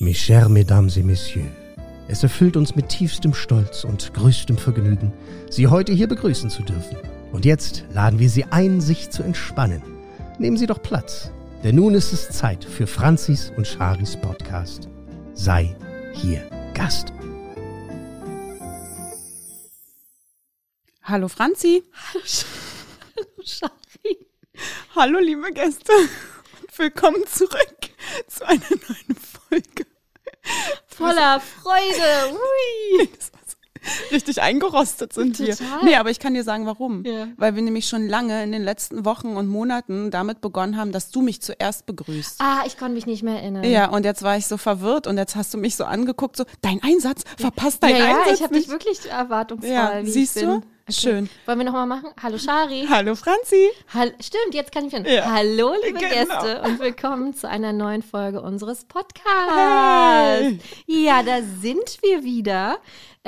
Mes chers Mesdames et Messieurs, es erfüllt uns mit tiefstem Stolz und größtem Vergnügen, Sie heute hier begrüßen zu dürfen. Und jetzt laden wir Sie ein, sich zu entspannen. Nehmen Sie doch Platz, denn nun ist es Zeit für Franzis und Charis Podcast. Sei hier Gast. Hallo Franzi. Hallo, Sch Hallo Shari. Hallo liebe Gäste. Und willkommen zurück zu einer neuen Folge. Voller Freude. Ui. Das war so Richtig eingerostet sind wir. Total. Nee, aber ich kann dir sagen, warum. Ja. Weil wir nämlich schon lange in den letzten Wochen und Monaten damit begonnen haben, dass du mich zuerst begrüßt. Ah, ich konnte mich nicht mehr erinnern. Ja, und jetzt war ich so verwirrt und jetzt hast du mich so angeguckt, so, dein Einsatz, verpasst dein ja, ja, Einsatz ich habe dich wirklich erwartungsvoll, Ja, siehst du? Bin. Schön. Wollen wir nochmal machen? Hallo Shari. Hallo Franzi. Hall Stimmt, jetzt kann ich wieder. Ja. Hallo, liebe Genau. Gäste und willkommen zu einer neuen Folge unseres Podcasts. Hey. Ja, da sind wir wieder.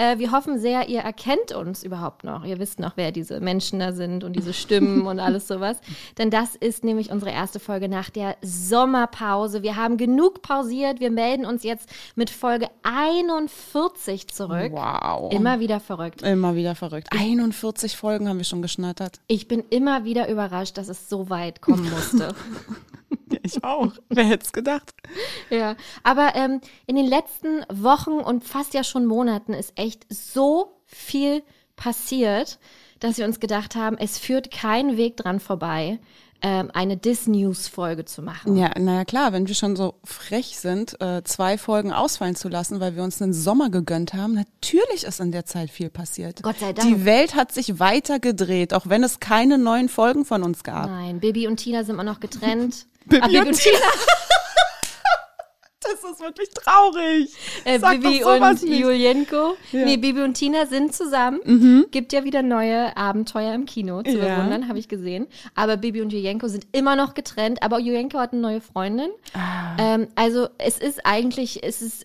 Äh, wir hoffen sehr, ihr erkennt uns überhaupt noch. Ihr wisst noch, wer diese Menschen da sind und diese Stimmen und alles sowas. Denn das ist nämlich unsere erste Folge nach der Sommerpause. Wir haben genug pausiert. Wir melden uns jetzt mit Folge 41 zurück. Wow. Immer wieder verrückt. Immer wieder verrückt. 41 Folgen haben wir schon geschnattert. Ich bin immer wieder überrascht, dass es so weit kommen musste. Ja, ich auch. Wer hätte es gedacht? Ja, aber ähm, in den letzten Wochen und fast ja schon Monaten ist echt so viel passiert, dass wir uns gedacht haben, es führt kein Weg dran vorbei, ähm, eine Dis-News-Folge zu machen. Ja, naja klar, wenn wir schon so frech sind, äh, zwei Folgen ausfallen zu lassen, weil wir uns einen Sommer gegönnt haben, natürlich ist in der Zeit viel passiert. Gott sei Dank. Die Welt hat sich weiter gedreht, auch wenn es keine neuen Folgen von uns gab. Nein, Bibi und Tina sind immer noch getrennt. Bibi Bibi und Tina. Das ist wirklich traurig. Äh, Bibi und nicht. Julienko. Ja. Mhm. Nee, Bibi und Tina sind zusammen. Gibt ja wieder neue Abenteuer im Kino zu Ja. bewundern, habe ich gesehen. Aber Bibi und Julienko sind immer noch getrennt. Aber Julienko hat eine neue Freundin. Ah. Ähm, also es ist eigentlich, es ist,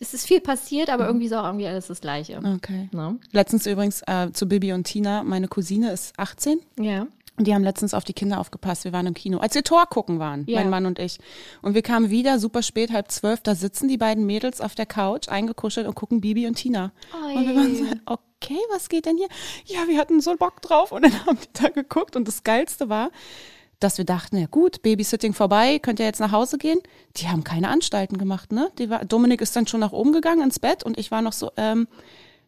es ist viel passiert, Mhm. aber irgendwie ist auch irgendwie alles das Gleiche. Okay. Ne? Letztens übrigens äh, zu Bibi und Tina, meine Cousine ist 18 Ja. Und die haben letztens auf die Kinder aufgepasst. Wir waren im Kino, als wir Tor gucken waren, Ja. mein Mann und ich. Und wir kamen wieder super spät, halb zwölf. Da sitzen die beiden Mädels auf der Couch, eingekuschelt und gucken Bibi und Tina. Und wir waren so, okay, was geht denn hier? Ja, wir hatten so Bock drauf. Und dann haben die da geguckt. Und das Geilste war, dass wir dachten, ja gut, Babysitting vorbei, könnt ihr jetzt nach Hause gehen? Die haben keine Anstalten gemacht, ne? Die war, Dominik ist dann schon nach oben gegangen ins Bett und ich war noch so, ähm,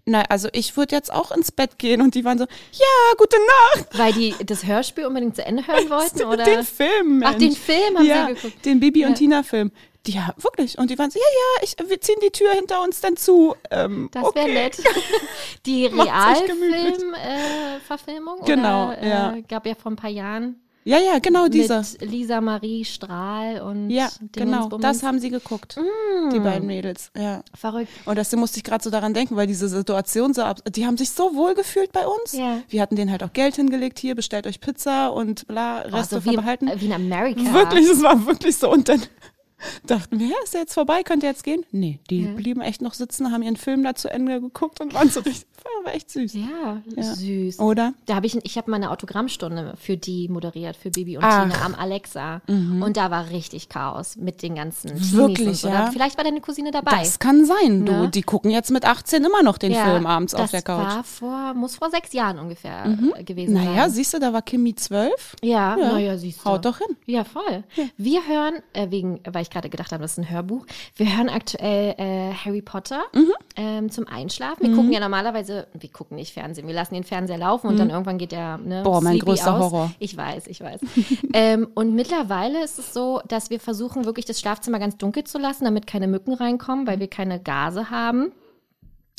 na, also ich würde jetzt auch ins Bett gehen. Und die waren so, ja, gute Nacht. Weil die das Hörspiel unbedingt zu Ende hören wollten, oder? Den Film, Mensch. Ach, den Film haben ja, sie geguckt. den Bibi Ja. und Tina Film. Ja, wirklich. Und die waren so, ja, ja, ich, wir ziehen die Tür hinter uns dann zu. Ähm, Das okay. wäre nett. Die Macht's euch gemütlich. Realfilm-Verfilmung? Genau, oder, ja. Äh, gab ja vor ein paar Jahren Ja, ja, genau diese. mit Lisa Marie Strahl und Ja, genau. Das haben sie geguckt. Mm. Die beiden Mädels, ja. Verrückt. Und das musste ich gerade so daran denken, weil diese Situation so, ab- die haben sich so wohl gefühlt bei uns. Ja. Wir hatten denen halt auch Geld hingelegt, hier, bestellt euch Pizza und bla, Oh, Reste so wie, behalten. äh, wie in Amerika. Wirklich, es war wirklich so. Und dann dachten wir, ja, ist der jetzt vorbei? Könnt ihr jetzt gehen? Nee, die Ja. blieben echt noch sitzen, haben ihren Film da zu Ende geguckt und waren so richtig, war echt süß. Ja, Ja. süß. Oder? Da habe ich, ich habe meine Autogrammstunde für die moderiert, für Bibi und Ach. Mhm. Tina am Alexa. Und da war richtig Chaos mit den ganzen Teenies Wirklich, so. ja? Vielleicht war deine Cousine dabei. Das kann sein, du. Ne? Die gucken jetzt mit 18 immer noch den Ja, Film abends auf das der Couch. Mhm. war vor, muss vor sechs Jahren ungefähr äh, gewesen sein. Naja, siehst du, da war Kimi 12. Ja, Ja. naja, siehst du. Haut doch hin. Ja, voll. Wir hören, äh, wegen, weil ich gerade gedacht habe, das ist ein Hörbuch, wir hören aktuell äh, Harry Potter Mhm. Ähm, zum Einschlafen. Wir gucken ja normalerweise, wir gucken nicht Fernsehen, wir lassen den Fernseher laufen und dann irgendwann geht der ne, Mhm. Boah, mein Sleepy größter aus. Horror. Ich weiß, ich weiß. ähm, und mittlerweile ist es so, dass wir versuchen, wirklich das Schlafzimmer ganz dunkel zu lassen, damit keine Mücken reinkommen, weil wir keine Gase haben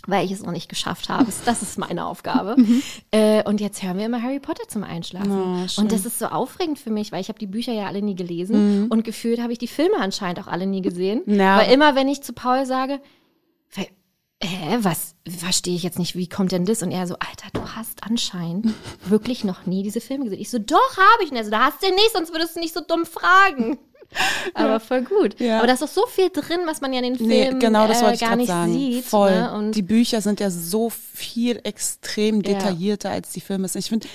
weil ich es noch nicht geschafft habe. Das ist meine Aufgabe. Mhm. Äh, und jetzt hören wir immer Harry Potter zum Einschlafen. Oh, und das ist so aufregend für mich, weil ich habe die Bücher ja alle nie gelesen und gefühlt habe ich die Filme anscheinend auch alle nie gesehen. Mhm. Ja. Weil immer, wenn ich zu Paul sage, "Ver- hä, was, verstehe ich jetzt nicht, wie kommt denn das? Und er so, Alter, du hast anscheinend wirklich noch nie diese Filme gesehen. Ich so, doch, habe ich. Und er so, da hast du nicht, sonst würdest du nicht so dumm fragen. Aber voll gut. Ja. Aber da ist doch so viel drin, was man ja in den Nee, Filmen genau, das äh, wollte ich gar gerade nicht sagen. sieht. Voll. Ne? Und die Bücher sind ja so viel extrem Ja. detaillierter als die Filme. sind. Ich finde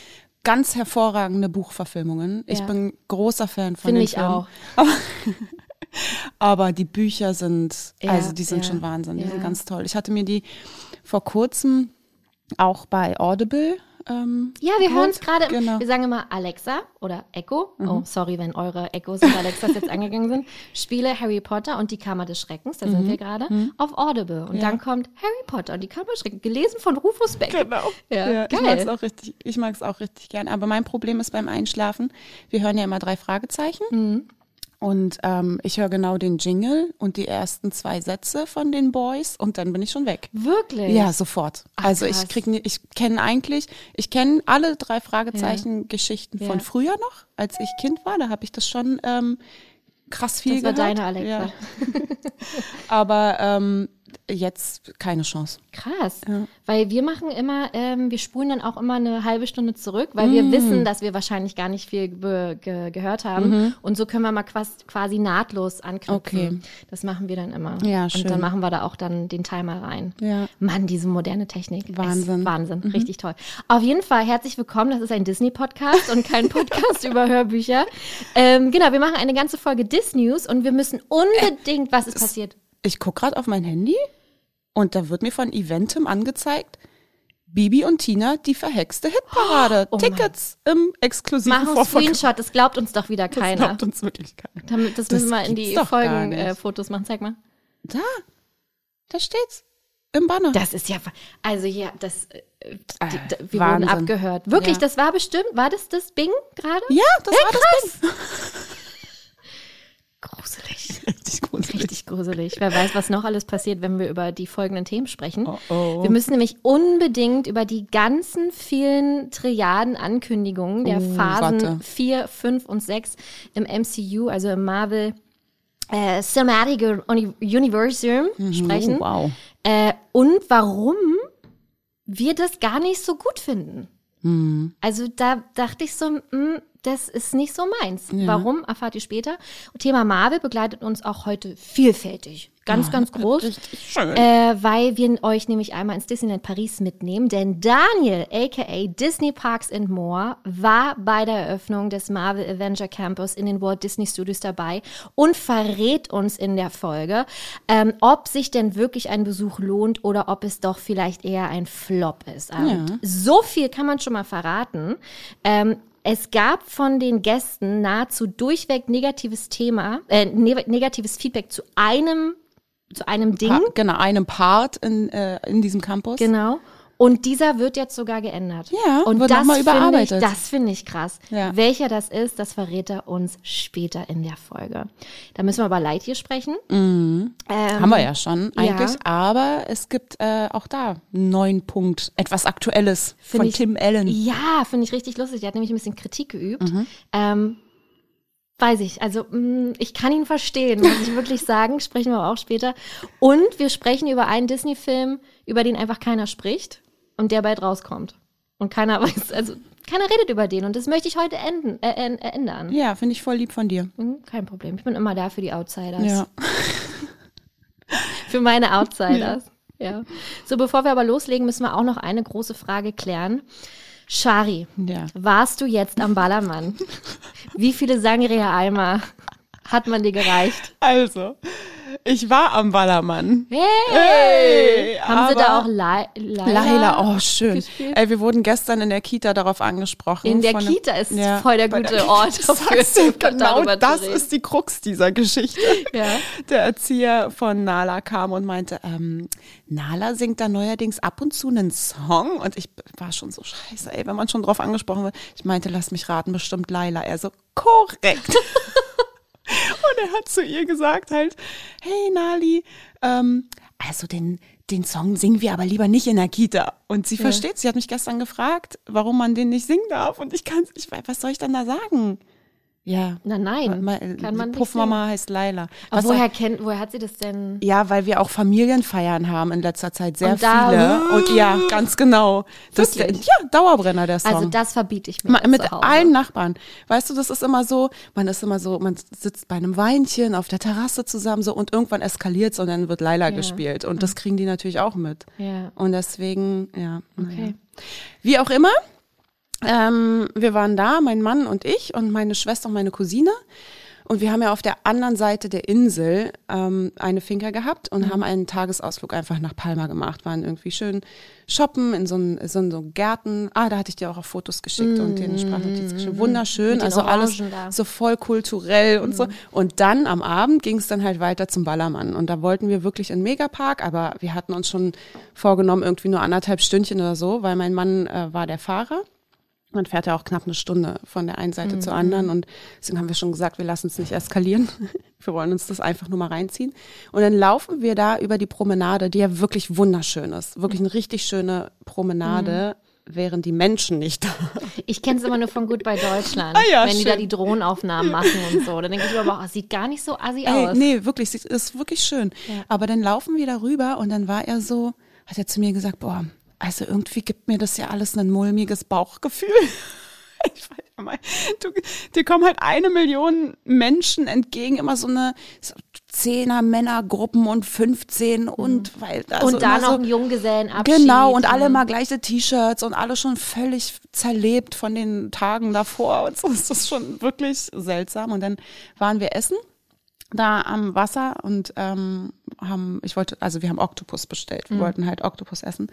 ganz hervorragende Buchverfilmungen. Ich Ja. bin großer Fan von Finde ich Filmen. auch. Aber Aber die Bücher sind, Ja, also die sind ja, schon Wahnsinn, die ja. sind ganz toll. Ich hatte mir die vor kurzem auch bei Audible. Ähm, Ja, wir hören es gerade. Genau. Mhm. Wir sagen immer Alexa oder Echo. Oh, sorry, wenn eure Echos und Alexas jetzt angegangen sind. Spiele Harry Potter und die Kammer des Schreckens, da Mhm. sind wir gerade, auf Audible. Und dann kommt Harry Potter und die Kammer des Schreckens, gelesen von Rufus Beck. Genau. Ja, ich geil. mag es auch richtig. Ich mag es auch richtig gern. Aber mein Problem ist beim Einschlafen. Wir hören ja immer drei Fragezeichen. Und ähm, ich höre genau den Jingle und die ersten zwei Sätze von den Boys und dann bin ich schon weg. Wirklich? Ja, sofort. also krass. ich krieg ich kenne eigentlich, ich kenne alle drei Fragezeichen Geschichten Ja. von früher noch, als ich Kind war. Da habe ich das schon ähm, krass viel Das war gehört. deine Alexa. Ja. Aber ähm, jetzt keine Chance. Krass. Ja. Weil wir machen immer, ähm, wir spulen dann auch immer eine halbe Stunde zurück, weil wir wissen, dass wir wahrscheinlich gar nicht viel ge gehört haben. Und so können wir mal quasi, nahtlos anknüpfen. Okay. Das machen wir dann immer. Ja, Und schön. dann machen wir da auch dann den Timer rein. Ja. Mann, diese moderne Technik. Wahnsinn. Wahnsinn. Richtig toll. Auf jeden Fall herzlich willkommen. Das ist ein Disney-Podcast und kein Podcast über Hörbücher. Ähm, genau, wir machen eine ganze Folge Disnews und wir müssen unbedingt, was ist passiert? Ich guck gerade auf mein Handy und da wird mir von Eventim angezeigt, Bibi und Tina, die verhexte Hitparade. Oh Tickets im exklusiven Mach einen. Screenshot, das glaubt uns doch wieder Das keiner. glaubt uns wirklich keiner. Damit, das, Das müssen wir in die. Folgenfotos machen. Zeig mal. Da, da steht's. Im Banner. Das ist ja, also hier, das, äh, die, Ah, da, wir Wahnsinn. wurden abgehört. Wirklich, Ja. das war bestimmt, war das das Bing gerade? ja, das war das Ding. Gruselig. Richtig gruselig. Richtig gruselig. Wer weiß, was noch alles passiert, wenn wir über die folgenden Themen sprechen. Oh, oh. Wir müssen nämlich unbedingt über die ganzen vielen Triaden Ankündigungen der Oh, Phasen warte. 4, 5 und 6 im MCU, also im Marvel äh, Cinematic Uni Universum sprechen. Oh, wow. Äh, und warum wir das gar nicht so gut finden. Hm. Also da dachte ich so, mm, das ist nicht so meins. Warum, erfahrt ihr später. Thema Marvel begleitet uns auch heute vielfältig. Ganz, ganz groß. Richtig schön. Äh, weil wir euch nämlich einmal ins Disneyland Paris mitnehmen. Denn Daniel, aka Disney Parks and More, war bei der Eröffnung des Marvel Avenger Campus in den Walt Disney Studios dabei und verrät uns in der Folge, ähm, ob sich denn wirklich ein Besuch lohnt oder ob es doch vielleicht eher ein Flop ist. Und So viel kann man schon mal verraten. Ähm, es gab von den Gästen nahezu durchweg negatives Thema, äh, ne negatives Feedback zu einem zu einem Ding. Pa genau, einem Part in, äh, in diesem Campus. Genau. Und dieser wird jetzt sogar geändert. Ja, und wird das überarbeitet. Ich, das finde ich krass. Ja. Welcher das ist, das verrät er uns später in der Folge. Da müssen wir über Lightyear sprechen. Ähm, Haben wir ja schon eigentlich, ja. aber es gibt äh, auch da einen neuen Punkt, etwas Aktuelles Find von ich- Tim Allen. Ja, finde ich richtig lustig. Der hat nämlich ein bisschen Kritik geübt. Mhm. Ähm, weiß ich. Also mh, ich kann ihn verstehen, muss ich wirklich sagen. Sprechen wir aber auch später. Und wir sprechen über einen Disney-Film, über den einfach keiner spricht und der bald rauskommt. Und keiner weiß, also keiner redet über den. Und das möchte ich heute enden, äh, äh, ändern. Ja, finde ich voll lieb von dir. Hm, Kein Problem. Ich bin immer da für die Outsiders. Ja. Für meine Outsiders. Ja. So, bevor wir aber loslegen, müssen wir auch noch eine große Frage klären. Shari, Ja. warst du jetzt am Ballermann? Wie viele Sangria-Eimer hat man dir gereicht? Also, ich war am Ballermann. Hey! Hey, Haben sie da auch Lai- Laila? Laila, oh schön. gespielt? Ey, wir wurden gestern in der Kita darauf angesprochen. In der einem- Kita ist Ja, voll der gute Ort Das dafür, genau das ist die Krux dieser Geschichte. Ja. Der Erzieher von Nala kam und meinte, ähm, Nala singt da neuerdings ab und zu einen Song und ich war schon so scheiße, ey, wenn man schon drauf angesprochen wird. Ich meinte, lass mich raten, bestimmt Laila. Er so, korrekt. Und er hat zu ihr gesagt halt, hey Nali, ähm, also den, den Song singen wir aber lieber nicht in der Kita. Und sie versteht, sie hat mich gestern gefragt, warum man den nicht singen darf. Und ich kann, ich weiß, was soll ich dann da sagen? Ja. Na nein, Ma- kann man Puffmama heißt Laila. Aber woher kennt, woher hat sie das denn? ja, weil wir auch Familienfeiern haben in letzter Zeit, sehr Und da- viele. Und ja, ganz genau. Das, ja, Dauerbrenner der Song. Also das verbiete ich mir Ma- mit allen Nachbarn. Weißt du, das ist immer so, man ist immer so, man sitzt bei einem Weinchen auf der Terrasse zusammen so und irgendwann eskaliert's und dann wird Laila gespielt. Und das kriegen die natürlich auch mit. Ja. Und deswegen, ja. naja. Okay. Wie auch immer, ähm, wir waren da, mein Mann und ich und meine Schwester und meine Cousine. Und wir haben ja auf der anderen Seite der Insel ähm, eine Finca gehabt und mhm. haben einen Tagesausflug einfach nach Palma gemacht. Waren irgendwie schön shoppen in so, einen, so, einen, so Gärten. Ah, da hatte ich dir auch, auch Fotos geschickt mm, und den Sprachnotiz geschickt. Mhm. Wunderschön, also alles da. so voll kulturell und mm. so. Mhm. Und dann am Abend ging es dann halt weiter zum Ballermann. Und da wollten wir wirklich in Megapark, aber wir hatten uns schon vorgenommen, irgendwie nur anderthalb Stündchen oder so, weil mein Mann äh, war der Fahrer. Man fährt ja auch knapp eine Stunde von der einen Seite mhm. zur anderen und deswegen haben wir schon gesagt, wir lassen es nicht eskalieren. Wir wollen uns das einfach nur mal reinziehen. Und dann laufen wir da über die Promenade, die ja wirklich wunderschön ist. Wirklich eine richtig schöne Promenade. Mhm. wären die Menschen nicht da. Ich kenne es immer nur von gut bei Deutschland, ah ja, wenn schön. die da die Drohnenaufnahmen machen und so. Dann denke ich aber, oh, sieht gar nicht so assi Ey, aus. Nee, wirklich, es ist wirklich schön. Ja. Aber dann laufen wir da rüber und dann war er so, hat er zu mir gesagt, boah, also irgendwie gibt mir das ja alles ein mulmiges Bauchgefühl. Ich weiß mal, du, dir kommen halt eine Million Menschen entgegen, immer so eine so Zehner Männergruppen und 15 mhm. und weil also und da noch so, ein Junggesellenabschied. Genau und alle mal gleiche T-Shirts und alle schon völlig zerlebt von den Tagen davor und so ist das schon wirklich seltsam und dann waren wir essen da am Wasser und ähm, haben, ich wollte, also wir haben Oktopus bestellt. Wir mhm. wollten halt Oktopus essen.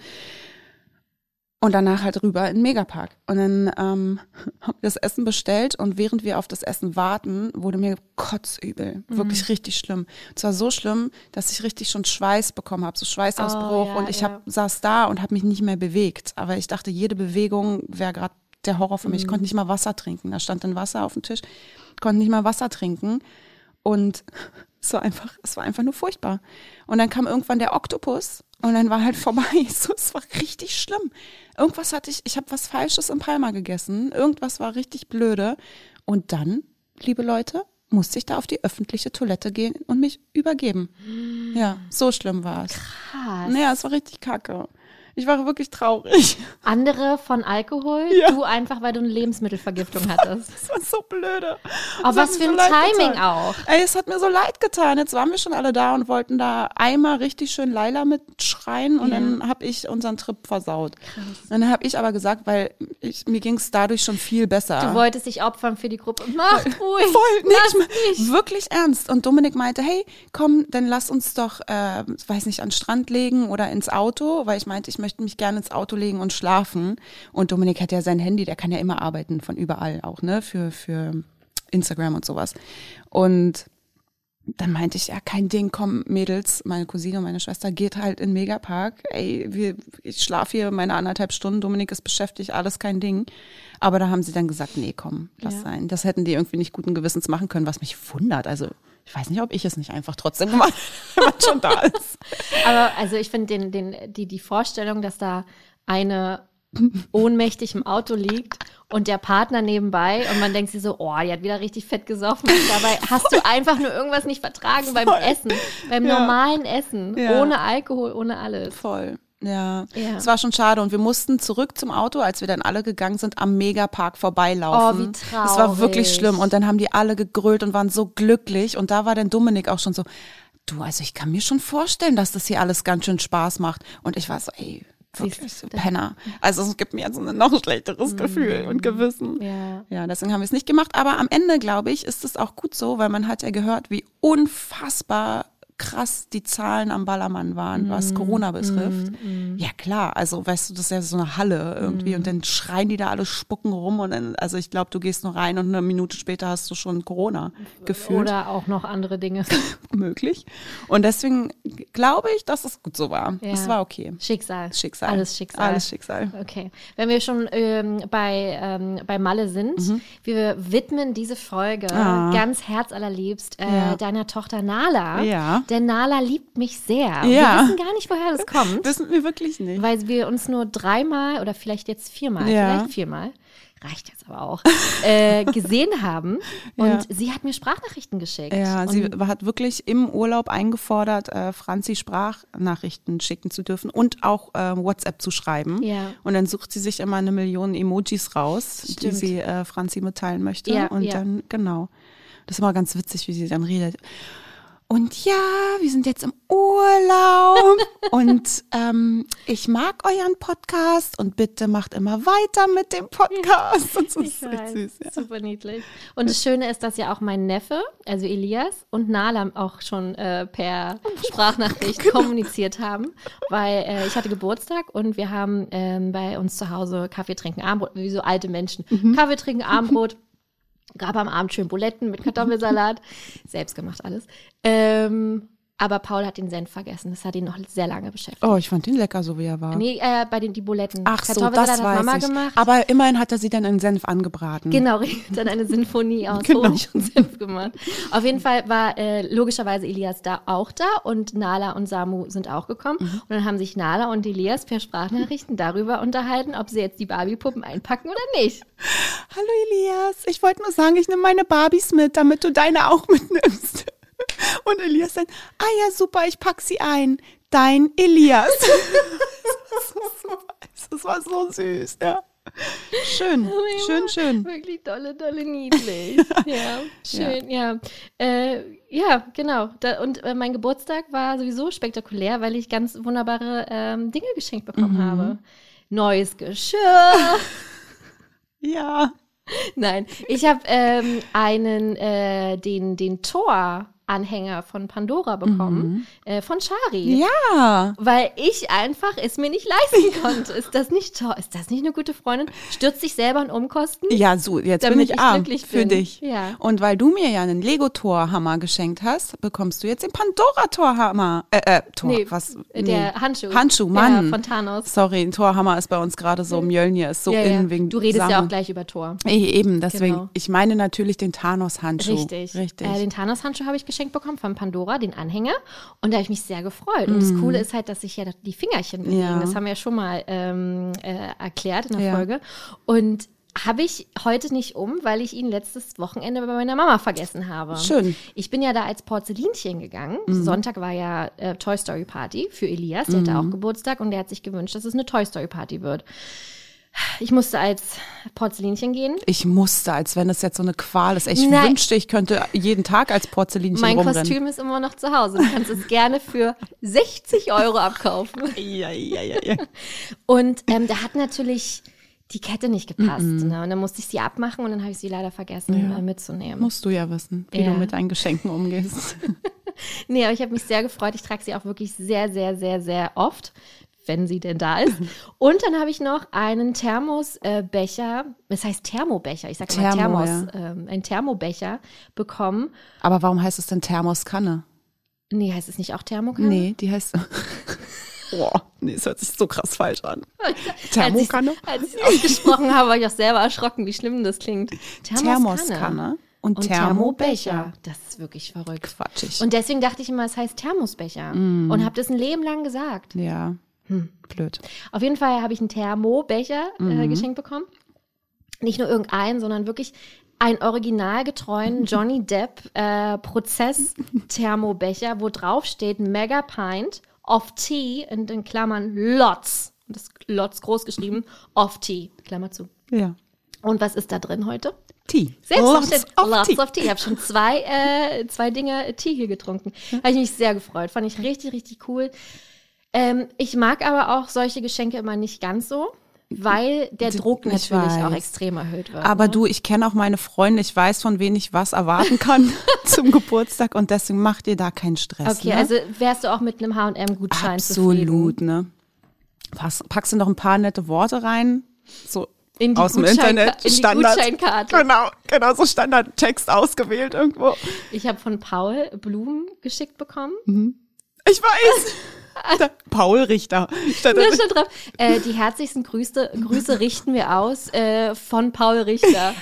Und danach halt rüber in den Megapark. Und dann ähm, haben wir das Essen bestellt und während wir auf das Essen warten, wurde mir kotzübel. Mhm. Wirklich richtig schlimm. Und zwar so schlimm, dass ich richtig schon Schweiß bekommen habe, so Schweißausbruch. Oh, ja, und ich ja. hab, saß da und habe mich nicht mehr bewegt. Aber ich dachte, jede Bewegung wäre gerade der Horror für mich. Mhm. Ich konnte nicht mal Wasser trinken. Da stand dann Wasser auf dem Tisch. konnte nicht mal Wasser trinken. Und es war einfach, es war einfach nur furchtbar. Und dann kam irgendwann der Oktopus und dann war halt vorbei. So, es war richtig schlimm. Irgendwas hatte ich, ich habe was Falsches in Palma gegessen. Irgendwas war richtig blöde. Und dann, liebe Leute, musste ich da auf die öffentliche Toilette gehen und mich übergeben. Ja, so schlimm war es. Krass. Naja, es war richtig kacke. Ich war wirklich traurig. Andere von Alkohol, ja. du einfach, weil du eine Lebensmittelvergiftung hattest. Das war so blöde. Aber was für ein so Timing getan. auch. Ey, es hat mir so leid getan. Jetzt waren wir schon alle da und wollten da einmal richtig schön Laila mitschreien und ja. dann habe ich unseren Trip versaut. Krass. dann habe ich aber gesagt, weil ich, mir ging es dadurch schon viel besser. Du wolltest dich opfern für die Gruppe. Mach ruhig. Voll, nee, ich, nicht. wirklich ernst. Und Dominik meinte, hey, komm, dann lass uns doch, äh, weiß nicht, an den Strand legen oder ins Auto, weil ich meinte, ich möchte mich gerne ins Auto legen und schlafen. Und Dominik hat ja sein Handy, der kann ja immer arbeiten von überall auch, ne, für, für Instagram und sowas. Und dann meinte ich, ja, kein Ding, komm, Mädels, meine Cousine und meine Schwester geht halt in Megapark. Ey, wir, ich schlafe hier meine anderthalb Stunden, Dominik ist beschäftigt, alles kein Ding. Aber da haben sie dann gesagt, nee, komm, lass ja. sein. Das hätten die irgendwie nicht guten Gewissens machen können, was mich wundert. Also ich weiß nicht, ob ich es nicht einfach trotzdem gemacht wenn man schon da ist. Aber also ich finde den, den, die, die Vorstellung, dass da eine ohnmächtig im Auto liegt und der Partner nebenbei und man denkt sich so, oh, die hat wieder richtig fett gesoffen. Und dabei hast du einfach nur irgendwas nicht vertragen beim Voll. Essen, beim ja. normalen Essen, ja. ohne Alkohol, ohne alles. Voll. Ja, es war schon schade und wir mussten zurück zum Auto, als wir dann alle gegangen sind, am Megapark vorbeilaufen. Oh, wie traurig. Es war wirklich schlimm und dann haben die alle gegrölt und waren so glücklich und da war dann Dominik auch schon so, du, also ich kann mir schon vorstellen, dass das hier alles ganz schön Spaß macht und ich war so, ey, wirklich so Penner. Also es gibt mir jetzt ein noch schlechteres mm. Gefühl und Gewissen. Ja. ja, deswegen haben wir es nicht gemacht, aber am Ende, glaube ich, ist es auch gut so, weil man hat ja gehört, wie unfassbar krass die Zahlen am Ballermann waren, was mhm. Corona betrifft. Mm, mm. Ja klar, also weißt du, das ist ja so eine Halle irgendwie mm. und dann schreien die da alle spucken rum und dann, also ich glaube, du gehst nur rein und eine Minute später hast du schon Corona gefühlt. Oder auch noch andere Dinge. Möglich. Und deswegen glaube ich, dass es gut so war. Ja. Es war okay. Schicksal. Schicksal. Alles Schicksal. Alles Schicksal. Okay. Wenn wir schon ähm, bei, ähm, bei Malle sind, mhm. wir widmen diese Folge ah. ganz herzallerliebst äh, ja. deiner Tochter Nala. Ja denn Nala liebt mich sehr. Ja. Wir wissen gar nicht, woher das kommt. wissen wir wirklich nicht. Weil wir uns nur dreimal oder vielleicht jetzt viermal, ja. vielleicht viermal, reicht jetzt aber auch, äh, gesehen haben. Und ja. sie hat mir Sprachnachrichten geschickt. Ja, sie hat wirklich im Urlaub eingefordert, äh, Franzi Sprachnachrichten schicken zu dürfen und auch äh, WhatsApp zu schreiben. Ja. Und dann sucht sie sich immer eine Million Emojis raus, Stimmt. die sie äh, Franzi mitteilen möchte. Ja, und dann, genau. Das ist immer ganz witzig, wie sie dann redet. Und ja, wir sind jetzt im Urlaub und ähm, ich mag euren Podcast und bitte macht immer weiter mit dem Podcast. Und so ich ist weiß, süß, ja. super niedlich. Und das Schöne ist, dass ja auch mein Neffe, also Elias und Nala auch schon äh, per Sprachnachricht Genau. kommuniziert haben, weil äh, ich hatte Geburtstag und wir haben ähm, bei uns zu Hause Kaffee trinken, Abendbrot, wie so alte Menschen. Mhm. Kaffee trinken, Abendbrot. Gab am Abend schön Buletten mit Kartoffelsalat. Selbst gemacht alles. Ähm, aber Paul hat den Senf vergessen. Das hat ihn noch sehr lange beschäftigt. Oh, ich fand ihn lecker, so wie er war. Nee, äh, bei den die Buletten. Ach so, das hat weiß Mama ich. gemacht. Aber immerhin hat er sie dann in Senf angebraten. Genau, dann eine Sinfonie aus Genau. Honig und Senf gemacht. Auf jeden Fall war äh, logischerweise Elias da auch da und Nala und Samu sind auch gekommen. Mhm. Und dann haben sich Nala und Elias per Sprachnachrichten darüber unterhalten, ob sie jetzt die Barbie-Puppen einpacken oder nicht. Hallo Elias, ich wollte nur sagen, ich nehme meine Barbies mit, damit du deine auch mitnimmst. Und Elias dann, ah ja, super, ich pack sie ein. Dein Elias. das, war so, das war so süß, ja. Schön, schön, schön. Wirklich dolle, dolle niedlich. ja, schön, ja. Äh, ja, genau. Da, und äh, mein Geburtstag war sowieso spektakulär, weil ich ganz wunderbare ähm, Dinge geschenkt bekommen Mhm. habe. Neues Geschirr. Ja. Nein, ich habe ähm, einen, äh, den, den Tor-Anhänger von Pandora bekommen, äh, von Shari. Ja. Weil ich einfach es mir nicht leisten konnte. Ist das nicht toll? Ist das nicht eine gute Freundin? Stürzt sich selber in Umkosten? Ja, so, jetzt bin ich, ich arm für bin. dich. Ja. Und weil du mir ja einen Lego-Torhammer geschenkt hast, bekommst du jetzt den Pandora-Torhammer. Äh, äh, Tor, Nee, was? der Handschuh. Handschuh, Ja, Mann. von Thanos. Sorry, ein Torhammer ist bei uns gerade so, Mjölnir ist so ja, ja. in wegen Du redest ja Samen. auch gleich über Tor. Eh, Eben, deswegen. Genau. Ich meine natürlich den Thanos-Handschuh. Richtig. Richtig. Äh, den Thanos-Handschuh habe ich geschenkt bekommen von Pandora, den Anhänger. Und da habe ich mich sehr gefreut. Und Mhm. das Coole ist halt, dass sich ja die Fingerchen bewegen. Ja. Das haben wir ja schon mal ähm, äh, erklärt in der Ja. Folge. Und habe ich heute nicht um, weil ich ihn letztes Wochenende bei meiner Mama vergessen habe. Schön. Ich bin ja da als Porzellinchen gegangen. Mhm. Sonntag war ja äh, Toy Story Party für Elias. Der Mhm. hatte auch Geburtstag und der hat sich gewünscht, dass es eine Toy Story Party wird. Ich musste als Porzellinchen gehen. ich musste, als wenn es jetzt so eine Qual ist. Ich Nein. wünschte, ich könnte jeden Tag als Porzellinchen Mein rumrennen. Kostüm ist immer noch zu Hause. Du kannst es gerne für 60 Euro abkaufen. Ja, ja, ja, ja. Und ähm, da hat natürlich die Kette nicht gepasst. Ne? Und dann musste ich sie abmachen und dann habe ich sie leider vergessen äh, mitzunehmen. Musst du ja wissen, wie Ja. du mit deinen Geschenken umgehst. Nee, aber ich habe mich sehr gefreut. Ich trage sie auch wirklich sehr, sehr, sehr, sehr oft, wenn sie denn da ist. Und dann habe ich noch einen Thermosbecher, das heißt Thermobecher, ich sage mal Thermo, Thermos, ähm, ein Thermobecher bekommen. Aber warum heißt es denn Thermoskanne? Nee, heißt es nicht auch Thermokanne? Nee, die heißt. Boah, nee, es hört sich so krass falsch an. Thermokanne? als ich es ausgesprochen habe, war ich auch selber erschrocken, wie schlimm das klingt. Thermoskanne und, und Thermobecher. Thermobecher. Das ist wirklich verrückt. Quatschig. Und deswegen dachte ich immer, es heißt Thermosbecher. Und habe das ein Leben lang gesagt. ja, Hm. blöd. Auf jeden Fall habe ich einen Thermobecher äh, geschenkt bekommen. Nicht nur irgendeinen, sondern wirklich einen originalgetreuen Johnny Depp äh, Prozess-Thermobecher, wo drauf steht Mega Pint of Tea in den Klammern Lots. Das Lots groß geschrieben, of Tea, Klammer zu. Ja. Und was ist da drin heute? Tee. Selbstverständlich. Lots of Lots tea. of Tea. Ich habe schon zwei, äh, zwei Dinge Tee hier getrunken. Habe ich mich sehr gefreut. Fand ich richtig, richtig cool. Ähm, ich mag aber auch solche Geschenke immer nicht ganz so, weil der Druck ich natürlich auch weiß. extrem erhöht wird. Aber ne? du, ich kenne auch meine Freunde, ich weiß, von wem ich was erwarten kann zum Geburtstag und deswegen mach dir da keinen Stress. Okay, ne? also wärst du auch mit einem H&M-Gutschein Absolut, zufrieden? ne? Pass, packst du noch ein paar nette Worte rein? So In die aus dem Internet. in Standard. Gutscheinkarte. Genau, genau, so Standardtext ausgewählt irgendwo. Ich habe von Paul Blumen geschickt bekommen. Ich weiß. Paul Richter. Statt- Da steht drauf, äh, die herzlichsten Grüße, Grüße richten wir aus äh, von Paul Richter.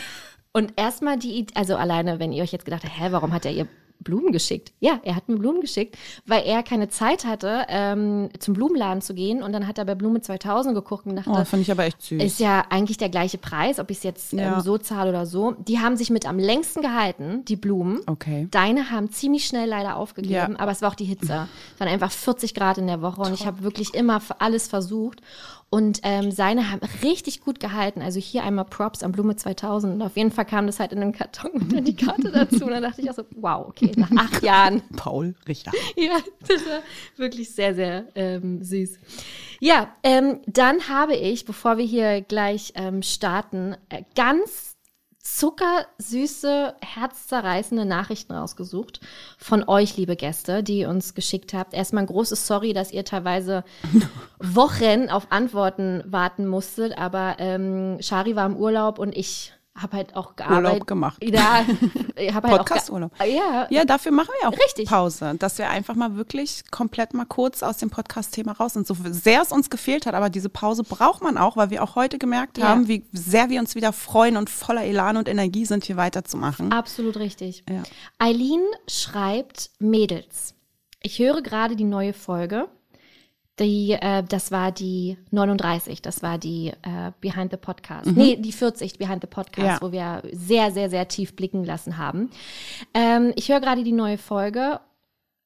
Und erstmal die, also alleine, wenn ihr euch jetzt gedacht habt, hä, warum hat er ihr Blumen geschickt? Ja, er hat mir Blumen geschickt, weil er keine Zeit hatte, ähm, zum Blumenladen zu gehen. Und dann hat er bei Blume 2000 geguckt und dachte, Oh, finde ich aber echt süß. ist ja eigentlich der gleiche Preis, ob ich es jetzt Ja. ähm, so zahle oder so. Die haben sich mit am längsten gehalten, die Blumen. Okay. Deine haben ziemlich schnell leider aufgegeben, Ja. aber es war auch die Hitze. Es waren einfach 40 Grad in der Woche und ich habe wirklich immer alles versucht. Und ähm, seine haben richtig gut gehalten. Also hier einmal Props an Blume 2000. Und auf jeden Fall kam das halt in einem Karton und dann die Karte dazu. Und dann dachte ich auch so, wow, okay, nach acht Jahren. Paul Richter. Ja, das war wirklich sehr, sehr ähm, süß. Ja, ähm, dann habe ich, bevor wir hier gleich ähm, starten, äh, ganz zuckersüße, herzzerreißende Nachrichten rausgesucht von euch, liebe Gäste, die ihr uns geschickt habt. Erstmal ein großes Sorry, dass ihr teilweise Wochen auf Antworten warten musstet, aber ähm, Shari war im Urlaub und ich habe halt auch gearbeitet. Urlaub gemacht. Ja, ich habe halt Podcast-Urlaub. auch ja, Ja, dafür machen wir auch Richtig. Pause, dass wir einfach mal wirklich komplett mal kurz aus dem Podcast-Thema raus sind. So sehr es uns gefehlt hat, aber diese Pause braucht man auch, weil wir auch heute gemerkt Ja. haben, wie sehr wir uns wieder freuen und voller Elan und Energie sind, hier weiterzumachen. absolut richtig. Ja. Eileen schreibt Mädels. Ich höre gerade die neue Folge. Die, äh, das war die 39, das war die äh, Behind the Podcast. Nee, die 40 Behind the Podcast, Ja. wo wir sehr, sehr, sehr tief blicken lassen haben. Ähm, ich höre gerade die neue Folge.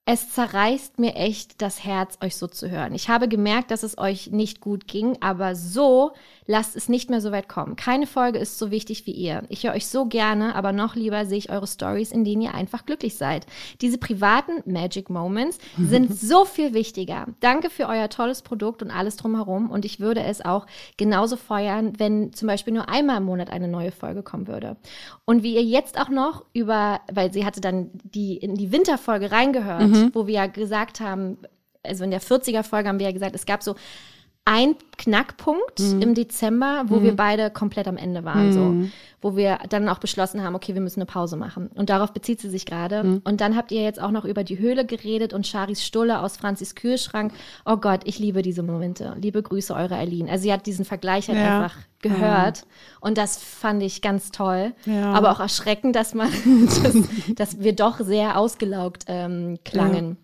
Es zerreißt mir echt das Herz, euch so zu hören. Ich habe gemerkt, dass es euch nicht gut ging, aber so lasst es nicht mehr so weit kommen. Keine Folge ist so wichtig wie ihr. Ich höre euch so gerne, aber noch lieber sehe ich eure Stories, in denen ihr einfach glücklich seid. Diese privaten Magic Moments sind so viel wichtiger. Danke für euer tolles Produkt und alles drumherum. Und ich würde es auch genauso feuern, wenn zum Beispiel nur einmal im Monat eine neue Folge kommen würde. Und wie ihr jetzt auch noch über, weil sie hatte dann die in die Winterfolge reingehört, wo wir ja gesagt haben, also in der 40er Folge haben wir ja gesagt, es gab so ein Knackpunkt im Dezember, wo wir beide komplett am Ende waren, so, wo wir dann auch beschlossen haben, okay, wir müssen eine Pause machen. Und darauf bezieht sie sich gerade. Und dann habt ihr jetzt auch noch über die Höhle geredet und Charis Stulle aus Franzis Kühlschrank. Oh Gott, ich liebe diese Momente. Liebe Grüße, eure Eileen. Also sie hat diesen Vergleich halt Ja. einfach gehört. Und das fand ich ganz toll. Ja. Aber auch erschreckend, dass man, dass, dass wir doch sehr ausgelaugt ähm, klangen.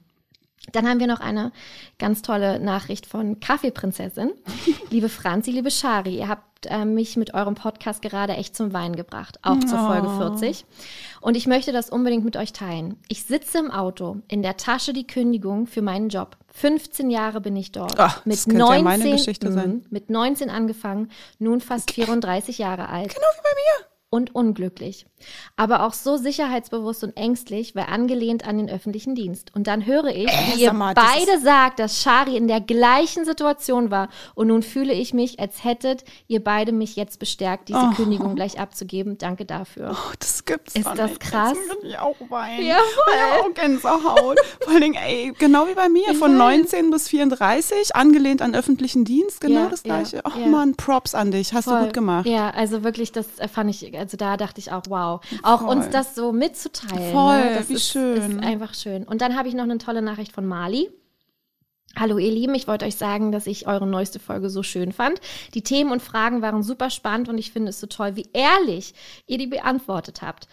Dann haben wir noch eine ganz tolle Nachricht von Kaffeeprinzessin. liebe Franzi, liebe Shari, ihr habt äh, mich mit eurem Podcast gerade echt zum Weinen gebracht, auch zur Folge 40. Und ich möchte das unbedingt mit euch teilen. Ich sitze im Auto, in der Tasche die Kündigung für meinen Job. 15 Jahre bin ich dort. Ach, mit das könnte ja meine Geschichte sein. Mhm, Mit 19 angefangen, nun fast 34 Jahre alt Genau wie bei mir. Und unglücklich. Aber auch so sicherheitsbewusst und ängstlich, weil angelehnt an den öffentlichen Dienst. Und dann höre ich, wie ihr mal, beide sagt, dass Shari in der gleichen Situation war. Und nun fühle ich mich, als hättet ihr beide mich jetzt bestärkt, diese Oh. Kündigung gleich abzugeben. Danke dafür. Oh, das gibt's Ist das nicht. krass? Jetzt ich auch weinen. Ja, voll. Auch Gänsehaut. Vor Dingen, ey, genau wie bei mir, von weiß. 19 bis 34, angelehnt an öffentlichen Dienst, genau Ja, das ja, Gleiche. Ach ja. Mann, Props an dich, hast du Voll. gut gemacht. Ja, also wirklich, das äh, fand ich, also da dachte ich auch, wow. Auch Voll. uns das so mitzuteilen. Voll, ne? das wie ist, schön. ist einfach schön. Und dann habe ich noch eine tolle Nachricht von Mali. Hallo ihr Lieben, ich wollte euch sagen, dass ich eure neueste Folge so schön fand. Die Themen und Fragen waren super spannend und ich finde es so toll, wie ehrlich ihr die beantwortet habt.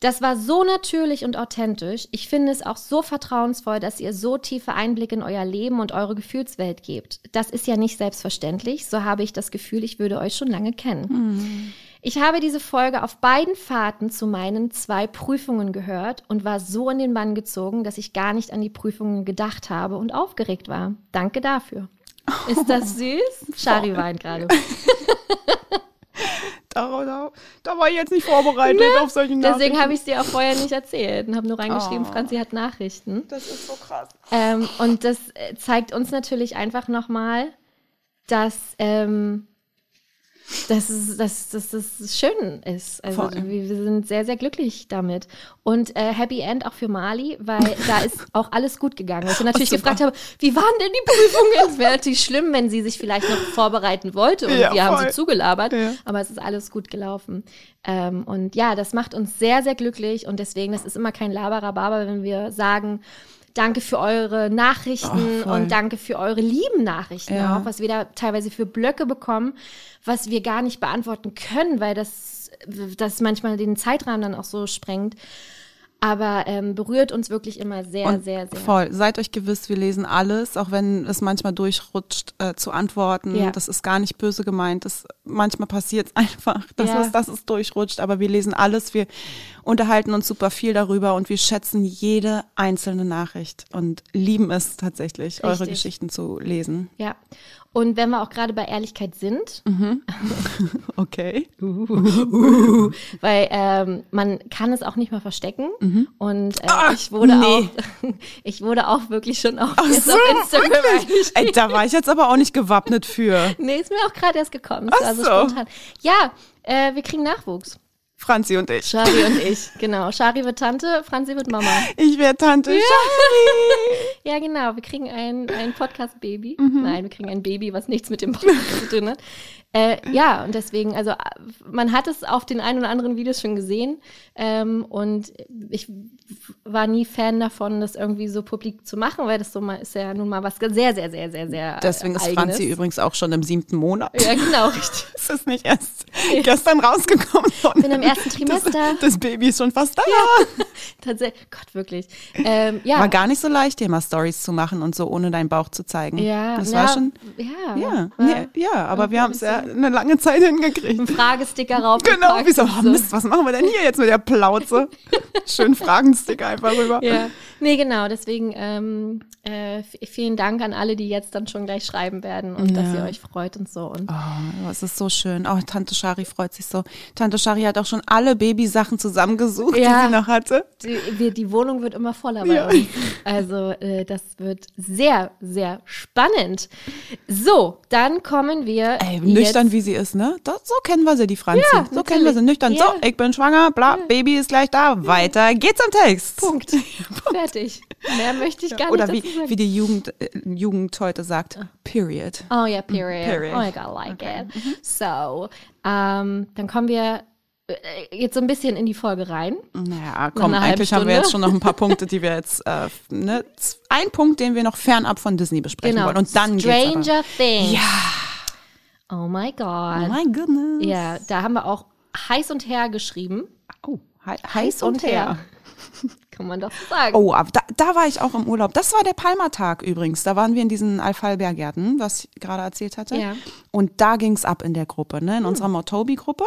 Das war so natürlich und authentisch. Ich finde es auch so vertrauensvoll, dass ihr so tiefe Einblicke in euer Leben und eure Gefühlswelt gebt. Das ist ja nicht selbstverständlich. So habe ich das Gefühl, ich würde euch schon lange kennen. Ich habe diese Folge auf beiden Fahrten zu meinen zwei Prüfungen gehört und war so in den Bann gezogen, dass ich gar nicht an die Prüfungen gedacht habe und aufgeregt war. Danke dafür. Ist das süß? Shari weint gerade. Da, da, da war ich jetzt nicht vorbereitet auf solche Nachrichten. Ne? Deswegen habe ich es dir auch vorher nicht erzählt und habe nur reingeschrieben, Oh. Franzi hat Nachrichten. Das ist so krass. Ähm, und das äh, zeigt uns natürlich einfach nochmal, dass, ähm, dass, es, dass, dass das schön ist. Also wir, wir sind sehr, sehr glücklich damit. Und äh, Happy End auch für Mali, weil da ist auch alles gut gegangen. Weil ich natürlich Super. gefragt habe, wie waren denn die Prüfungen? Es wäre natürlich schlimm, wenn sie sich vielleicht noch vorbereiten wollte und Ja, wir haben sie zugelabert. Ja. Aber es ist alles gut gelaufen. Ähm, und ja, das macht uns sehr, sehr glücklich. Und deswegen, das ist immer kein Laberababer, wenn wir sagen, Danke für eure Nachrichten Oh, und danke für eure lieben Nachrichten Ja. auch, was wir da teilweise für Blöcke bekommen, was wir gar nicht beantworten können, weil das, das manchmal den Zeitrahmen dann auch so sprengt. Aber ähm, berührt uns wirklich immer sehr, Und sehr, sehr. Voll. Seid euch gewiss, wir lesen alles, auch wenn es manchmal durchrutscht, äh, zu antworten. Ja. Das ist gar nicht böse gemeint. Das, manchmal passiert es einfach, dass, Ja. es, dass es durchrutscht. Aber wir lesen alles. Wir unterhalten uns super viel darüber und wir schätzen jede einzelne Nachricht und lieben es tatsächlich, eure Richtig. Geschichten zu lesen. Ja. Und wenn wir auch gerade bei Ehrlichkeit sind, Okay. weil ähm, man kann es auch nicht mal verstecken. Und äh, Ah, ich wurde nee. auch, ich wurde auch wirklich schon auf, Ach so, auf Instagram. Ey, da war ich jetzt aber auch nicht gewappnet für. Nee, ist mir auch gerade erst gekommen. Ach Das war so so. spontan. Ja, äh, wir kriegen Nachwuchs. Franzi und ich. Shari und ich, genau. Shari wird Tante, Franzi wird Mama. Ich wäre Tante Shari. Ja, genau. Wir kriegen ein, ein Podcast-Baby. Mhm. Nein, wir kriegen ein Baby, was nichts mit dem Podcast zu tun hat. Äh, ja, und deswegen, also äh, man hat es auf den ein oder anderen Videos schon gesehen. Ähm, und ich war nie Fan davon, das irgendwie so publik zu machen, weil das so mal ist ja nun mal was sehr, sehr, sehr, sehr, sehr. Deswegen ist Eigenes. Franzi übrigens auch schon im siebten Monat. Ja, genau, richtig. Es ist nicht erst gestern rausgekommen. Ich bin im ersten Trimester. Das, das Baby ist schon fast da. Tatsächlich, Gott, wirklich. Ähm, ja. War gar nicht so leicht, dir mal Stories zu machen und so, ohne deinen Bauch zu zeigen. ja, Das na, war schon, Ja, ja, nee, ja, aber wir haben es ja eine lange Zeit hingekriegt. ein Fragesticker rauf. Genau, wie so, oh Mist, was machen wir denn hier jetzt mit der Plauze? Schön Fragensticker einfach rüber. Ja, nee, genau. Deswegen ähm, äh, vielen Dank an alle, die jetzt dann schon gleich schreiben werden und dass ihr euch freut und so. Und Oh, es ist so schön. Oh, Tante Shari freut sich so. Tante Shari hat auch schon alle Babysachen zusammengesucht, Ja. die sie noch hatte. die, wir, die Wohnung wird immer voller bei Ja. uns. Also äh, das wird sehr, sehr spannend. So, dann kommen wir. Ey, nüchtern jetzt, wie sie ist, ne? Das, so kennen wir sie, die Franzi. Ja, so kennen wir sie, nüchtern. Ja. So, ich bin schwanger, bla, Baby ist gleich da, weiter geht's am Text. Punkt. Fertig. Mehr möchte ich gar Oder nicht wie, dazu sagen. wie die Jugend, äh, Jugend heute sagt, period. Oh ja, period. Period. Oh, I gotta like it. So, ähm, dann kommen wir äh, jetzt so ein bisschen in die Folge rein. Naja, komm, eigentlich haben wir jetzt schon noch ein paar Punkte, die wir jetzt, äh, ne, ein Punkt, den wir noch fernab von Disney besprechen Genau. wollen. Und dann. Stranger Things. Ja. Oh my Oh God. my goodness. Ja, da haben wir auch heiß und her geschrieben. Oh, hei heiß und her. Kann man doch so sagen. Oh, da, da war ich auch im Urlaub. Das war der Palmertag übrigens. Da waren wir in diesen Alfalbergärten, was ich gerade erzählt hatte. Ja. Hm. Und da ging's ab in der Gruppe, ne? in unserer Motobi-Gruppe.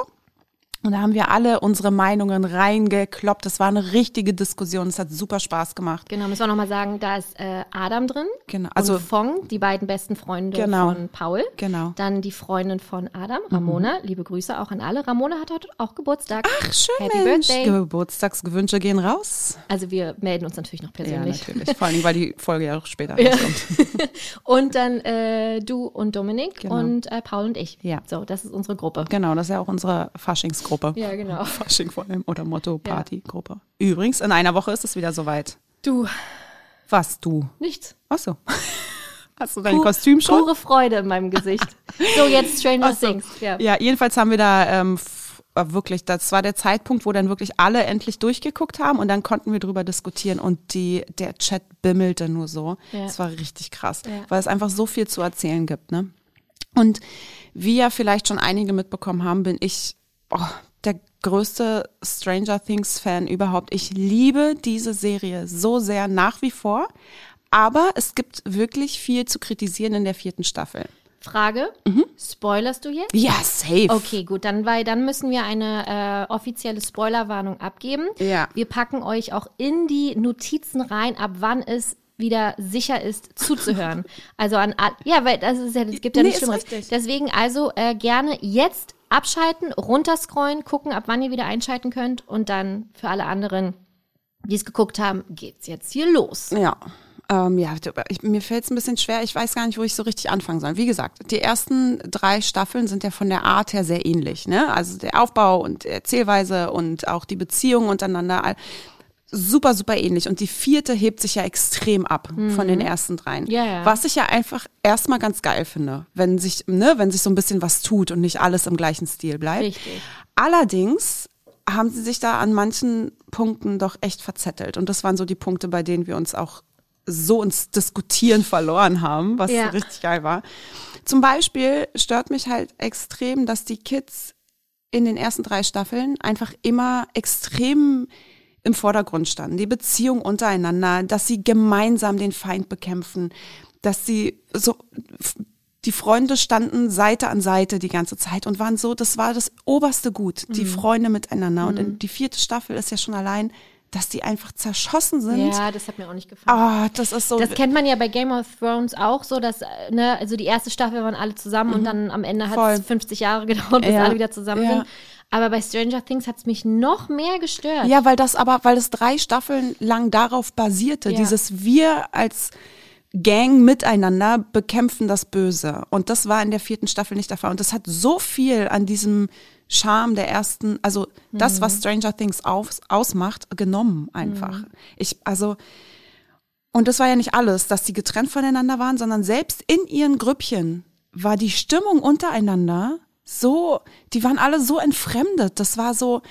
Und da haben wir alle unsere Meinungen reingekloppt. Das war eine richtige Diskussion. Es hat super Spaß gemacht. Genau, müssen wir nochmal sagen, da ist äh, Adam drin. Genau, also- und Fong, die beiden besten Freunde Genau. von Paul. Genau. Dann die Freundin von Adam, Ramona. Liebe Grüße auch an alle. Ramona hat heute auch Geburtstag. Ach, schön, Happy Mensch. Birthday. Geburtstagsgewünsche gehen raus. Also wir melden uns natürlich noch persönlich. Ja, natürlich. Vor allem, weil die Folge ja auch später Ja. rauskommt. Und dann äh, du und Dominik Genau. und äh, Paul und ich. Ja. So, das ist unsere Gruppe. Genau, das ist ja auch unsere Faschingsgruppe. Ja, genau. Fasching vor allem oder Motto-Party-Gruppe. Übrigens, in einer Woche ist es wieder soweit. Du, Was, du? nichts. Ach so. Hast du dein Pu- Kostüm schon? Pure Freude in meinem Gesicht. So, jetzt Stranger so. Things. Ja. Ja, jedenfalls haben wir da ähm, äh, wirklich, das war der Zeitpunkt, wo dann wirklich alle endlich durchgeguckt haben und dann konnten wir drüber diskutieren und die, der Chat bimmelte nur so. Ja. Das war richtig krass, Ja. weil es einfach so viel zu erzählen gibt, ne? Und wie ja vielleicht schon einige mitbekommen haben, bin ich oh, der größte Stranger Things Fan überhaupt. Ich liebe diese Serie so sehr nach wie vor, aber es gibt wirklich viel zu kritisieren in der vierten Staffel. Frage, Mhm. spoilerst du jetzt? Ja, safe. Okay, gut, dann, weil, dann müssen wir eine äh, offizielle Spoilerwarnung abgeben. Ja. Wir packen euch auch in die Notizen rein, ab wann es wieder sicher ist, zuzuhören. also an ja, weil das ist ja, es gibt ja Nee, nichts Schlimmeres. Deswegen also äh, gerne jetzt abschalten, runterscrollen, gucken, ab wann ihr wieder einschalten könnt und dann für alle anderen, die es geguckt haben, geht's jetzt hier los. Ja. Ähm, ja, ich, mir fällt es ein bisschen schwer. Ich weiß gar nicht, wo ich so richtig anfangen soll. Wie gesagt, die ersten drei Staffeln sind ja von der Art her sehr ähnlich. Ne? Also der Aufbau und Erzählweise und auch die Beziehungen untereinander. Super, super ähnlich. Und die vierte hebt sich ja extrem ab von den ersten dreien. Ja, ja. Was ich ja einfach erstmal ganz geil finde, wenn sich, ne, wenn sich so ein bisschen was tut und nicht alles im gleichen Stil bleibt. Richtig. Allerdings haben sie sich da an manchen Punkten doch echt verzettelt. Und das waren so die Punkte, bei denen wir uns auch so ins Diskutieren verloren haben, was Ja. richtig geil war. Zum Beispiel stört mich halt extrem, dass die Kids in den ersten drei Staffeln einfach immer extrem im Vordergrund standen. Die Beziehung untereinander, dass sie gemeinsam den Feind bekämpfen, dass sie so die Freunde standen Seite an Seite die ganze Zeit und waren so, das war das oberste Gut, die Freunde miteinander. Und in, die vierte Staffel ist ja schon allein, dass die einfach zerschossen sind. Ja, das hat mir auch nicht gefallen. Ah, das ist so. Das kennt man ja bei Game of Thrones auch so, dass, äh, ne, also die erste Staffel waren alle zusammen und dann am Ende hat es 50 Jahre gedauert, bis Ja. alle wieder zusammen Ja. sind. Aber bei Stranger Things hat es mich noch mehr gestört. Ja, weil das aber, weil es drei Staffeln lang darauf basierte, Ja. dieses wir als Gang miteinander bekämpfen das Böse. Und das war in der vierten Staffel nicht der Fall. Und das hat so viel an diesem Charme der ersten, also das, was Stranger Things aus, ausmacht, genommen einfach. Ich, also, und das war ja nicht alles, dass die getrennt voneinander waren, sondern selbst in ihren Grüppchen war die Stimmung untereinander so, die waren alle so entfremdet. Das war so,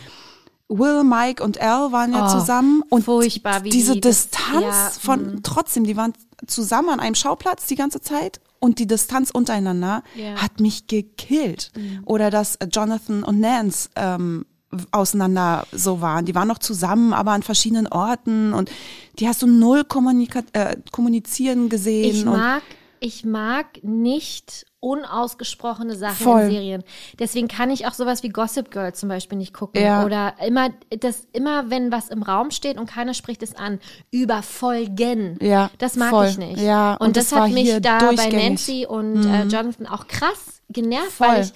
Will, Mike und Al waren ja Oh, zusammen und furchtbar, diese die das- Distanz ja, von trotzdem, die waren zusammen an einem Schauplatz die ganze Zeit und die Distanz untereinander Ja. hat mich gekillt. Oder dass Jonathan und Nance ähm, auseinander so waren. Die waren noch zusammen, aber an verschiedenen Orten und die hast du null kommunika äh, kommunizieren gesehen. Ich mag, ich mag nicht unausgesprochene Sachen Voll. in Serien. Deswegen kann ich auch sowas wie Gossip Girl zum Beispiel nicht gucken. Ja. Oder immer, das, immer wenn was im Raum steht und keiner spricht es an, über Folgen. Ja, Das mag voll. ich nicht. Ja, und, und das, das war hat mich da bei. Mhm. Nancy und äh, Jonathan auch krass genervt, Voll. weil ich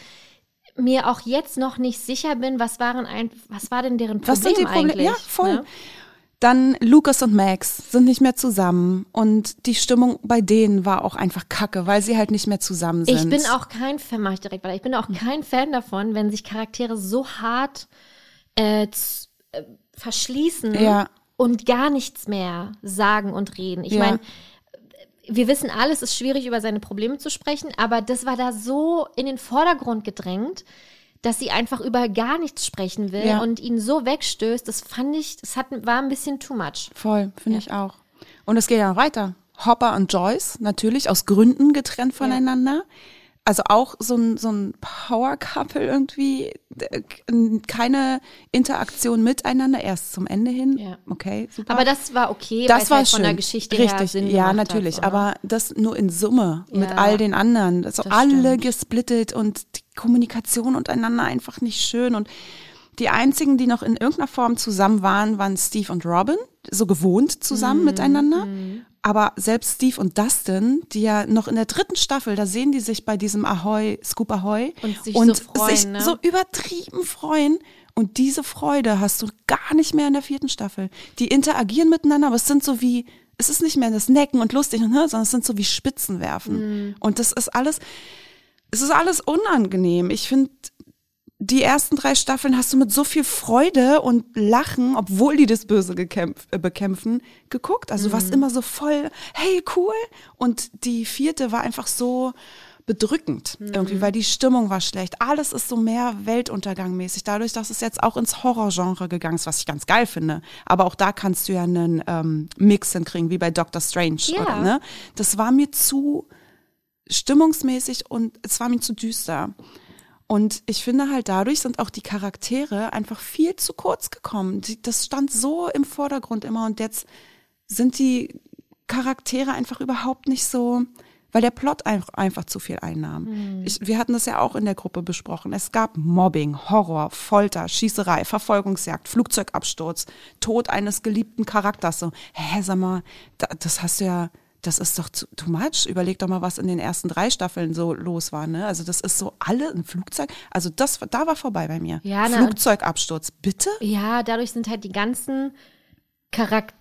mir auch jetzt noch nicht sicher bin, was waren ein, was war denn deren Problem Was sind die Probleme? eigentlich? Ja, voll. ne? Dann Lucas und Max sind nicht mehr zusammen und die Stimmung bei denen war auch einfach kacke, weil sie halt nicht mehr zusammen sind. Ich bin auch kein Fan, mach ich direkt weiter. Ich bin auch kein Fan davon, wenn sich Charaktere so hart äh, z- äh, verschließen Ja. und gar nichts mehr sagen und reden. Ich Ja. meine, wir wissen alle, es ist schwierig, über seine Probleme zu sprechen, aber das war da so in den Vordergrund gedrängt, dass sie einfach über gar nichts sprechen will Ja. und ihn so wegstößt. Das fand ich, das hat, war ein bisschen too much. Voll, finde ich auch. Und es geht ja noch weiter. Hopper und Joyce, natürlich aus Gründen getrennt voneinander. Also auch so ein, so ein Power-Couple irgendwie. äh, Keine Interaktion miteinander, erst zum Ende hin. Ja. Okay, super. Aber das war okay, das war halt von schön. der Geschichte her Richtig, ja, natürlich. Hat, aber das nur in Summe mit Ja. all den anderen. Also alle gesplittet und Kommunikation untereinander einfach nicht schön. Und die einzigen, die noch in irgendeiner Form zusammen waren, waren Steve und Robin, so gewohnt zusammen Mhm, miteinander. Aber selbst Steve und Dustin, die ja noch in der dritten Staffel, da sehen die sich bei diesem Ahoy, Scoop Ahoy Und sich so freuen, sich ne? so übertrieben freuen. Und diese Freude hast du gar nicht mehr in der vierten Staffel. Die interagieren miteinander, aber es sind so wie, es ist nicht mehr das Necken und lustig, und, sondern es sind so wie Spitzenwerfen. Mhm. Und das ist alles, es ist alles unangenehm. Ich finde, die ersten drei Staffeln hast du mit so viel Freude und Lachen, obwohl die das Böse gekämpf, äh, bekämpfen, geguckt. Also du warst immer so voll, hey, cool. Und die vierte war einfach so bedrückend irgendwie, weil die Stimmung war schlecht. Alles ist so mehr Weltuntergangmäßig. Dadurch, dass es jetzt auch ins Horrorgenre gegangen ist, was ich ganz geil finde. Aber auch da kannst du ja einen ähm, Mix hinkriegen, wie bei Doctor Strange. Ja. Oder, ne? Das war mir zu stimmungsmäßig und es war mir zu düster. Und ich finde halt, dadurch sind auch die Charaktere einfach viel zu kurz gekommen. Das stand so im Vordergrund immer und jetzt sind die Charaktere einfach überhaupt nicht so, weil der Plot einfach, einfach zu viel einnahm. Ich, wir hatten das ja auch in der Gruppe besprochen. Es gab Mobbing, Horror, Folter, Schießerei, Verfolgungsjagd, Flugzeugabsturz, Tod eines geliebten Charakters. So, hä, sag mal, da, das hast du ja, das ist doch too, much. Überleg doch mal, was in den ersten drei Staffeln so los war. Ne? Also das ist so alle ein Flugzeug. Also das, da war vorbei bei mir. Ja, na, Flugzeugabsturz, bitte? Ja, dadurch sind halt die ganzen Charak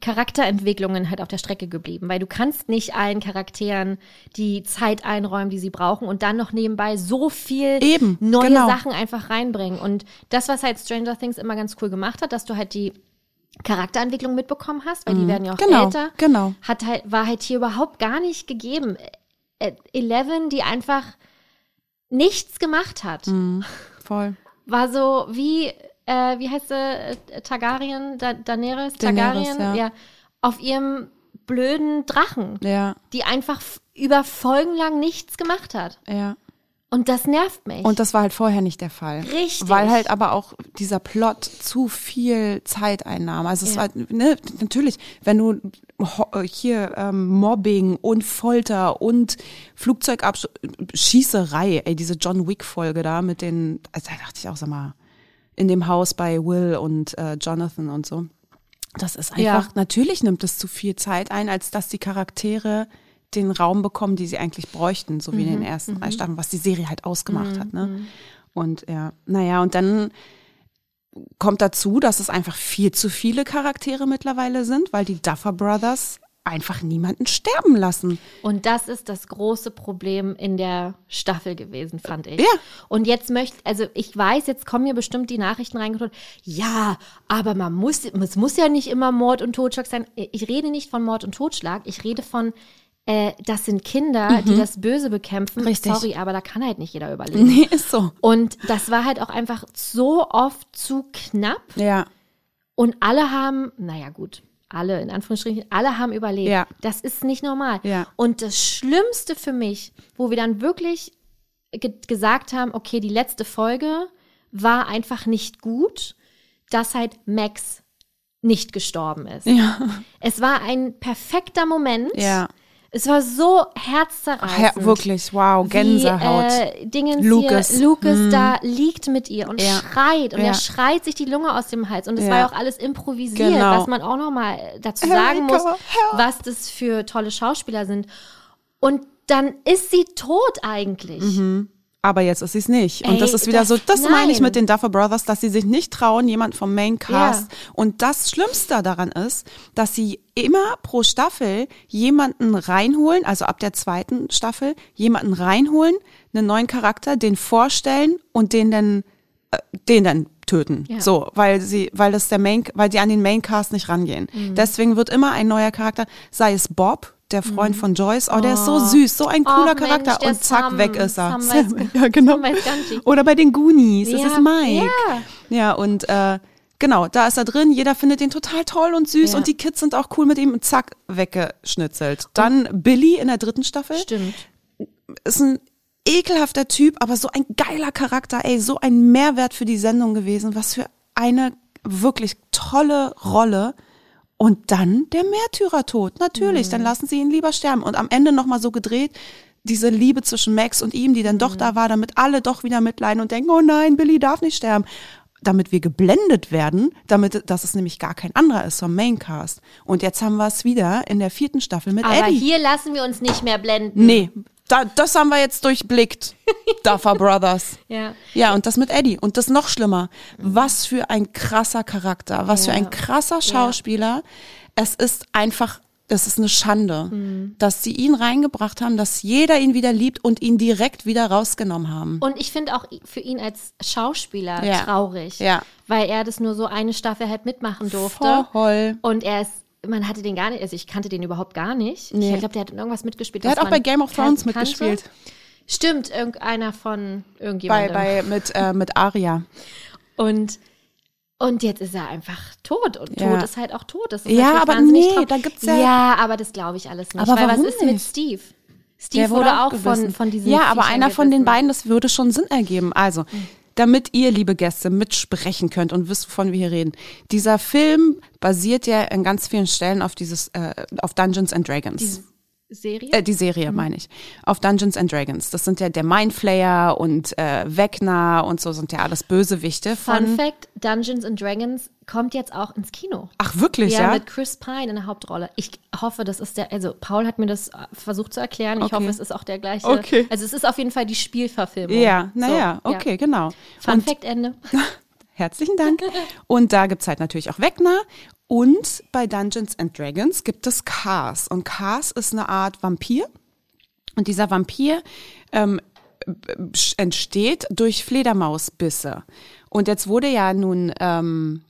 Charakterentwicklungen halt auf der Strecke geblieben, weil du kannst nicht allen Charakteren die Zeit einräumen, die sie brauchen und dann noch nebenbei so viel Eben, neue genau. Sachen einfach reinbringen. Und das, was halt Stranger Things immer ganz cool gemacht hat, dass du halt die Charakterentwicklung mitbekommen hast, weil die werden ja auch Genau, älter, genau. hat halt, war halt hier überhaupt gar nicht gegeben. Äh, Eleven, die einfach nichts gemacht hat Voll. war so wie, äh, wie heißt sie, äh, Targaryen, da Daenerys, Daenerys, Targaryen, ja. auf ihrem blöden Drachen, Ja, die einfach über Folgen lang nichts gemacht hat. ja. Und das nervt mich. Und das war halt vorher nicht der Fall. Richtig. Weil halt aber auch dieser Plot zu viel Zeit einnahm. Also es Ja. war, ne, natürlich, wenn du hier ähm, Mobbing und Folter und Flugzeugabsch Schießerei, ey, diese John Wick-Folge da mit den, also da dachte ich auch, sag mal, in dem Haus bei Will und äh, Jonathan und so. Das ist einfach, Ja. natürlich nimmt es zu viel Zeit ein, als dass die Charaktere den Raum bekommen, die sie eigentlich bräuchten, so wie in den ersten drei Staffeln, was die Serie halt ausgemacht hat. Ne? Und ja, naja, und dann kommt dazu, dass es einfach viel zu viele Charaktere mittlerweile sind, weil die Duffer Brothers einfach niemanden sterben lassen. Und das ist das große Problem in der Staffel gewesen, fand ich. Ja. Und jetzt möchte, also ich weiß, jetzt kommen mir bestimmt die Nachrichten reingeholt. Ja, aber man muss, es muss ja nicht immer Mord und Totschlag sein. Ich rede nicht von Mord und Totschlag. Ich rede von, äh, das sind Kinder, die das Böse bekämpfen. Mhm. Richtig. Sorry, aber da kann halt nicht jeder überleben. Nee, ist so. Und das war halt auch einfach so oft zu knapp. Ja. Und alle haben, naja gut, alle in Anführungsstrichen, alle haben überlebt. Ja. Das ist nicht normal. Ja. Und das Schlimmste für mich, wo wir dann wirklich ge gesagt haben, okay, die letzte Folge war einfach nicht gut, dass halt Max nicht gestorben ist. Ja. Es war ein perfekter Moment. Ja. Es war so herzzerreißend. ja wirklich, wow, Gänsehaut. Wie, äh, Dingens Lucas. Hier, Lucas da liegt mit ihr und Ja. schreit und Ja. er schreit sich die Lunge aus dem Hals und es war ja auch alles improvisiert, Genau. was man auch noch mal dazu sagen muss, was das für tolle Schauspieler sind. Und dann ist sie tot eigentlich. Aber jetzt ist sie es nicht. Und Ey, das ist wieder das- so, das meine ich nein. mit den Duffer Brothers, dass sie sich nicht trauen, jemand vom Main Cast. Ja. Und das Schlimmste daran ist, dass sie immer pro Staffel jemanden reinholen, also ab der zweiten Staffel, jemanden reinholen, einen neuen Charakter, den vorstellen und den dann, äh, den dann töten. Ja. So, weil sie, weil das der Main, weil die an den Main Cast nicht rangehen. Mhm. Deswegen wird immer ein neuer Charakter, sei es Bob, der Freund von Joyce, oh, der ist so süß, so ein cooler Och, Mensch, Charakter der und zack, Sam. weg ist er. Sam ja, genau. Oder bei den Goonies, das Ja, ist Mike. ja. Ja, und äh, genau, da ist er drin, jeder findet ihn total toll und süß Ja. und die Kids sind auch cool mit ihm und zack, weggeschnitzelt. Dann Billy in der dritten Staffel Stimmt. ist ein ekelhafter Typ, aber so ein geiler Charakter, ey, so ein Mehrwert für die Sendung gewesen, was für eine wirklich tolle Rolle. Und dann der Märtyrertod, natürlich, dann lassen sie ihn lieber sterben. Und am Ende nochmal so gedreht, diese Liebe zwischen Max und ihm, die dann doch da war, damit alle doch wieder mitleiden und denken, oh nein, Billy darf nicht sterben. Damit wir geblendet werden, damit, dass es nämlich gar kein anderer ist vom Maincast. Und jetzt haben wir es wieder in der vierten Staffel mit Aber Eddie. hier lassen wir uns nicht mehr blenden. Nee, da, das haben wir jetzt durchblickt. Duffer Brothers. Ja. Ja, und das mit Eddie. Und das noch schlimmer. Was für ein krasser Charakter. Was für Ja. ein krasser Schauspieler. Es ist einfach, es ist eine Schande, Mhm. dass sie ihn reingebracht haben, dass jeder ihn wieder liebt und ihn direkt wieder rausgenommen haben. Und ich finde auch für ihn als Schauspieler Ja. traurig, Ja. weil er das nur so eine Staffel halt mitmachen durfte. Voll. Und er ist, man hatte den gar nicht, also ich kannte den überhaupt gar nicht. Nee. Ich glaube, der hat irgendwas mitgespielt. Der hat auch bei Game of Thrones kannte. mitgespielt. Stimmt, irgendeiner von Bei, irgendjemandem. bei, mit, äh, mit Aria. Und, und jetzt ist er einfach tot. Und Ja. tot ist halt auch tot. Das ist Ja, aber nee, traurig. da gibt's ja- Ja, aber das glaube ich alles nicht. Aber weil warum was ist mit nicht? Steve? Steve Der wurde, auch von, von diesen Ja, aber einer von den beiden, das würde schon Sinn ergeben. Also, damit ihr, liebe Gäste, mitsprechen könnt und wisst, wovon wir hier reden. Dieser Film basiert ja an ganz vielen Stellen auf dieses, äh, auf Dungeons and Dragons. Diese Serie? Äh, die Serie, meine ich. Auf Dungeons and Dragons. Das sind ja der Mindflayer und äh, Vecna und so sind ja alles Bösewichte Fun von. Fact: Dungeons and Dragons kommt jetzt auch ins Kino. Ach, wirklich, Ja, ja? mit Chris Pine in der Hauptrolle. Ich hoffe, das ist der, also Paul hat mir das äh, versucht zu erklären. Ich Okay. hoffe, es ist auch der gleiche. Okay. Also es ist auf jeden Fall die Spielverfilmung. Ja, naja, So, okay, genau. Fun Und Fact Ende. Herzlichen Dank. Und da gibt's halt natürlich auch Wegner. Und bei Dungeons and Dragons gibt es Kars. Und Kars ist eine Art Vampir. Und dieser Vampir ähm, b- entsteht durch Fledermausbisse. Und jetzt wurde ja nun ähm,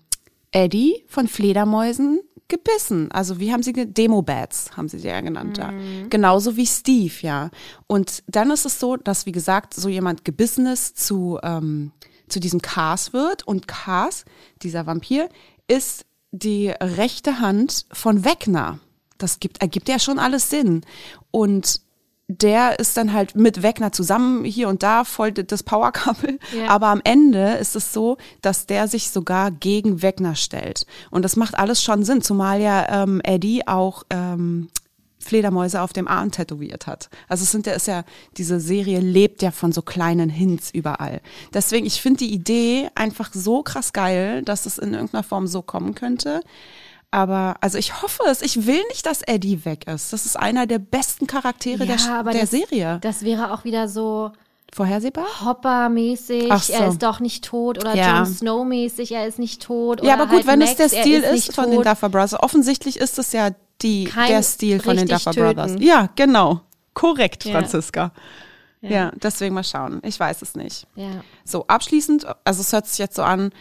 Eddie von Fledermäusen gebissen. Also wie haben sie Demo-Bats haben sie sie ja genannt da. Genauso wie Steve, ja. Und dann ist es so, dass wie gesagt so jemand gebissenes zu ähm, zu diesem Kars wird und Kars, dieser Vampir, ist die rechte Hand von Wegner. Das gibt ergibt ja schon alles Sinn. Und der ist dann halt mit Wegner zusammen hier und da voll das Power-Couple. Ja. Aber am Ende ist es so, dass der sich sogar gegen Wegner stellt. Und das macht alles schon Sinn, zumal ja ähm, Eddie auch ähm, Fledermäuse auf dem Arm tätowiert hat. Also es sind ja, ist ja, diese Serie lebt ja von so kleinen Hints überall. Deswegen, ich finde die Idee einfach so krass geil, dass es in irgendeiner Form so kommen könnte. Aber, also ich hoffe es. Ich will nicht, dass Eddie weg ist. Das ist einer der besten Charaktere der, der das, Serie. Das wäre auch wieder so Vorhersehbar? Hopper-mäßig, Ach so. er ist doch nicht tot oder Ja. Jon Snow-mäßig, er ist nicht tot. Ja, aber gut, halt wenn Max, es der er Stil ist, ist, von tot. den Duffer Brothers. Offensichtlich ist es ja die, Kein der Stil von den Duffer töten. Brothers. Ja, genau. Korrekt, Ja. Franziska. Ja. deswegen mal schauen. Ich weiß es nicht. Ja. So, abschließend, also es hört sich jetzt so an,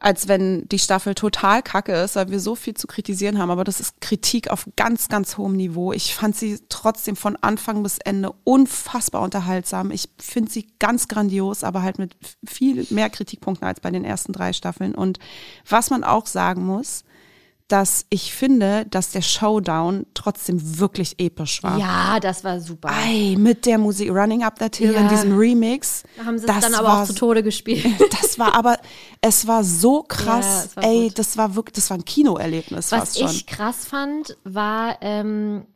als wenn die Staffel total kacke ist, weil wir so viel zu kritisieren haben, aber das ist Kritik auf ganz, ganz hohem Niveau. Ich fand sie trotzdem von Anfang bis Ende unfassbar unterhaltsam. Ich finde sie ganz grandios, aber halt mit viel mehr Kritikpunkten als bei den ersten drei Staffeln. Und was man auch sagen muss, dass ich finde, dass der Showdown trotzdem wirklich episch war. ja, das war super. Ei, mit der Musik Running Up That Hill Ja. in diesem Remix. Da haben sie es das dann aber war auch zu Tode gespielt. das war aber, es war so Ja, krass. es war Ey, gut. das war wirklich, das war ein Kinoerlebnis Was fast schon. ich krass fand, war, ähm,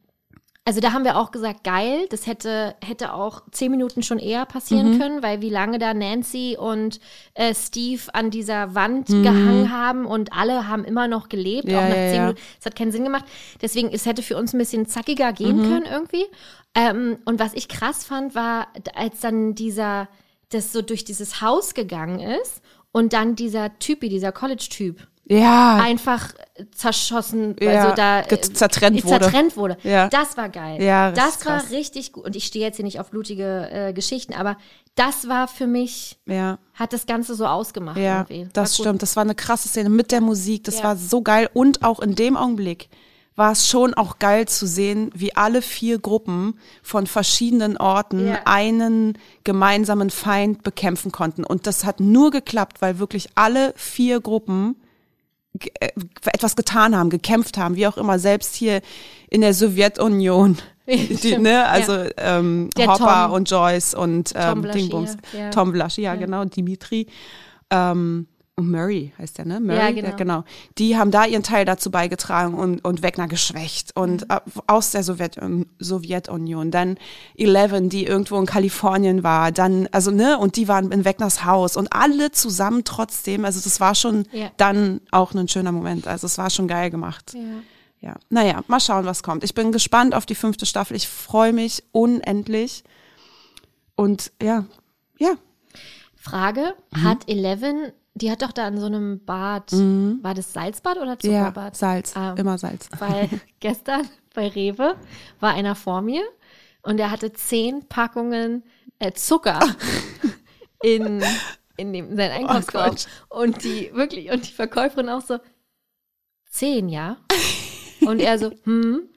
also da haben wir auch gesagt, geil, das hätte, hätte auch zehn Minuten schon eher Mhm. passieren können, weil wie lange da Nancy und äh, Steve an dieser Wand Mhm. gehangen haben und alle haben immer noch gelebt, Ja, auch nach zehn ja. Minuten. Es hat keinen Sinn gemacht. Deswegen, es hätte für uns ein bisschen zackiger Mhm. gehen können irgendwie. Ähm, und was ich krass fand, war, als dann dieser, das so durch dieses Haus gegangen ist und dann dieser Typi, dieser College-Typ, ja, einfach zerschossen, Ja, also da äh, zertrennt wurde. zertrennt wurde. Ja. Das war geil. Ja, richtig das war krass. richtig gut. Und ich stehe jetzt hier nicht auf blutige äh, Geschichten, aber das war für mich, ja, hat das Ganze so ausgemacht. ja, irgendwie. das stimmt. Das war eine krasse Szene mit der Musik. Das Ja. war so geil. Und auch in dem Augenblick war es schon auch geil zu sehen, wie alle vier Gruppen von verschiedenen Orten Ja. einen gemeinsamen Feind bekämpfen konnten. Und das hat nur geklappt, weil wirklich alle vier Gruppen äh, etwas getan haben, gekämpft haben, wie auch immer, selbst hier in der Sowjetunion. Die, ne, ja. also ähm, Der Hopper Tom. und Joyce und ähm, Blaschia, Dingbums. ja. Tom Blaschia, ja, genau, Dimitri. Ähm, und Murray heißt der, ne? Murray, Ja, genau. genau. Die haben da ihren Teil dazu beigetragen und, und Wegner geschwächt. Und Mhm. aus der Sowjet, Sowjetunion. Dann Eleven, die irgendwo in Kalifornien war. Dann, also, ne, und die waren in Wegners Haus. Und alle zusammen trotzdem. Also, das war schon Ja. dann auch ein schöner Moment. Also, es war schon geil gemacht. Ja. Ja, naja, mal schauen, was kommt. Ich bin gespannt auf die fünfte Staffel. Ich freue mich unendlich. Und ja, ja, Frage, Mhm. hat Eleven, die hat doch da in so einem Bad, war das Salzbad oder Mhm. ja, Zuckerbad? Salz, Ah. immer Salz. Weil gestern bei Rewe war einer vor mir und der hatte zehn Packungen äh, Zucker in, in dem, sein Einkaufskorb. Gott. und die, wirklich, und die Verkäuferin auch so, zehn, ja? Und er so, hm?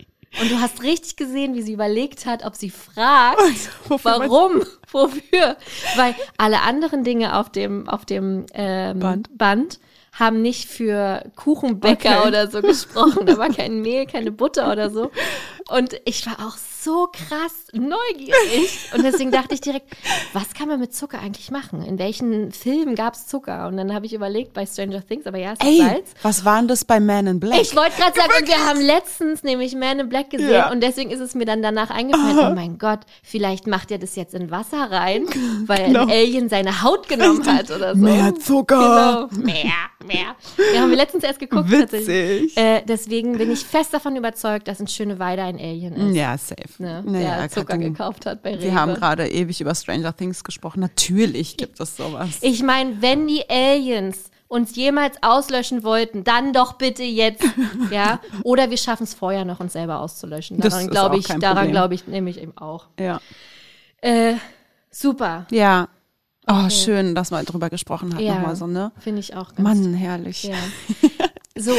Und du hast richtig gesehen, wie sie überlegt hat, ob sie fragt, Wofür warum, wofür. Weil alle anderen Dinge auf dem, auf dem ähm, Band. Band haben nicht für Kuchenbäcker Okay. oder so gesprochen. Da war kein Mehl, keine Butter oder so. Und ich war auch so krass neugierig. Und deswegen dachte ich direkt, was kann man mit Zucker eigentlich machen? In welchen Filmen gab es Zucker? Und dann habe ich überlegt, bei Stranger Things, aber ja, es ist Ey, Salz. was waren das bei Man in Black? Ich wollte gerade sagen, und wir haben letztens nämlich Man in Black gesehen Ja. und deswegen ist es mir dann danach eingefallen, oh mein Gott, vielleicht macht er das jetzt in Wasser rein, weil Genau. ein Alien seine Haut genommen hat oder so. Mehr Zucker. Genau. Mehr, mehr. Wir haben wir letztens erst geguckt. Witzig. Äh, deswegen bin ich fest davon überzeugt, dass ein schöne Weide ein Alien ist. Ja, safe. Ne, Naja, der Zucker Katrin, gekauft hat bei Rewe. Wir haben gerade ewig über Stranger Things gesprochen. Natürlich gibt es sowas. Ich meine, wenn die Aliens uns jemals auslöschen wollten, dann doch bitte jetzt, ja? Oder wir schaffen es vorher noch, uns selber auszulöschen. Daran glaube ich, daran glaube ich nämlich eben auch. Ja. Äh, super. Ja. Oh, schön, dass man drüber gesprochen hat. Ja, Nochmal so, ne? finde ich auch ganz Mann, herrlich. Ja. So,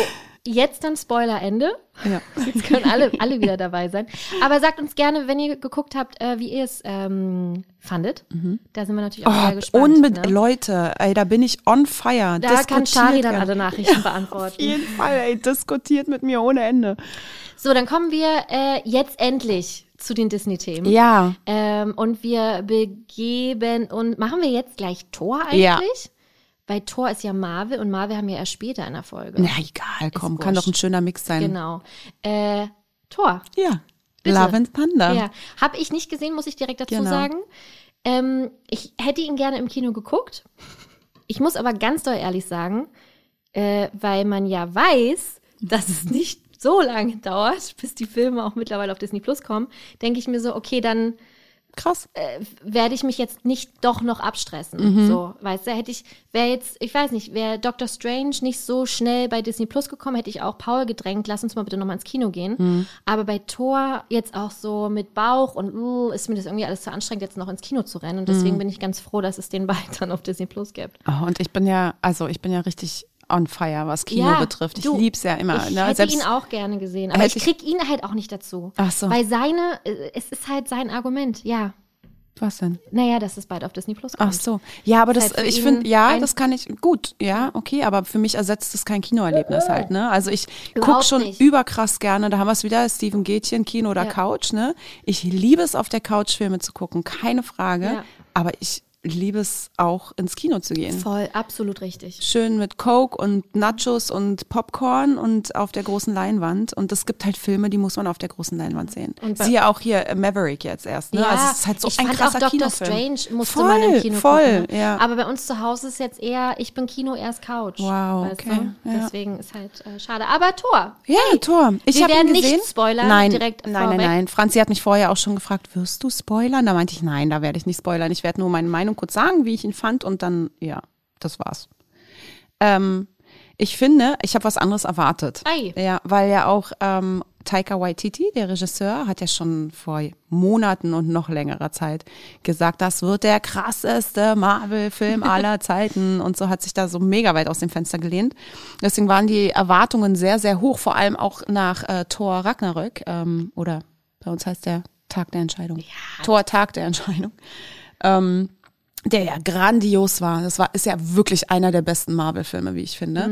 jetzt dann Spoilerende. Ja. Jetzt können alle, alle wieder dabei sein. Aber sagt uns gerne, wenn ihr geguckt habt, äh, wie ihr es ähm, fandet. Da sind wir natürlich auch sehr Oh, gespannt. unbedingt, ne? Leute, ey, da bin ich on fire. Da kann Shari dann alle Nachrichten Auf beantworten. jeden Fall, ey, diskutiert mit mir ohne Ende. So, dann kommen wir äh, jetzt endlich zu den Disney-Themen. Ja. Ähm, und wir begeben und machen wir jetzt gleich Thor eigentlich? Ja. Weil Thor ist ja Marvel und Marvel haben wir erst später in der Folge. Na egal, komm, kann doch ein schöner Mix sein. Genau. Äh, Thor. Ja. Bitte. Love and Thunder. Ja. Habe ich nicht gesehen, muss ich direkt dazu Genau. sagen. Ähm, ich hätte ihn gerne im Kino geguckt. Ich muss aber ganz doll ehrlich sagen, äh, weil man ja weiß, dass es nicht so lange dauert, bis die Filme auch mittlerweile auf Disney Plus kommen, denke ich mir so, okay, dann Krass. werde ich mich jetzt nicht doch noch abstressen. Mhm. So, weißt du, hätte ich, wäre jetzt, ich weiß nicht, wäre Doctor Strange nicht so schnell bei Disney Plus gekommen, hätte ich auch Paul gedrängt, lass uns mal bitte nochmal ins Kino gehen. Mhm. Aber bei Thor jetzt auch so mit Bauch und uh, ist mir das irgendwie alles zu anstrengend, jetzt noch ins Kino zu rennen. Und deswegen Mhm. bin ich ganz froh, dass es den dann auf Disney Plus gibt. Oh, und ich bin ja, also ich bin ja richtig on fire, was Kino Ja, betrifft. Ich du, lieb's ja immer. Ich ne? hätte Selbst, ihn auch gerne gesehen, aber ich krieg ihn halt auch nicht dazu. Ach so. Weil seine, äh, es ist halt sein Argument, ja. was denn? Naja, dass es bald auf Disney Plus kommt. Ach so. Ja, aber das, halt für ich finde, ja, das kann ich, gut, ja, okay, aber für mich ersetzt das kein Kinoerlebnis halt, ne? Also ich guck Überhaupt schon nicht. überkrass gerne, da haben wir es wieder, Steven Gätchen, Kino oder Ja. Couch, ne? Ich liebe es, auf der Couch Filme zu gucken, keine Frage, Ja. aber ich liebe es auch ins Kino zu gehen. Voll, absolut richtig. Schön mit Coke und Nachos und Popcorn und auf der großen Leinwand. Und es gibt halt Filme, die muss man auf der großen Leinwand sehen. Und Siehe auch hier äh, Maverick jetzt erst. Ne? Ja, also es ist halt so ich ein fand krasser auch Doctor Kinofilm. Strange musste voll, man im Kino voll, gucken. ja. Aber bei uns zu Hause ist jetzt eher, ich bin Kino, erst Couch. Wow, okay, ja. Deswegen ist halt äh, schade. Aber Tor. Ja, Tor. Ich habe ihn werden nicht gesehen. spoilern, nein, direkt nein, nein, nein. Franzi hat mich vorher auch schon gefragt, wirst du spoilern? Da meinte ich, nein, da werde ich nicht spoilern. Ich werde nur meine Meinung kurz sagen, wie ich ihn fand und dann, ja, das war's. Ähm, ich finde, ich habe was anderes erwartet. Ei. Ja, weil ja auch ähm, Taika Waititi, der Regisseur, hat ja schon vor Monaten und noch längerer Zeit gesagt, das wird der krasseste Marvel-Film aller Zeiten und so hat sich da so mega weit aus dem Fenster gelehnt. Deswegen waren die Erwartungen sehr, sehr hoch, vor allem auch nach äh, Thor Ragnarök ähm, oder bei uns heißt der Tag der Entscheidung. Thor Tag der Entscheidung. Ähm, der ja grandios war. Das war, ist ja wirklich einer der besten Marvel-Filme, wie ich finde.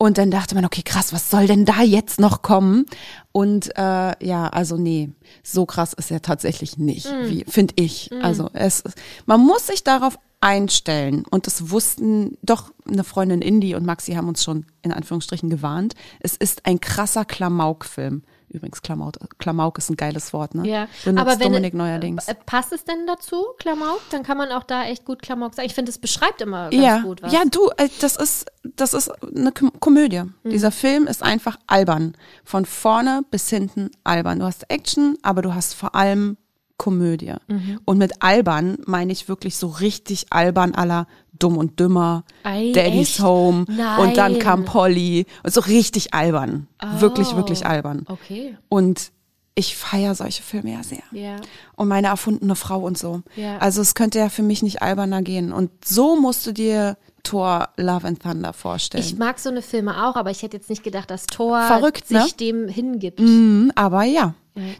Und dann dachte man, okay, krass, was soll denn da jetzt noch kommen? Und äh, ja, also nee, so krass ist er tatsächlich nicht, wie finde ich. Also es, man muss sich darauf einstellen. Und das wussten doch eine Freundin Indy und Maxi haben uns schon in Anführungsstrichen gewarnt. Es ist ein krasser Klamauk-Film. Übrigens, Klamauk, Klamauk ist ein geiles Wort, ne? Ja, Benutzt aber wenn Dominik neuerdings. Äh, passt es denn dazu, Klamauk? Dann kann man auch da echt gut Klamauk sagen. Ich finde, es beschreibt immer ganz ja, gut was. ja, du, äh, das ist, das ist eine Kom Komödie. Mhm. Dieser Film ist einfach albern. Von vorne bis hinten albern. Du hast Action, aber du hast vor allem Komödie. Mhm. Und mit albern meine ich wirklich so richtig albern aller Dumm und Dümmer, Ei, Daddy's echt? Home und dann Nein. kam Polly. Und so richtig albern. Wirklich, wirklich albern. Okay. Und ich feiere solche Filme ja sehr Ja. und meine erfundene Frau und so. Ja. Also es könnte ja für mich nicht alberner gehen. Und so musst du dir Thor Love and Thunder vorstellen. Ich mag so eine Filme auch, aber ich hätte jetzt nicht gedacht, dass Thor Verrückt, sich ne? dem hingibt. Mhm, aber ja,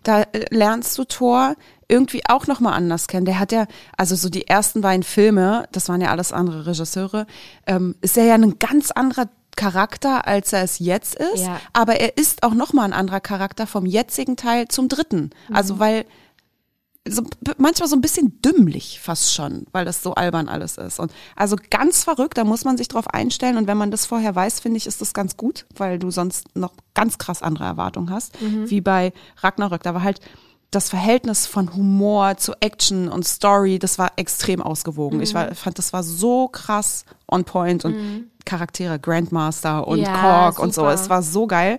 da äh, lernst du Thor irgendwie auch nochmal anders kennen. Der hat ja, also so die ersten beiden Filme, das waren ja alles andere Regisseure, ähm, ist er ja ein ganz anderer Charakter, als er es jetzt ist. Ja. Aber er ist auch nochmal ein anderer Charakter vom jetzigen Teil zum dritten. Also weil so, manchmal so ein bisschen dümmlich fast schon, weil das so albern alles ist. Und also ganz verrückt, da muss man sich drauf einstellen. Und wenn man das vorher weiß, finde ich, ist das ganz gut, weil du sonst noch ganz krass andere Erwartungen hast. Wie bei Ragnarök. Da war halt das Verhältnis von Humor zu Action und Story, das war extrem ausgewogen. Ich war, fand, das war so krass on point und Charaktere, Grandmaster und Ja, Kork und so. Es war so geil.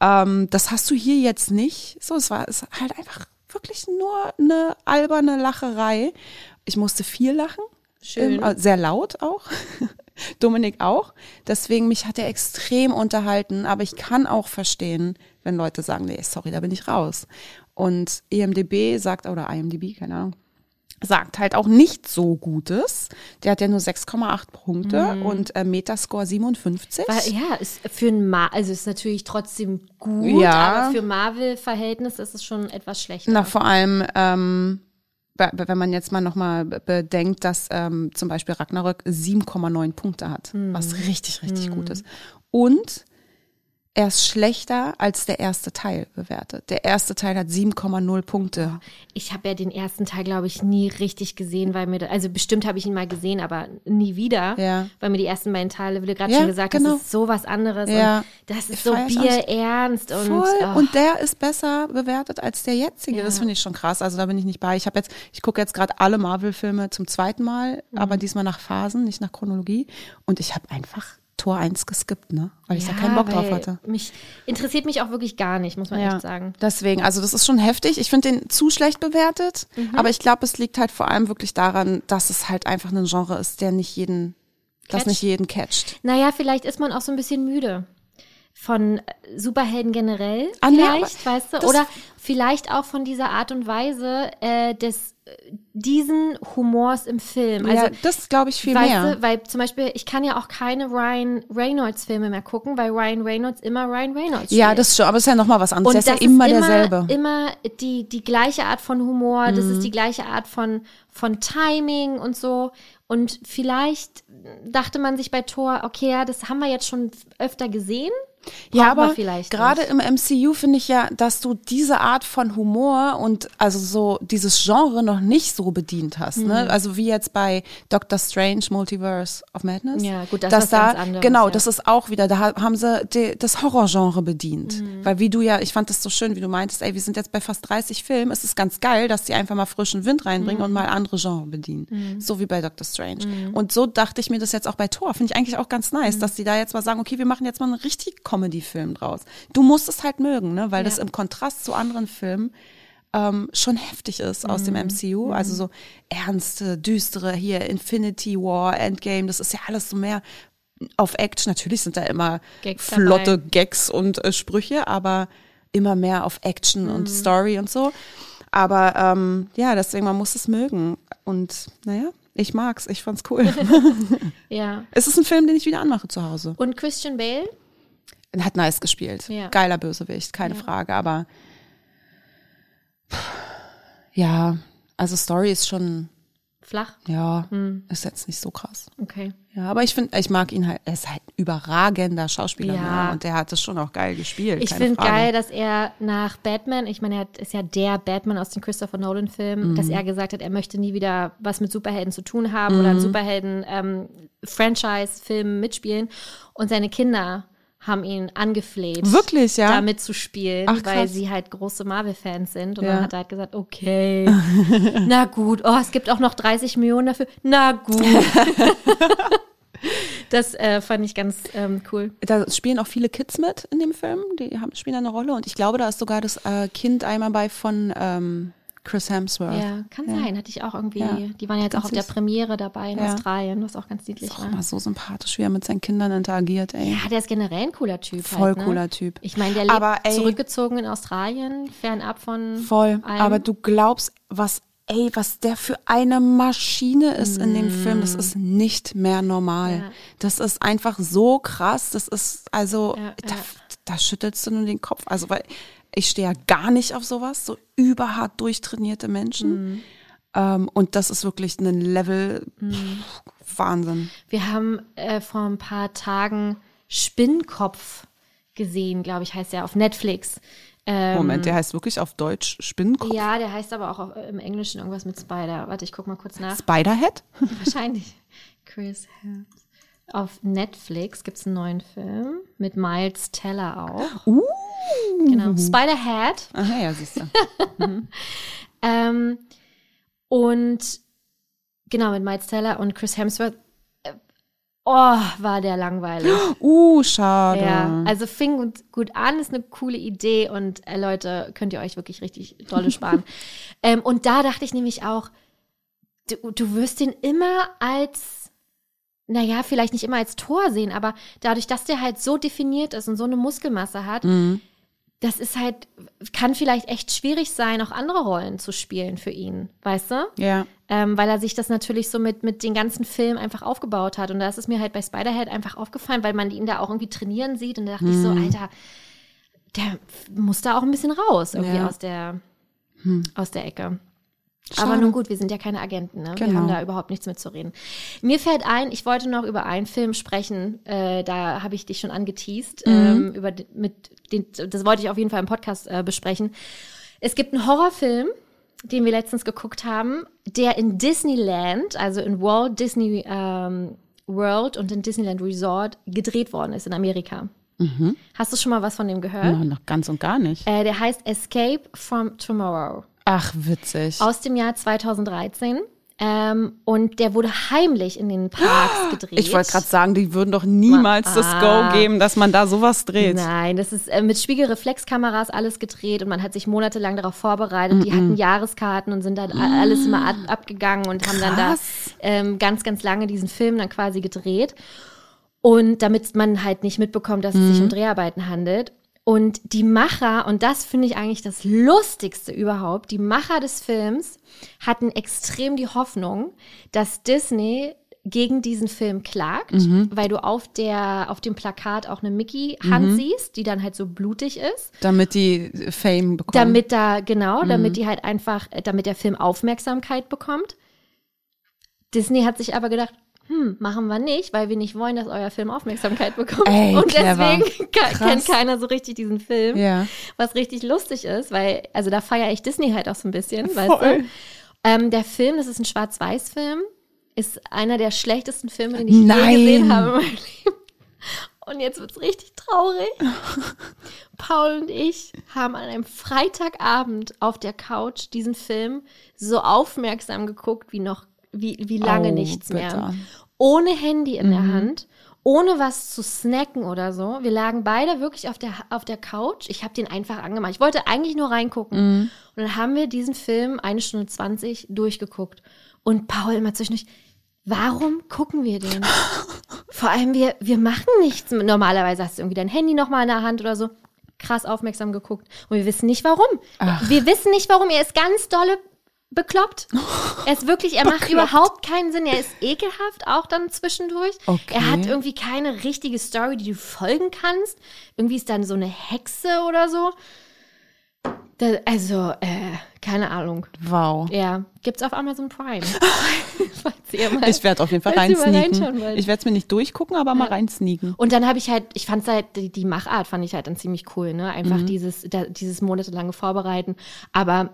Ähm, das hast du hier jetzt nicht. So, es war es halt einfach wirklich nur eine alberne Lacherei. Ich musste viel lachen. Schön. Ähm, äh, sehr laut auch. Dominik auch. Deswegen, mich hat er extrem unterhalten, aber ich kann auch verstehen, wenn Leute sagen, nee, sorry, da bin ich raus. Und EMDB sagt, oder IMDB, keine Ahnung, sagt halt auch nicht so Gutes. Der hat ja nur 6,8 Punkte und äh, Metascore 57. Weil, ja, ist für ein Ma also ist natürlich trotzdem gut, Ja. aber für Marvel-Verhältnis ist es schon etwas schlechter. Na, vor allem, ähm, wenn man jetzt mal nochmal bedenkt, dass ähm, zum Beispiel Ragnarök 7,9 Punkte hat, was richtig, richtig gut ist. Und er ist schlechter als der erste Teil bewertet. Der erste Teil hat 7,0 Punkte. Ich habe ja den ersten Teil, glaube ich, nie richtig gesehen, weil mir, da, also bestimmt habe ich ihn mal gesehen, aber nie wieder, Ja. weil mir die ersten beiden Teile, wie du gerade Ja, schon gesagt genau. hast, ist so was anderes Ja. das ist Ich so bierernst und Voll. oh, Und der ist besser bewertet als der jetzige. Ja. Das finde ich schon krass. Also da bin ich nicht bei. Ich habe jetzt, ich gucke jetzt gerade alle Marvel-Filme zum zweiten Mal, Mhm. aber diesmal nach Phasen, nicht nach Chronologie. Und ich habe einfach Tor 1 geskippt, ne? Weil ich ja, da keinen Bock drauf hatte. Mich interessiert mich auch wirklich gar nicht, muss man echt sagen. Deswegen, also das ist schon heftig. Ich finde den zu schlecht bewertet, Mhm. aber ich glaube, es liegt halt vor allem wirklich daran, dass es halt einfach ein Genre ist, der nicht jeden, das Catcht. nicht jeden catcht. Naja, vielleicht ist man auch so ein bisschen müde von Superhelden generell, Ah, nee, vielleicht, aber weißt du? das- Oder vielleicht auch von dieser Art und Weise äh, des äh, diesen Humors im Film. Also ja, das glaube ich viel mehr. du, weil zum Beispiel, ich kann ja auch keine Ryan Reynolds-Filme mehr gucken, weil Ryan Reynolds immer Ryan Reynolds Ja, spielt. das ist schon, aber es ist ja nochmal was anderes. Und das ist ja immer, ist derselbe. Immer die, die gleiche Art von Humor, das Mhm. ist die gleiche Art von, von Timing und so. Und vielleicht dachte man sich bei Thor, okay, ja, das haben wir jetzt schon öfter gesehen. Ja, aber gerade im MCU finde ich ja, dass du diese Art von Humor und also so dieses Genre noch nicht so bedient hast. Mhm. Ne? Also wie jetzt bei Doctor Strange Multiverse of Madness. Ja, gut, das ist da, ganz anderes, Genau, ja. das ist auch wieder, da ha- haben sie die, das Horrorgenre bedient. Mhm. Weil wie du ja, ich fand das so schön, wie du meintest, ey, wir sind jetzt bei fast 30 Filmen, es ist ganz geil, dass die einfach mal frischen Wind reinbringen Mhm. und mal andere Genre bedienen. So wie bei Doctor Strange. Und so dachte ich mir das jetzt auch bei Thor. Finde ich eigentlich auch ganz Mhm. nice, dass die da jetzt mal sagen, okay, wir machen jetzt mal einen richtig Comedy-Film draus. Du musst es halt mögen, ne? weil das Ja. im Kontrast zu anderen Filmen ähm, schon heftig ist aus dem Mhm. MCU. Also so ernste, düstere, hier Infinity War, Endgame, das ist ja alles so mehr auf Action. Natürlich sind da immer Gags flotte dabei. Gags und äh, Sprüche, aber immer mehr auf Action Mhm. und Story und so. Aber ähm, ja, deswegen, man muss es mögen. Und naja, ich mag's, ich fand's cool. Ja. es ist ein Film, den ich wieder anmache zu Hause. Und Christian Bale? Hat nice gespielt. Ja. Geiler Bösewicht, keine Frage. Aber ja, also Story ist schon, Flach? ja, Hm. ist jetzt nicht so krass. Okay. Ja, aber ich finde, ich mag ihn halt, er ist halt ein überragender Schauspieler Ja. ne? und der hat das schon auch geil gespielt. Ich finde geil, dass er nach Batman, ich meine, er ist ja der Batman aus den Christopher Nolan-Filmen, Mhm. dass er gesagt hat, er möchte nie wieder was mit Superhelden zu tun haben Mhm. oder einen Superhelden-Franchise-Film mitspielen. Und seine Kinder haben ihn angefleht, Wirklich, ja? da mitzuspielen, Ach, weil sie halt große Marvel-Fans sind. Und Ja. dann hat er halt gesagt, okay, na gut, oh, es gibt auch noch 30 Millionen dafür, na gut. das äh, fand ich ganz ähm, cool. Da spielen auch viele Kids mit in dem Film, die haben, spielen da eine Rolle und ich glaube, da ist sogar das äh, Kind einmal bei von ähm, Chris Hemsworth. Ja, kann sein. Hatte ich auch irgendwie. Ja. Die waren ja jetzt Ganz auch auf der süß. Premiere dabei in Ja. Australien, was auch ganz niedlich Ist auch war. immer so sympathisch, wie er mit seinen Kindern interagiert, ey. Ja, der ist generell ein cooler Typ. Voll halt, ne? cooler Typ. Ich meine, der lebt Aber, ey- zurückgezogen in Australien, fernab von Voll. allem. Aber du glaubst, was, ey, was der für eine Maschine ist in dem Film, das ist nicht mehr normal. Mm. Ja. Das ist einfach so krass. Das ist, also, Ja, da, ja. da schüttelst du nur den Kopf. Also, weil ich stehe ja gar nicht auf sowas, so überhart durchtrainierte Menschen. Mm. Ähm, und das ist wirklich ein Level, pff, Wahnsinn. Wir haben äh, vor ein paar Tagen Spinnkopf gesehen, glaube ich, heißt der auf Netflix. Ähm, Moment, der heißt wirklich auf Deutsch Spinnenkopf? Ja, der heißt aber auch auf, im Englischen irgendwas mit Spider. Warte, ich guck mal kurz nach. Spiderhead? Wahrscheinlich. Chris Hemsworth. Auf Netflix gibt es einen neuen Film mit Miles Teller auch. Uh. Genau. Spider-Head. Aha, ja, siehst du. Ähm, und genau, mit Miles Teller und Chris Hemsworth. Äh, Oh, war der langweilig. Uh, schade. Ja, also fing gut- gut an, ist eine coole Idee und äh, Leute, könnt ihr euch wirklich richtig dolle sparen. ähm, und da dachte ich nämlich auch, du, du wirst den immer als, naja, vielleicht nicht immer als Tor sehen, aber dadurch, dass der halt so definiert ist und so eine Muskelmasse hat, Mhm. das ist halt, kann vielleicht echt schwierig sein, auch andere Rollen zu spielen für ihn, weißt du? Ja. ähm, weil er sich das natürlich so mit, mit den ganzen Filmen einfach aufgebaut hat. Und da ist es mir halt bei Spider-Head einfach aufgefallen, weil man ihn da auch irgendwie trainieren sieht. Und da dachte ich so, Alter, der muss da auch ein bisschen raus, irgendwie Ja. aus der aus der Ecke. Aber Schade. nun gut, wir sind ja keine Agenten, ne? Wir Genau. haben da überhaupt nichts mitzureden. Mir fällt ein, ich wollte noch über einen Film sprechen, äh, da habe ich dich schon angeteased, ähm, über mit den, das wollte ich auf jeden Fall im Podcast äh, besprechen. Es gibt einen Horrorfilm, den wir letztens geguckt haben, der in Disneyland, also in Walt Disney ähm, World und in Disneyland Resort gedreht worden ist in Amerika. Hast du schon mal was von dem gehört? Ja, noch ganz und gar nicht. Äh, der heißt Escape from Tomorrow Ach, witzig. aus dem Jahr 2013. Ähm, und der wurde heimlich in den Parks gedreht. Ich wollte gerade sagen, die würden doch niemals das Ah. Go geben, dass man da sowas dreht. Nein, das ist äh, mit Spiegelreflexkameras alles gedreht und man hat sich monatelang darauf vorbereitet. Die hatten Jahreskarten und sind dann a- alles immer ab, abgegangen und haben dann da Krass. ähm, ganz, ganz lange diesen Film dann quasi gedreht. Und damit man halt nicht mitbekommt, dass es sich um Dreharbeiten handelt. Und die Macher, und das finde ich eigentlich das Lustigste überhaupt, die Macher des Films hatten extrem die Hoffnung, dass Disney gegen diesen Film klagt, weil du auf der auf dem Plakat auch eine Mickey-Hand siehst, die dann halt so blutig ist. Damit die Fame bekommen. Damit da, genau, damit die halt einfach, äh, damit der Film Aufmerksamkeit bekommt. Disney hat sich aber gedacht, hm, machen wir nicht, weil wir nicht wollen, dass euer Film Aufmerksamkeit bekommt. Ey, und clever. deswegen Krass. kennt keiner so richtig diesen Film. Ja. Was richtig lustig ist, weil, also da feiere ich Disney halt auch so ein bisschen, weißt Voll. du? Ähm, der Film, das ist ein Schwarz-Weiß-Film, ist einer der schlechtesten Filme, den ich je gesehen habe in meinem Leben. Und jetzt wird's richtig traurig. Paul und ich haben an einem Freitagabend auf der Couch diesen Film so aufmerksam geguckt wie noch, wie, wie lange Oh, nichts mehr. bitte. Ohne Handy in Mhm. der Hand, ohne was zu snacken oder so. Wir lagen beide wirklich auf der, auf der Couch. Ich habe den einfach angemacht. Ich wollte eigentlich nur reingucken. Mhm. Und dann haben wir diesen Film eine Stunde 20 durchgeguckt. Und Paul immer zwischendurch, warum gucken wir den? Vor allem, wir, wir machen nichts. Normalerweise hast du irgendwie dein Handy nochmal in der Hand oder so. Krass aufmerksam geguckt. Und wir wissen nicht warum. Wir wissen nicht warum. Er ist ganz dolle bekloppt. Er ist wirklich, er macht Bekloppt. überhaupt keinen Sinn. Er ist ekelhaft auch dann zwischendurch. Okay. Er hat irgendwie keine richtige Story, die du folgen kannst. Irgendwie ist dann so eine Hexe oder so. Da, also, äh, keine Ahnung. Wow. Ja, gibt's auf Amazon Prime. Mal- Ich werde auf jeden Fall reinsneaken. Ich werde es mir nicht durchgucken, aber mal reinsneaken. Und dann habe ich halt, ich fand halt, die, die Machart fand ich halt dann ziemlich cool, ne? Einfach Mhm. dieses, da, dieses monatelange Vorbereiten. Aber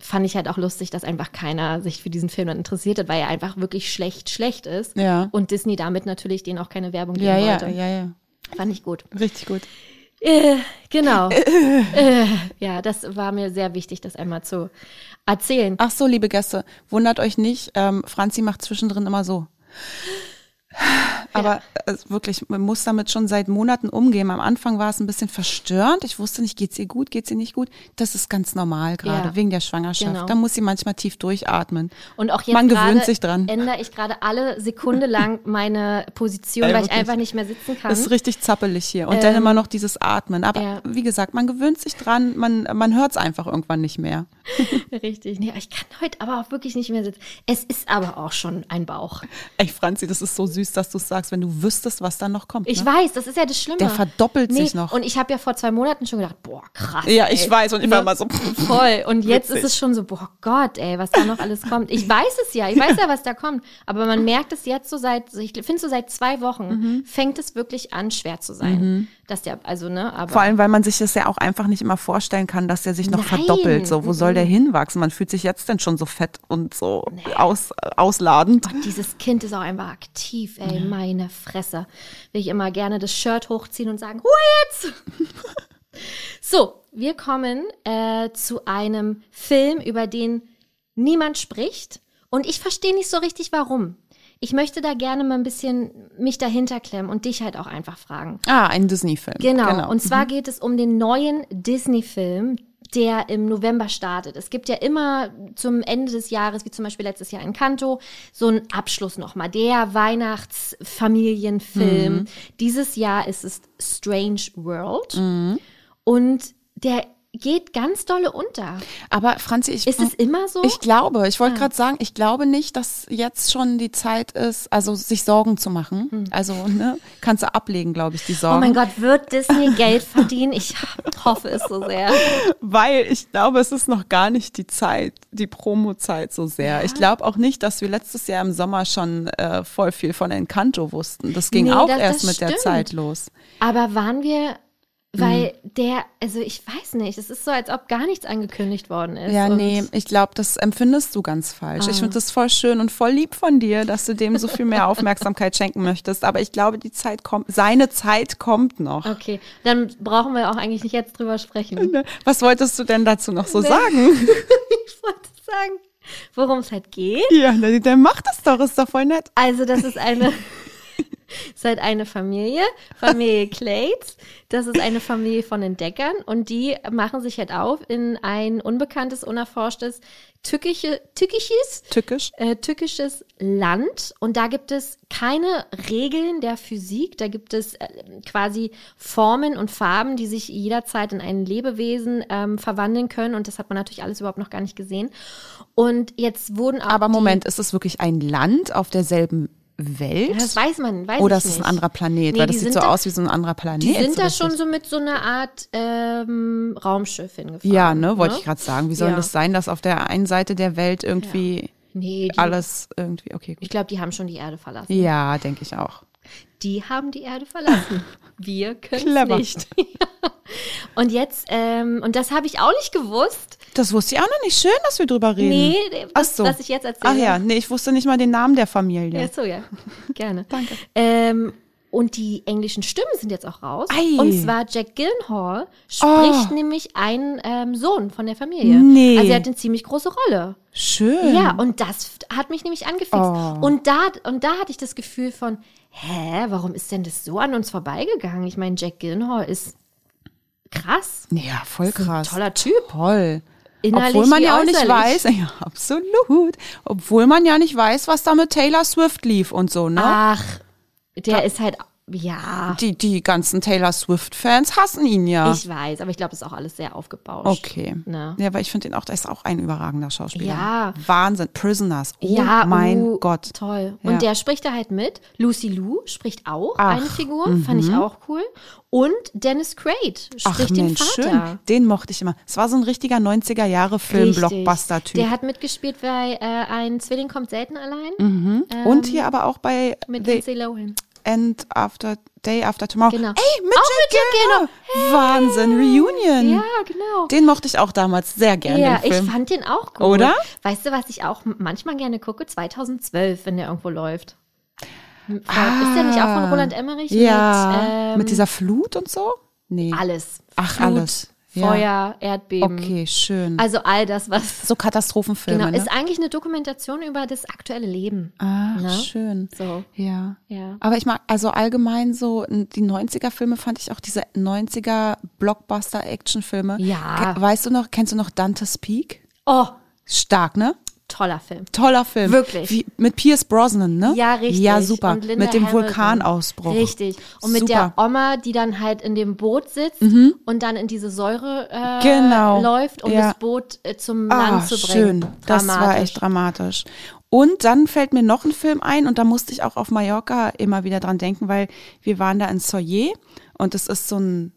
fand ich halt auch lustig, dass einfach keiner sich für diesen Film dann interessiert hat, weil er einfach wirklich schlecht, schlecht ist. Ja. Und Disney damit natürlich denen auch keine Werbung geben Ja, ja, wollte. ja, ja. Fand ich gut. Richtig gut. Äh, genau. äh, ja, das war mir sehr wichtig, das einmal zu erzählen. Ach so, liebe Gäste, wundert euch nicht, ähm, Franzi macht zwischendrin immer so. Aber äh, wirklich, man muss damit schon seit Monaten umgehen. Am Anfang war es ein bisschen verstörend. Ich wusste nicht, geht's ihr gut, geht's ihr nicht gut. Das ist ganz normal gerade, Ja. wegen der Schwangerschaft. Genau. Da muss sie manchmal tief durchatmen. Und auch jetzt Man gewöhnt sich dran. ändere ich gerade alle Sekunde lang meine Position, Ey, weil ich einfach nicht mehr sitzen kann. Es ist richtig zappelig hier. Und dann immer noch dieses Atmen. Aber Ähm, ja. wie gesagt, man gewöhnt sich dran, man, man hört es einfach irgendwann nicht mehr. Richtig. Nee, ich kann heute aber auch wirklich nicht mehr sitzen. Es ist aber auch schon ein Bauch. Ey, Franzi, das ist so süß, dass du es sagst, wenn du wüsstest, was dann noch kommt. Ich ne? weiß, das ist ja das Schlimme. Der verdoppelt nee, sich noch. Und ich habe ja vor zwei Monaten schon gedacht, boah, krass. Ja, ich ey. weiß. Und Ne? immer so. Voll. Und jetzt Witzig. ist es schon so, boah Gott, ey, was da noch alles kommt. Ich weiß es ja, ich weiß ja, was da kommt. Aber man merkt es jetzt so seit, ich finde so seit zwei Wochen, Mhm. fängt es wirklich an, schwer zu sein. Dass der, also, ne, aber. Vor allem, weil man sich das ja auch einfach nicht immer vorstellen kann, dass der sich noch Nein. verdoppelt. So, wo soll der hinwachsen? Man fühlt sich jetzt denn schon so fett und so aus, ausladend. Dieses Kind ist auch einfach aktiv, ey, meine Fresse. Will ich immer gerne das Shirt hochziehen und sagen, Ruhe jetzt! so, wir kommen äh, zu einem Film, über den niemand spricht. Und ich verstehe nicht so richtig, warum. Ich möchte da gerne mal ein bisschen mich dahinter klemmen und dich halt auch einfach fragen. Ah, ein Disney-Film. Genau. Und zwar geht es um den neuen Disney-Film, der im November startet. Es gibt ja immer zum Ende des Jahres, wie zum Beispiel letztes Jahr in Kanto, so einen Abschluss nochmal. Der Weihnachtsfamilienfilm. Dieses Jahr ist es Strange World. Und der geht ganz dolle unter. Aber Franzi, ich Ist es immer so? Ich glaube, ich wollte Ah. gerade sagen, ich glaube nicht, dass jetzt schon die Zeit ist, also sich Sorgen zu machen. Also, ne, kannst du ablegen, glaube ich, die oh Sorgen. mein Gott, wird Disney Geld verdienen? Ich hoffe es so sehr. Weil ich glaube, es ist noch gar nicht die Zeit, die Promo-Zeit so sehr. Ich glaube auch nicht, dass wir letztes Jahr im Sommer schon äh, voll viel von Encanto wussten. Das ging Nee, auch das- erst das mit der stimmt. Zeit los. Aber waren wir, weil Mhm. der, also ich weiß nicht, es ist so, als ob gar nichts angekündigt worden ist. Ja, nee, ich glaube, das empfindest du ganz falsch. Ah. Ich finde das voll schön und voll lieb von dir, dass du dem so viel mehr Aufmerksamkeit schenken möchtest. Aber ich glaube, die Zeit kommt, seine Zeit kommt noch. Okay, dann brauchen wir auch eigentlich nicht jetzt drüber sprechen. Was wolltest du denn dazu noch so Nee. sagen? ich wollte sagen, worum es halt geht. Ja, dann dann mach das doch, ist doch voll nett. Also, das ist eine, halt eine Familie, Familie Clates. Das ist eine Familie von Entdeckern und die machen sich halt auf in ein unbekanntes, unerforschtes, tückische, tückisches, Tückisch. äh, tückisches Land und da gibt es keine Regeln der Physik, da gibt es äh, quasi Formen und Farben, die sich jederzeit in ein Lebewesen ähm, verwandeln können und das hat man natürlich alles überhaupt noch gar nicht gesehen. Und jetzt wurden auch Aber Moment, ist es wirklich ein Land auf derselben Welt? Ja, das weiß man, weiß Oder ist es ein anderer Planet? Nee, Weil das sieht so da- aus wie so ein anderer Planet. Die sind da richtig. schon so mit so einer Art ähm, Raumschiff hingefahren. Ja, ne, wollte ich gerade sagen. Wie soll Ja. das sein, dass auf der einen Seite der Welt irgendwie Nee, die, alles irgendwie, okay, gut. ich glaube, die haben schon die Erde verlassen. Ja, denke ich auch. Die haben die Erde verlassen. Wir können nicht. und jetzt, ähm, und das habe ich auch nicht gewusst. Das wusste ich auch noch nicht. Schön, dass wir drüber reden. Nee, Ach das, so. was ich jetzt erzähle. Ach ja, nee, ich wusste nicht mal den Namen der Familie. Ja, so, ja. Gerne. Danke. Ähm, und die englischen Stimmen sind jetzt auch raus. Ei. Und zwar Jack Gyllenhaal spricht Oh. nämlich einen ähm, Sohn von der Familie. Nee. Also er hat eine ziemlich große Rolle. Schön. Ja, und das hat mich nämlich angefixt. Oh. Und, da, und da hatte ich das Gefühl von, hä, warum ist denn das so an uns vorbeigegangen? Ich meine, Jack Gyllenhaal ist krass. Ja, voll Ist ein krass. toller Typ. Toll. Innerlich Obwohl man ja auch nicht äußerlich. weiß, ja, absolut. Obwohl man ja nicht weiß, was da mit Taylor Swift lief und so, ne? Ach, der ist halt, ja, Die, die ganzen Taylor Swift-Fans hassen ihn ja. ich weiß, aber ich glaube, das ist auch alles sehr aufgebauscht. okay. Ne? Ja, aber ich finde ihn auch, der ist auch ein überragender Schauspieler. Ja. Wahnsinn. Prisoners. Oh ja, mein uh, Gott. Toll. Ja. Und der spricht da halt mit. Lucy Liu spricht auch Ach, mhm. eine Figur, fand ich auch cool. Und Dennis Quaid spricht Ach den Mensch, Vater. schön. Den mochte ich immer. Es war so ein richtiger 90er-Jahre-Film, Richtig. Blockbuster-Typ. Der hat mitgespielt bei äh, Ein Zwilling kommt selten allein Und hier aber auch bei ähm, mit Lindsay Lohan. End After Day After Tomorrow. Genau. Ey, mit Auch Jack Gyllenhaal. Wahnsinn, Reunion. Ja, genau. Den mochte ich auch damals sehr gerne, ja, ich fand den auch cool. Oder? Weißt du, was ich auch manchmal gerne gucke? 2012, wenn der irgendwo läuft. Ist der nicht auch von Roland Emmerich? Ah. ja, Mit, ähm, mit dieser Flut und so? Nee. alles. Ach, Flut, alles. Ja. Feuer, Erdbeben. Okay, schön. Also all das, was so Katastrophenfilme, genau, ne? ist eigentlich eine Dokumentation über das aktuelle Leben. Ach, ne? schön. So, Ja. ja. Aber ich mag, also allgemein so, die 90er-Filme fand ich auch diese 90er-Blockbuster-Action-Filme. Ja. Weißt du noch, kennst du noch Dante's Peak? Oh, Stark, ne? Toller Film. Toller Film. Wirklich. Wie, mit Pierce Brosnan, ne? Ja, richtig. Ja, super. Mit dem Hamilton. Vulkanausbruch. Richtig. Und mit Super. der Oma, die dann halt in dem Boot sitzt und dann in diese Säure äh, Genau. läuft, um Ja. das Boot äh, zum Ah, Land zu bringen. schön. Das war echt dramatisch. Und dann fällt mir noch ein Film ein und da musste ich auch auf Mallorca immer wieder dran denken, weil wir waren da in Soyer und es ist so ein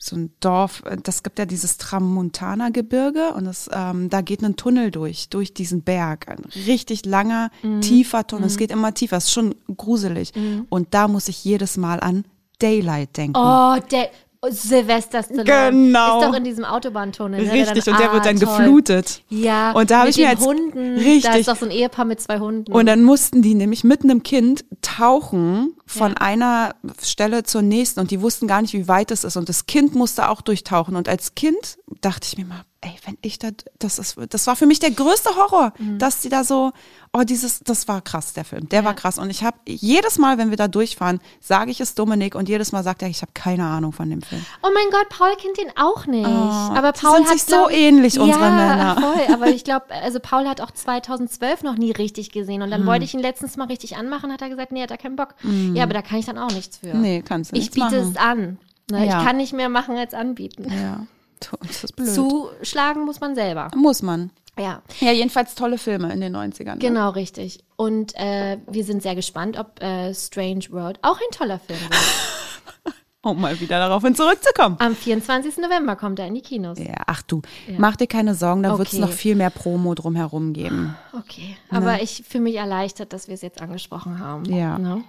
so ein Dorf, äh, das gibt ja dieses Tramontana-Gebirge und das, ähm, da geht ein Tunnel durch, durch diesen Berg. Ein richtig langer, Mhm. tiefer Tunnel. Es geht immer tiefer, es ist schon gruselig. Und da muss ich jedes Mal an Daylight denken. Oh, der Sylvester Stallone. Genau. Ist doch in diesem Autobahntunnel. ne, Richtig, dann, und der ah, wird dann toll. geflutet. Ja. Und da habe ich mir als Hunden. Da richtig ist doch so ein Ehepaar mit zwei Hunden. Und dann mussten die nämlich mit einem Kind tauchen von Ja. einer Stelle zur nächsten und die wussten gar nicht, wie weit es ist. Und das Kind musste auch durchtauchen. Und als Kind dachte ich mir mal, ey, wenn ich da, das ist, das war für mich der größte Horror, Mhm. dass die da so, oh, dieses, das war krass, der Film, der war krass. Und ich habe jedes Mal, wenn wir da durchfahren, sage ich es Dominik und jedes Mal sagt er, ich habe keine Ahnung von dem Film. Oh mein Gott, Paul kennt den auch nicht. aber die Paul sind hat sich so glaub ich- ähnlich, unsere ja, Männer. voll. Aber ich glaube, also Paul hat auch 2012 noch nie richtig gesehen. Und dann wollte ich ihn letztens mal richtig anmachen, hat er gesagt, nee, hat er keinen Bock. Ja, aber da kann ich dann auch nichts für. Nee, kannst du ich nichts biete machen. es an. Ne? Ja. Ich kann nicht mehr machen als anbieten. Ja. Das ist blöd. Zuschlagen muss man selber. Muss man. Ja, Ja, jedenfalls tolle Filme in den 90ern. ne? genau richtig. Und äh, wir sind sehr gespannt, ob äh, Strange World auch ein toller Film wird. Um mal wieder daraufhin zurückzukommen. Am 24. November kommt er in die Kinos. Ja, ach du, mach dir keine Sorgen, da wird es Okay. noch viel mehr Promo drumherum geben. Okay, aber ich fühle mich erleichtert, dass wir es jetzt angesprochen haben. Ja. Ne?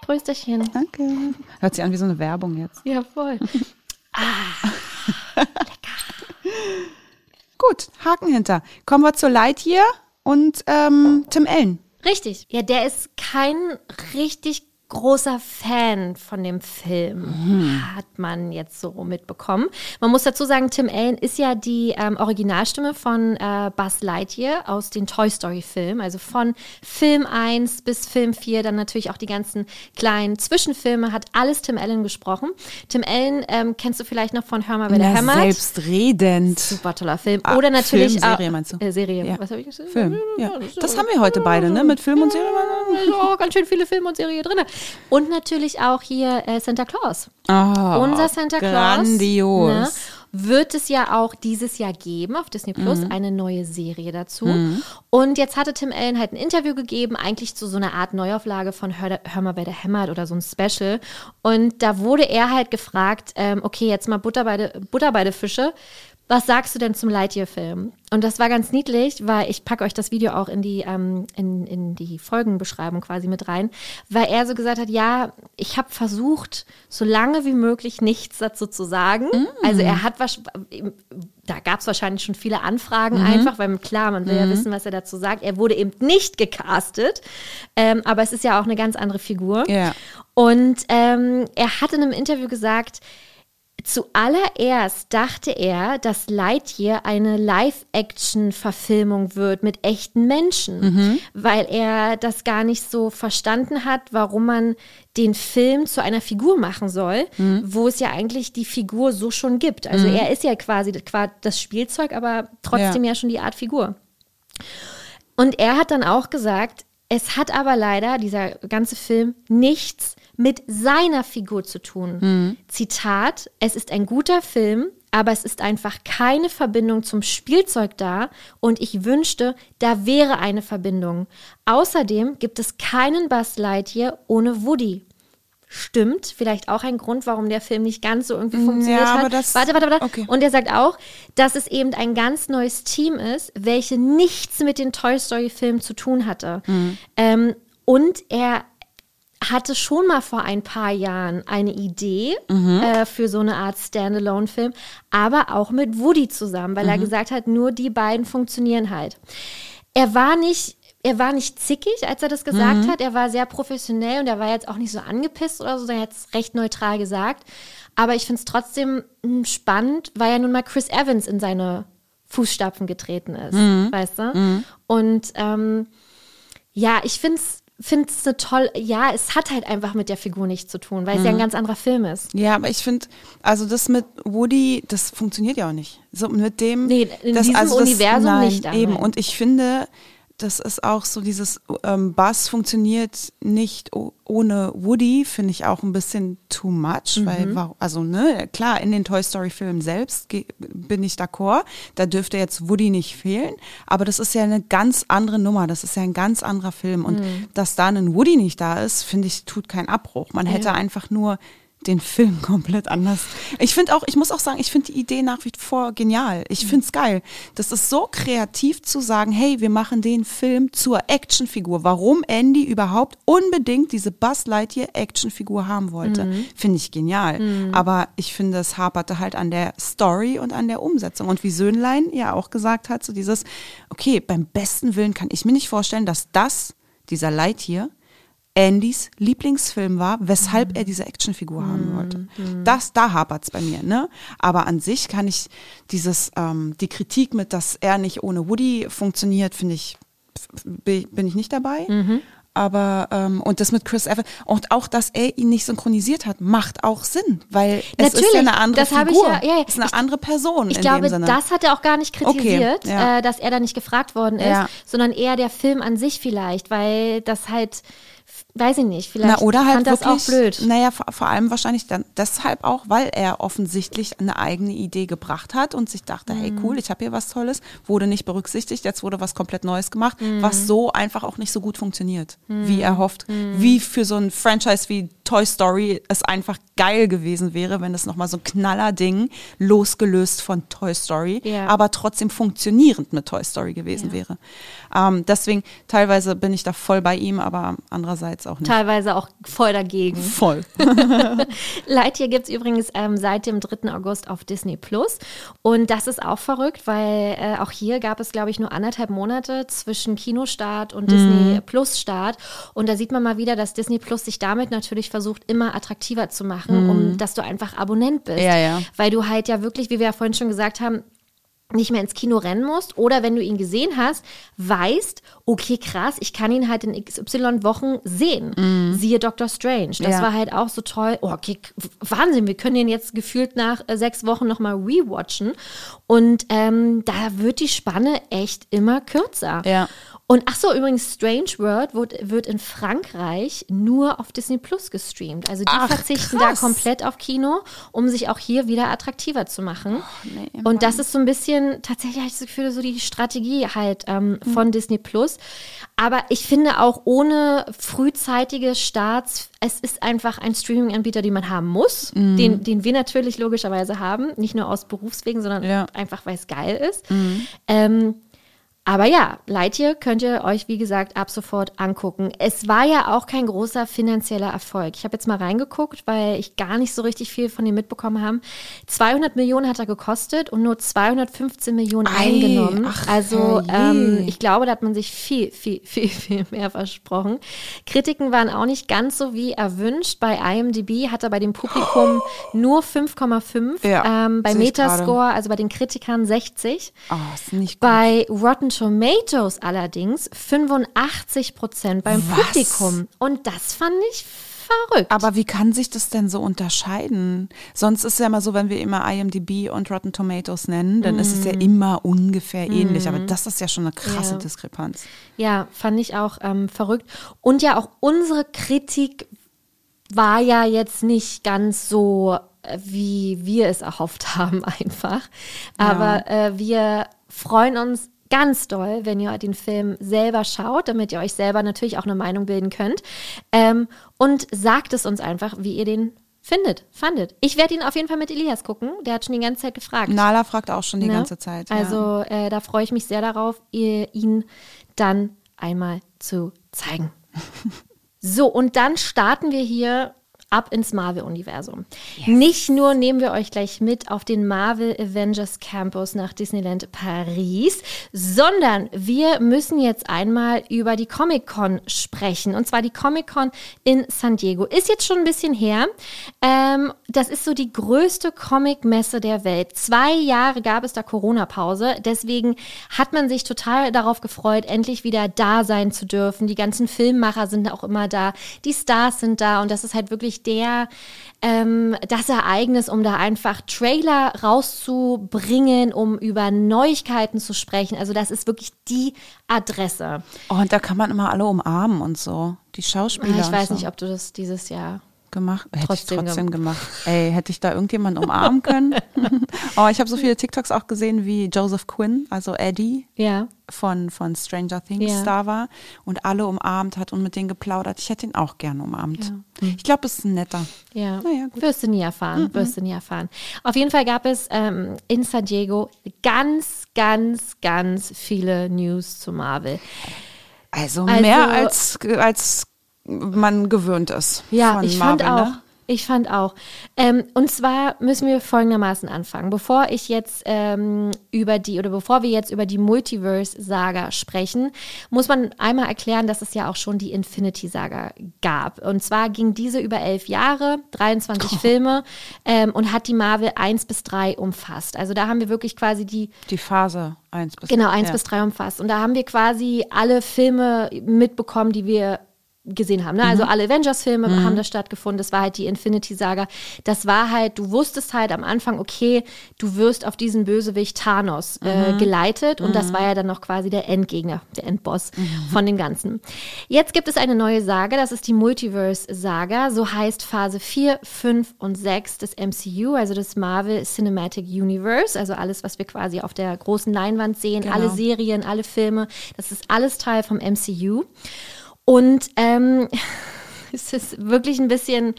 Prösterchen. Danke. Hört sich an wie so eine Werbung jetzt. Ja, voll. Gut, Haken hinter. Kommen wir zu Lightyear und ähm, Tim Allen. Richtig. Ja, der ist kein richtig großer Fan von dem Film, hat man jetzt so mitbekommen. Man muss dazu sagen, Tim Allen ist ja die ähm, Originalstimme von äh, Buzz Lightyear aus den Toy Story Filmen, also von Film 1 bis Film 4, dann natürlich auch die ganzen kleinen Zwischenfilme, hat alles Tim Allen gesprochen. Tim Allen ähm, kennst du vielleicht noch von Hör mal, wer der hämmert. selbstredend. Super toller Film. Ah, Oder natürlich Film, Serie meinst du? Äh, Serie. Ja. Was habe ich gesagt? Film. Ja. Das haben wir heute beide, ne? Mit Film und Serie. Oh, ganz schön viele Filme und Serien drin. Und natürlich auch hier äh, Santa Claus. Oh, Unser Santa Claus. Grandios. Ne, wird es ja auch dieses Jahr geben auf Disney Plus Mhm. eine neue Serie dazu. Und jetzt hatte Tim Allen halt ein Interview gegeben, eigentlich zu so einer Art Neuauflage von Hör, Hör mal, wer der hämmert oder so ein Special. Und da wurde er halt gefragt, ähm, okay, jetzt mal Butter bei, de, Butter bei de Fische. Was sagst du denn zum Lightyear-Film? Und das war ganz niedlich, weil ich packe euch das Video auch in die, ähm, in, in die Folgenbeschreibung quasi mit rein, weil er so gesagt hat, ja, ich habe versucht, so lange wie möglich nichts dazu zu sagen. Also er hat was, da gab es wahrscheinlich schon viele Anfragen einfach, weil klar, man will ja wissen, was er dazu sagt. Er wurde eben nicht gecastet, ähm, aber es ist ja auch eine ganz andere Figur. Ja. Und ähm, er hat in einem Interview gesagt, Zuallererst dachte er, dass Lightyear eine Live-Action-Verfilmung wird mit echten Menschen, weil er das gar nicht so verstanden hat, warum man den Film zu einer Figur machen soll, wo es ja eigentlich die Figur so schon gibt. Also er ist ja quasi qua- das Spielzeug, aber trotzdem ja, schon die Art Figur. Und er hat dann auch gesagt, es hat aber leider, dieser ganze Film, nichts mit seiner Figur zu tun. Zitat, es ist ein guter Film, aber es ist einfach keine Verbindung zum Spielzeug da und ich wünschte, da wäre eine Verbindung. Außerdem gibt es keinen Buzz Lightyear ohne Woody. Stimmt, vielleicht auch ein Grund, warum der Film nicht ganz so irgendwie funktioniert aber hat. warte, warte, warte. okay. Und er sagt auch, dass es eben ein ganz neues Team ist, welche nichts mit den Toy Story Filmen zu tun hatte. Mhm. Ähm, und er hatte schon mal vor ein paar Jahren eine Idee Mhm. äh, für so eine Art Standalone-Film, aber auch mit Woody zusammen, weil Mhm. er gesagt hat, nur die beiden funktionieren halt. Er war nicht, er war nicht zickig, als er das gesagt Mhm. hat. Er war sehr professionell und er war jetzt auch nicht so angepisst oder so. Er hat es recht neutral gesagt. Aber ich finde es trotzdem mm, spannend, weil ja nun mal Chris Evans in seine Fußstapfen getreten ist, Mhm. weißt du? Und ähm, ja, ich finde es finde es eine toll, ja, es hat halt einfach mit der Figur nichts zu tun, weil es ja Mhm. ein ganz anderer Film ist. Ja, aber ich finde, also das mit Woody, das funktioniert ja auch nicht. So mit dem. Nee, in das, diesem Universum nein, nicht dann, Eben. Und ich finde, das ist auch so dieses ähm, Bass funktioniert nicht ohne Woody, finde ich auch ein bisschen too much, Mhm. weil, also ne, klar, in den Toy Story Filmen selbst bin ich d'accord, da dürfte jetzt Woody nicht fehlen, aber das ist ja eine ganz andere Nummer, das ist ja ein ganz anderer Film und Mhm. dass da ein Woody nicht da ist, finde ich, tut keinen Abbruch. Man hätte einfach nur den Film komplett anders. Ich finde auch, ich muss auch sagen, ich finde die Idee nach wie vor genial. Ich Mhm. finde es geil. Das ist so kreativ zu sagen, hey, wir machen den Film zur Actionfigur. Warum Andy überhaupt unbedingt diese Buzz Lightyear Actionfigur haben wollte, Mhm. finde ich genial. Aber ich finde, es haperte halt an der Story und an der Umsetzung. Und wie Söhnlein ja auch gesagt hat, so dieses, okay, beim besten Willen kann ich mir nicht vorstellen, dass das, dieser Lightyear, Andys Lieblingsfilm war, weshalb er diese Actionfigur haben wollte. Das, da hapert's bei mir, ne? Aber an sich kann ich dieses, ähm, die Kritik mit, dass er nicht ohne Woody funktioniert, finde ich, bin ich nicht dabei. Aber, ähm, und das mit Chris Evans, und auch, dass er ihn nicht synchronisiert hat, macht auch Sinn, weil es ist ja Natürlich, eine andere Figur. ja- ja, ja. Es ist eine Ich- andere Person Ich in glaube, dem Sinne. das hat er auch gar nicht kritisiert, Okay, ja. äh, dass er da nicht gefragt worden ist, sondern eher der Film an sich vielleicht, weil das halt weiß ich nicht, vielleicht Na, oder halt fand das wirklich, auch blöd. Naja, vor, vor allem wahrscheinlich dann deshalb auch, weil er offensichtlich eine eigene Idee gebracht hat und sich dachte, hey Mhm. cool, ich habe hier was Tolles, wurde nicht berücksichtigt, jetzt wurde was komplett Neues gemacht, Mhm. was so einfach auch nicht so gut funktioniert, wie er hofft. Wie für so ein Franchise wie Toy Story es einfach geil gewesen wäre, wenn es nochmal so ein Knallerding losgelöst von Toy Story, Ja. aber trotzdem funktionierend mit Toy Story gewesen Ja. wäre. Ähm, deswegen, teilweise bin ich da voll bei ihm, aber andererseits auch nicht. Teilweise auch voll dagegen. Voll. Lightyear gibt es übrigens ähm, seit dem 3. August auf Disney Plus. Und das ist auch verrückt, weil äh, auch hier gab es, glaube ich, nur anderthalb Monate zwischen Kinostart und Disney Plus Start. Und da sieht man mal wieder, dass Disney Plus sich damit natürlich versucht, immer attraktiver zu machen, um dass du einfach Abonnent bist. Ja, ja. Weil du halt ja wirklich, wie wir ja vorhin schon gesagt haben, nicht mehr ins Kino rennen musst oder wenn du ihn gesehen hast, weißt, okay, krass, ich kann ihn halt in XY Wochen sehen. Siehe Doctor Strange. Das Ja. war halt auch so toll. Oh, okay, Wahnsinn, wir können den jetzt gefühlt nach äh, sechs Wochen nochmal rewatchen. Und ähm, da wird die Spanne echt immer kürzer. Ja. Und ach so, übrigens, Strange World wird, wird in Frankreich nur auf Disney Plus gestreamt. Also die Ach, verzichten krass. da komplett auf Kino, um sich auch hier wieder attraktiver zu machen. nee, Und das ist so ein bisschen, tatsächlich habe ich das Gefühl, so die Strategie halt ähm, Mhm. von Disney Plus. Aber ich finde auch ohne frühzeitige Starts, es ist einfach ein Streaming-Anbieter, den man haben muss, Mhm. den, den wir natürlich logischerweise haben, nicht nur aus Berufswegen, sondern Ja. Mhm. einfach, weil es geil ist. Ähm, aber ja, Lightyear könnt ihr euch, wie gesagt, ab sofort angucken. Es war ja auch kein großer finanzieller Erfolg. Ich habe jetzt mal reingeguckt, weil ich gar nicht so richtig viel von ihm mitbekommen habe. 200 Millionen hat er gekostet und nur 215 Millionen Ei, eingenommen. ach, also ähm, ich glaube, da hat man sich viel, viel, viel, viel mehr versprochen. Kritiken waren auch nicht ganz so wie erwünscht. Bei IMDb hat er bei dem Publikum nur 5,5. Ja, ähm, bei. Metascore, also bei den Kritikern 60. Oh, ist nicht gut. Bei Rotten Tomatoes allerdings 85 Prozent beim Was? Publikum. Und das fand ich verrückt. Aber wie kann sich das denn so unterscheiden? Sonst ist es ja immer so, wenn wir immer IMDb und Rotten Tomatoes nennen, dann ist es ja immer ungefähr ähnlich. Aber das ist ja schon eine krasse Ja. Diskrepanz. ja, fand ich auch ähm, verrückt. Und ja, auch unsere Kritik war ja jetzt nicht ganz so, äh, wie wir es erhofft haben, einfach. Aber äh, wir freuen uns ganz doll, wenn ihr den Film selber schaut, damit ihr euch selber natürlich auch eine Meinung bilden könnt. Ähm, und sagt es uns einfach, wie ihr den findet, fandet. Ich werde ihn auf jeden Fall mit Elias gucken. Der hat schon die ganze Zeit gefragt. Nala fragt auch schon die Ne? ganze Zeit. ja. Also äh, da freue ich mich sehr darauf, ihr, ihn dann einmal zu zeigen. so, und dann starten wir hier ab ins Marvel-Universum. Nicht nur nehmen wir euch gleich mit auf den Marvel Avengers Campus nach Disneyland Paris, sondern wir müssen jetzt einmal über die Comic-Con sprechen. Und zwar die Comic-Con in San Diego. Ist jetzt schon ein bisschen her. Ähm, das ist so die größte Comic-Messe der Welt. Zwei Jahre gab es da Corona-Pause. Deswegen hat man sich total darauf gefreut, endlich wieder da sein zu dürfen. Die ganzen Filmmacher sind auch immer da. Die Stars sind da. Und das ist halt wirklich der, ähm, das Ereignis, um da einfach Trailer rauszubringen, um über Neuigkeiten zu sprechen. Also das ist wirklich die Adresse. oh, und da kann man immer alle umarmen und so. Die Schauspieler. Ich und weiß so. nicht, ob du das dieses Jahr gemacht. Hätte Trotzdem ich trotzdem gemacht. Ey, hätte ich da irgendjemand umarmen können? oh, ich habe so viele TikToks auch gesehen, wie Joseph Quinn, also Eddie Ja. von, von Stranger Things Ja. da war und alle umarmt hat und mit denen geplaudert. Ich hätte ihn auch gerne umarmt. Ich glaube, es ist ein netter. Ja, Naja, gut. wirst du nie erfahren, wirst du nie erfahren. Auf jeden Fall gab es ähm, in San Diego ganz, ganz, ganz viele News zu Marvel. Also, Also- mehr als, als man gewöhnt ist. Ja, ich Marvel, fand auch. Ne? Ich fand auch. Ähm, und zwar müssen wir folgendermaßen anfangen. Bevor ich jetzt ähm, über die oder bevor wir jetzt über die Multiverse-Saga sprechen, muss man einmal erklären, dass es ja auch schon die Infinity-Saga gab. Und zwar ging diese über elf Jahre, 23 Filme ähm, und hat die Marvel 1 bis 3 umfasst. Also da haben wir wirklich quasi die Die Phase 1 bis Genau, eins ja. bis drei umfasst. Und da haben wir quasi alle Filme mitbekommen, die wir gesehen haben. Ne? Also alle Avengers-Filme haben da stattgefunden. Das war halt die Infinity-Saga. Das war halt, du wusstest halt am Anfang, okay, du wirst auf diesen Bösewicht Thanos äh, geleitet. Und das war ja dann noch quasi der Endgegner, der Endboss von dem Ganzen. Jetzt gibt es eine neue Saga, das ist die Multiverse-Saga. So heißt Phase 4, 5 und 6 des MCU, also des Marvel Cinematic Universe. Also alles, was wir quasi auf der großen Leinwand sehen, Genau. alle Serien, alle Filme. Das ist alles Teil vom MCU. Und ähm, es ist wirklich ein bisschen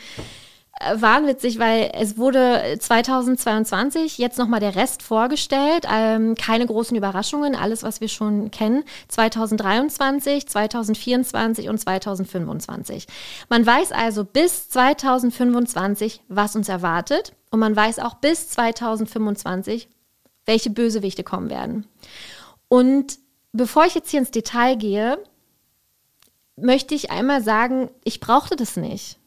äh, wahnwitzig, weil es wurde 2022 jetzt nochmal der Rest vorgestellt. Ähm, keine großen Überraschungen, alles, was wir schon kennen. 2023, 2024 und 2025. Man weiß also bis 2025, was uns erwartet. Und man weiß auch bis 2025, welche Bösewichte kommen werden. Und bevor ich jetzt hier ins Detail gehe, möchte ich einmal sagen, ich brauchte das nicht.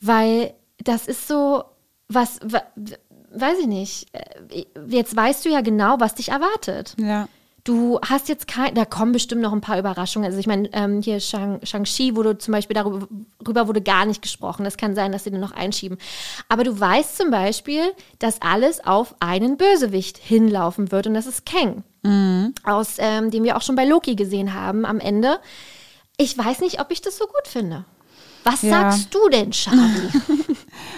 Weil das ist so, was, weiß ich nicht. Äh, Jetzt weißt du ja genau, was dich erwartet. Ja. Du hast jetzt kein, da kommen bestimmt noch ein paar Überraschungen. Also ich meine, ähm, hier Shang- Shang-Chi wurde zum Beispiel darüber darüber wurde gar nicht gesprochen. Das kann sein, dass sie den noch einschieben. Aber du weißt zum Beispiel, dass alles auf einen Bösewicht hinlaufen wird und das ist Kang. Aus ähm, dem wir auch schon bei Loki gesehen haben am Ende. Ich weiß nicht, ob ich das so gut finde. Was Ja. sagst du denn, Charlie?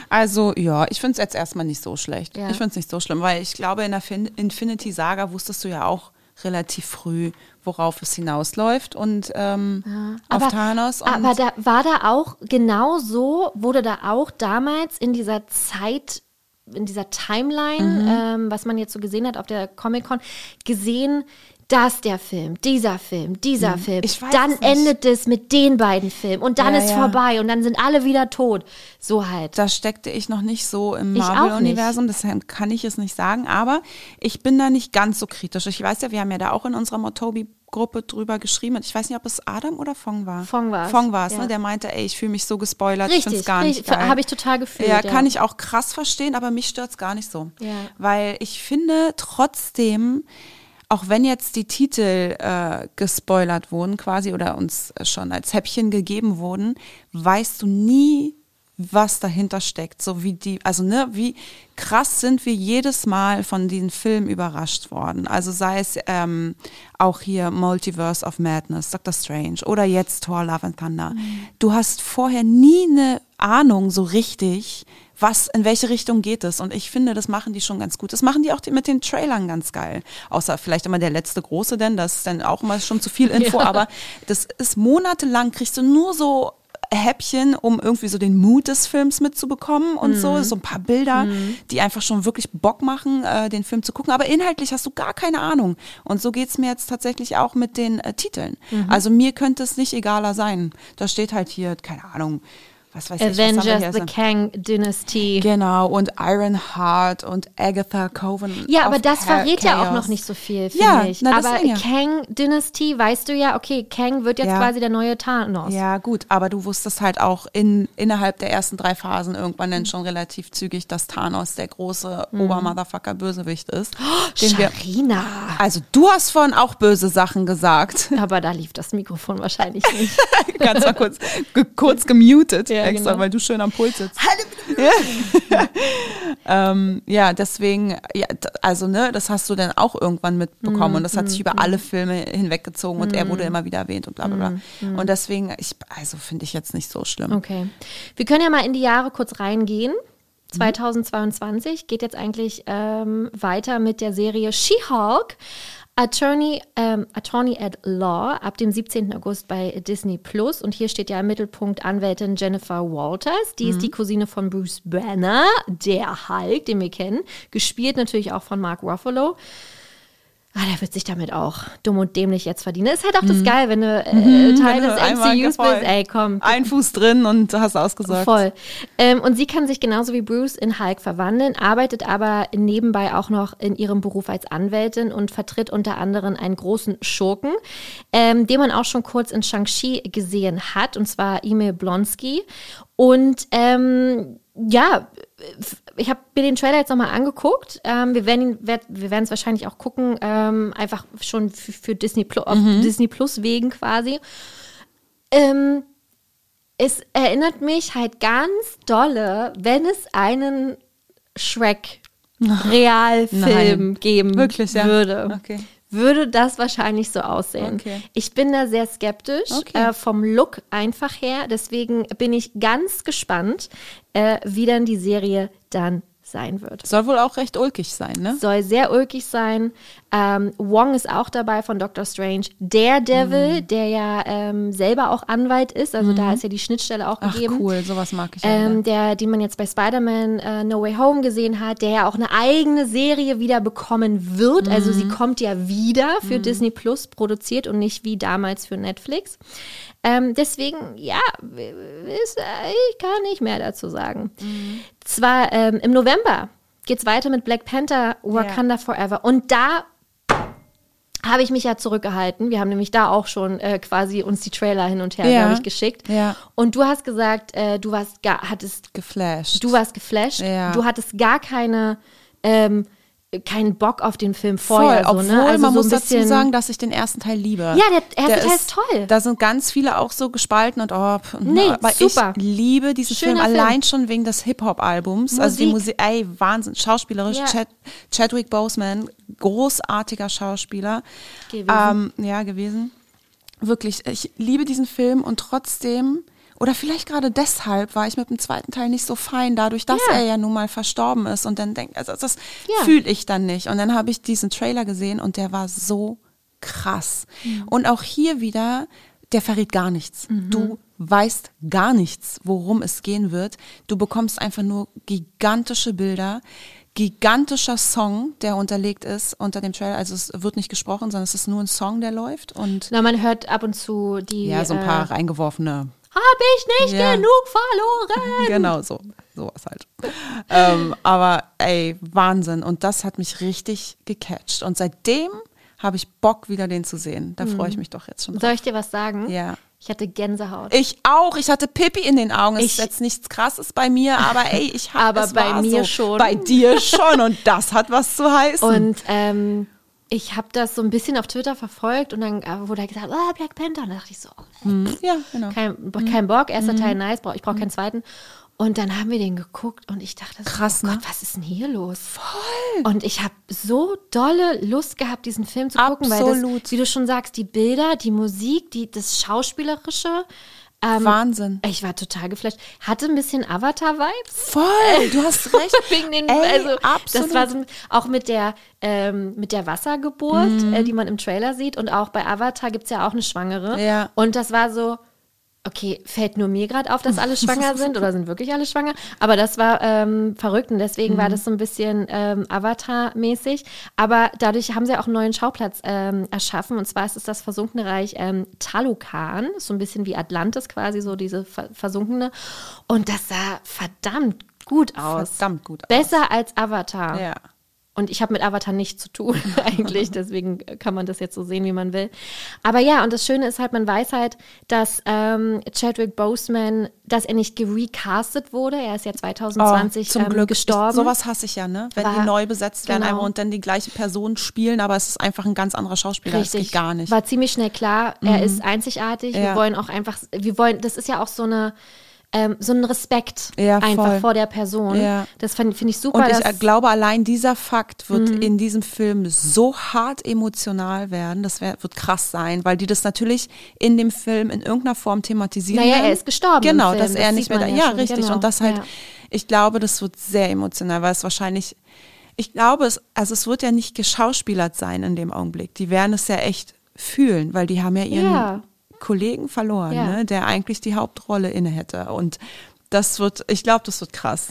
Also, ja, ich finde es jetzt erstmal nicht so schlecht. Ja. Ich finde es nicht so schlimm, weil ich glaube, in der fin Infinity Saga wusstest du ja auch relativ früh, worauf es hinausläuft und ähm, auf Thanos. Und aber da war da auch genau so, wurde da auch damals in dieser Zeit, in dieser Timeline, Mhm. ähm, was man jetzt so gesehen hat auf der Comic-Con, gesehen, dass der Film, dieser Film, dieser Film, Mhm. Ich weiß dann es nicht. endet es mit den beiden Filmen und dann Ja, ist ja. vorbei und dann sind alle wieder tot. So halt. da steckte ich noch nicht so im Marvel-Universum, deshalb kann ich es nicht sagen. Aber ich bin da nicht ganz so kritisch. Ich weiß ja, wir haben ja da auch in unserer Motobi-Gruppe drüber geschrieben. Und ich weiß nicht, ob es Adam oder Fong war. Fong war's, Fong war es, ja. ne? Der meinte, ey, ich fühle mich so gespoilert. ich finde richtig, es gar nicht richtig. geil. Habe ich total gefühlt. Ja, kann ich auch krass verstehen, aber mich stört's gar nicht so. Ja. Weil ich finde trotzdem, auch wenn jetzt die Titel äh, gespoilert wurden quasi oder uns schon als Häppchen gegeben wurden, weißt du nie, was dahinter steckt. So wie die, also ne, wie krass sind wir jedes Mal von diesen Filmen überrascht worden. Also sei es ähm, auch hier Multiverse of Madness, Doctor Strange oder jetzt Thor Love and Thunder. Du hast vorher nie eine Ahnung so richtig, was, in welche Richtung geht es. Und ich finde, das machen die schon ganz gut. Das machen die auch die, mit den Trailern ganz geil. Außer vielleicht immer der letzte große, denn das ist dann auch immer schon zu viel Info. Ja. Aber das ist monatelang, kriegst du nur so Häppchen, um irgendwie so den Mut des Films mitzubekommen und so. So ein paar Bilder, die einfach schon wirklich Bock machen, äh, den Film zu gucken. Aber inhaltlich hast du gar keine Ahnung. Und so geht's mir jetzt tatsächlich auch mit den äh, Titeln. Also mir könnte es nicht egaler sein. Da steht halt hier, keine Ahnung, was weiß ich. haben wir Avengers? The Kang Dynasty. Genau, und Ironheart und Agatha Coven. Ja, aber das Cha- verrät ja auch Chaos. noch nicht so viel, finde Ja, ich. na, aber ja. Kang Dynasty, weißt du ja, okay, Kang wird jetzt Ja. quasi der neue Thanos. Ja, gut, aber du wusstest halt auch in, innerhalb der ersten drei Phasen irgendwann dann schon relativ zügig, dass Thanos der große Obermotherfucker-Bösewicht ist. den wir, Sharina. also du hast vorhin auch böse Sachen gesagt. Aber da lief das Mikrofon wahrscheinlich nicht. Ganz mal kurz, ge kurz gemutet, Ja, extra, genau. weil du schön am Puls sitzt. Ja. ähm, ja, deswegen, ja, also ne, das hast du dann auch irgendwann mitbekommen Mhm, und das hat sich über alle Filme hinweggezogen und er wurde immer wieder erwähnt und bla bla Mhm, bla. Und deswegen, ich, also finde ich jetzt nicht so schlimm. Okay. Wir können ja mal in die Jahre kurz reingehen. Mhm. 2022 geht jetzt eigentlich ähm, weiter mit der Serie She-Hulk. Attorney, ähm, Attorney at Law ab dem 17. August bei Disney Plus. Und hier steht ja im Mittelpunkt Anwältin Jennifer Walters. Die Mhm. ist die Cousine von Bruce Banner, der Hulk, den wir kennen. Gespielt natürlich auch von Mark Ruffalo. Ah, der wird sich damit auch dumm und dämlich jetzt verdienen. Ist halt auch das geil, wenn du äh, Teil Mhm. Du des MCUs bist. Ey, komm, Ein Fuß drin und hast ausgesagt. Voll. Ähm, und sie kann sich genauso wie Bruce in Hulk verwandeln, arbeitet aber nebenbei auch noch in ihrem Beruf als Anwältin und vertritt unter anderem einen großen Schurken, ähm, den man auch schon kurz in Shang-Chi gesehen hat, und zwar Emil Blonsky. Und ähm, ja, ich habe mir den Trailer jetzt nochmal angeguckt. Ähm, wir werden ihn, wir werden es wahrscheinlich auch gucken, ähm, einfach schon für, für Disney Plus, auf Disney Plus wegen quasi. Ähm, es erinnert mich halt ganz dolle, wenn es einen Shrek Realfilm Nein. geben Wirklich, ja? würde. Okay. Würde das wahrscheinlich so aussehen. Okay. Ich bin da sehr skeptisch, Okay. äh, vom Look einfach her. Deswegen bin ich ganz gespannt, äh, wie dann die Serie dann sein wird. Soll wohl auch recht ulkig sein, ne? Soll sehr ulkig sein. Ähm, Wong ist auch dabei von Doctor Strange. Daredevil, Mhm. der ja ähm, selber auch Anwalt ist, also da ist ja die Schnittstelle auch Ach gegeben. cool, sowas mag ich. Ähm, der, den man jetzt bei Spider-Man äh, No Way Home gesehen hat, der ja auch eine eigene Serie wieder bekommen wird. Also Mhm. sie kommt ja wieder für Disney Plus produziert und nicht wie damals für Netflix. Ähm, deswegen, ja, ist, äh, ich kann nicht mehr dazu sagen. Mhm. Zwar ähm, im November geht's weiter mit Black Panther Wakanda Forever und da habe ich mich ja zurückgehalten. Wir haben nämlich da auch schon äh, quasi uns die Trailer hin und her, Ja. glaube ich, geschickt. Ja. Und du hast gesagt, äh, du warst gar, hattest, geflasht. du warst geflasht. Ja. Du hattest gar keine, ähm, keinen Bock auf den Film vorher. Voll, so, obwohl ne? also man so muss dazu sagen, dass ich den ersten Teil liebe. Ja, der erste Teil ist toll. Da sind ganz viele auch so gespalten und oh, Nee, aber super. ich liebe diesen Schöner Film Film. allein schon wegen des Hip-Hop-Albums. Also die Musik. Ey, Wahnsinn, schauspielerisch. Ja. Chad, Chadwick Boseman, großartiger Schauspieler. Gewesen. Ähm, ja, gewesen. Wirklich, ich liebe diesen Film und trotzdem, oder vielleicht gerade deshalb war ich mit dem zweiten Teil nicht so fein, dadurch, dass Ja. er ja nun mal verstorben ist und dann denkt, also das Ja. fühle ich dann nicht. Und dann habe ich diesen Trailer gesehen und der war so krass. Und auch hier wieder, der verrät gar nichts. Du weißt gar nichts, worum es gehen wird. Du bekommst einfach nur gigantische Bilder, gigantischer Song, der unterlegt ist unter dem Trailer. Also es wird nicht gesprochen, sondern es ist nur ein Song, der läuft und Na, man hört ab und zu die. ja, so ein äh, paar reingeworfene Hab ich nicht Ja. genug verloren? Genau so, sowas halt. ähm, aber ey, Wahnsinn. Und das hat mich richtig gecatcht. Und seitdem habe ich Bock, wieder den zu sehen. Da freue ich mich doch jetzt schon drauf. Soll ich dir was sagen? Ja. Ich hatte Gänsehaut. Ich auch. Ich hatte Pippi in den Augen. Es ist jetzt nichts Krasses bei mir, aber ey, ich habe Aber es bei war mir so. schon. Bei dir schon. Und das hat was zu heißen. Und ähm, ich habe das so ein bisschen auf Twitter verfolgt und dann äh, wurde gesagt, oh, Black Panther. Und da dachte ich so, oh, ja, genau. kein, kein Bock, erster Teil nice, ich brauche keinen zweiten. Und dann haben wir den geguckt und ich dachte, so, Krass, oh ne? Gott, was ist denn hier los? Voll. Und ich habe so dolle Lust gehabt, diesen Film zu gucken, weil Absolut. das, wie du schon sagst, die Bilder, die Musik, die, das Schauspielerische. Ähm, Wahnsinn. Ich war total geflasht. Hatte ein bisschen Avatar-Vibes. Voll, du hast recht. Wegen den, Ey, also, absolut. Das war so, auch mit der, ähm, mit der Wassergeburt, Mhm. äh, die man im Trailer sieht. Und auch bei Avatar gibt es ja auch eine Schwangere. Ja. Und das war so, okay, fällt nur mir gerade auf, dass alle schwanger sind oder sind wirklich alle schwanger? Aber das war ähm, verrückt und deswegen Mhm. war das so ein bisschen ähm, Avatar-mäßig. Aber dadurch haben sie auch einen neuen Schauplatz ähm, erschaffen. Und zwar ist es das versunkene Reich ähm, Talokan. So ein bisschen wie Atlantis quasi, so diese ver versunkene. Und das sah verdammt gut aus. Verdammt gut aus. Besser als Avatar. Ja. Und ich habe mit Avatar nichts zu tun eigentlich, deswegen kann man das jetzt so sehen, wie man will. Aber ja, und das Schöne ist halt, man weiß halt, dass ähm, Chadwick Boseman, dass er nicht gerecastet wurde. Er ist ja 2020 Oh, zum ähm, Glück. gestorben. Ich, sowas hasse ich ja, ne? Wenn War- die neu besetzt werden genau. und dann die gleiche Person spielen, aber es ist einfach ein ganz anderer Schauspieler. Das geht gar nicht. Mhm. War ziemlich schnell klar, er ist einzigartig. Wir Ja. wollen auch einfach, wir wollen, das ist ja auch so eine, ähm, so ein Respekt Ja, einfach vor der Person. Ja. Das finde find ich super. Und ich dass, glaube, allein dieser Fakt wird Mhm. in diesem Film so hart emotional werden. Das wär, wird krass sein, weil die das natürlich in dem Film in irgendeiner Form thematisieren. Naja, werden. er ist gestorben Genau, dass das er nicht mehr da. Ja, ja schon, richtig. genau, Und das halt, ich glaube, das wird sehr emotional, weil es wahrscheinlich, ich glaube, es, also es wird ja nicht geschauspielert sein in dem Augenblick. Die werden es ja echt fühlen, weil die haben ja ihren Ja. Kollegen verloren, Ja. ne, der eigentlich die Hauptrolle inne hätte. Und das wird, ich glaube, das wird krass.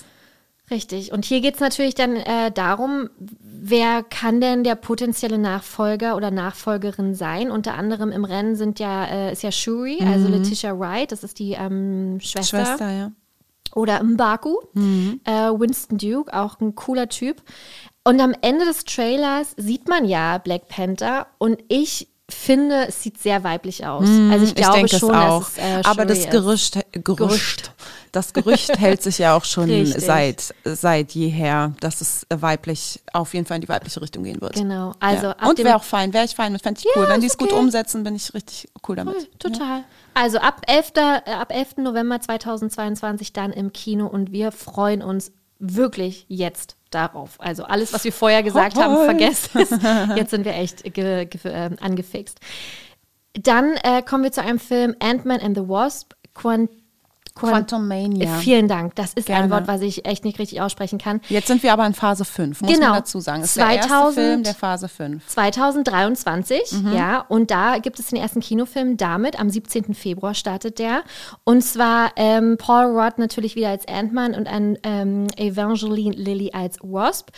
Richtig. Und hier geht es natürlich dann äh, darum, wer kann denn der potenzielle Nachfolger oder Nachfolgerin sein? Unter anderem im Rennen sind ja, äh, ist ja Shuri, also Letitia Wright, das ist die ähm, Schwester. Mhm. Schwester, ja. Oder Mbaku, äh, Winston Duke, auch ein cooler Typ. Und am Ende des Trailers sieht man ja Black Panther und ich finde, es sieht sehr weiblich aus. also ich glaube denke schon, es auch. es äh, Aber das ist. Gerücht, Gerücht, das Gerücht hält sich ja auch schon Richtig. seit, seit jeher, dass es weiblich, auf jeden Fall in die weibliche Richtung gehen wird. Genau. Also ja. Und wäre auch fein, wäre ich fein mit, fände ich cool. Ja, Wenn die es gut okay. umsetzen, bin ich richtig cool damit. Cool, total. Also ab 11. äh, ab 11. November 2022 dann im Kino und wir freuen uns wirklich jetzt darauf. Also alles, was wir vorher gesagt haben, Hoi. vergesst es. Jetzt sind wir echt ge, ge, äh, angefixt. Dann äh, kommen wir zu einem Film Ant-Man and the Wasp. Quant Quantumania. Äh, Vielen Dank. Das ist ein Gerne. Wort, was ich echt nicht richtig aussprechen kann. Jetzt sind wir aber in Phase 5, muss Genau. man dazu sagen. Es ist der erste 2000 Film der Phase 5. 2023, ja, und da gibt es den ersten Kinofilm damit. Am 17. Februar startet der. Und zwar ähm, Paul Rudd natürlich wieder als Ant-Man und ein ähm, Evangeline Lilly als Wasp.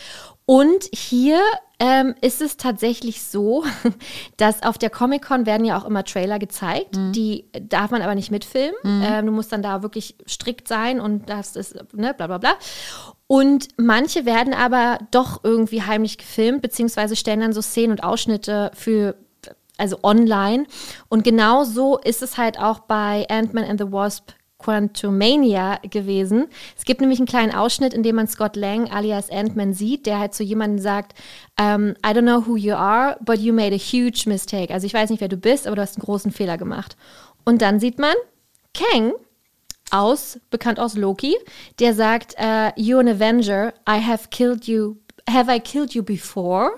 Und hier ähm, ist es tatsächlich so, dass auf der Comic-Con werden ja auch immer Trailer gezeigt. Die darf man aber nicht mitfilmen. Ähm, du musst dann da wirklich strikt sein und das ist, ne, bla bla bla. Und manche werden aber doch irgendwie heimlich gefilmt, beziehungsweise stellen dann so Szenen und Ausschnitte für, also online. Und genau so ist es halt auch bei Ant-Man and the Wasp Quantumania gewesen. Es gibt nämlich einen kleinen Ausschnitt, in dem man Scott Lang alias Ant-Man sieht, der halt zu jemandem sagt, ähm, I don't know who you are, but you made a huge mistake. Also ich weiß nicht, wer du bist, aber du hast einen großen Fehler gemacht. Und dann sieht man Kang aus, bekannt aus Loki, der sagt, äh, you're an Avenger, I have killed you, have I killed you before?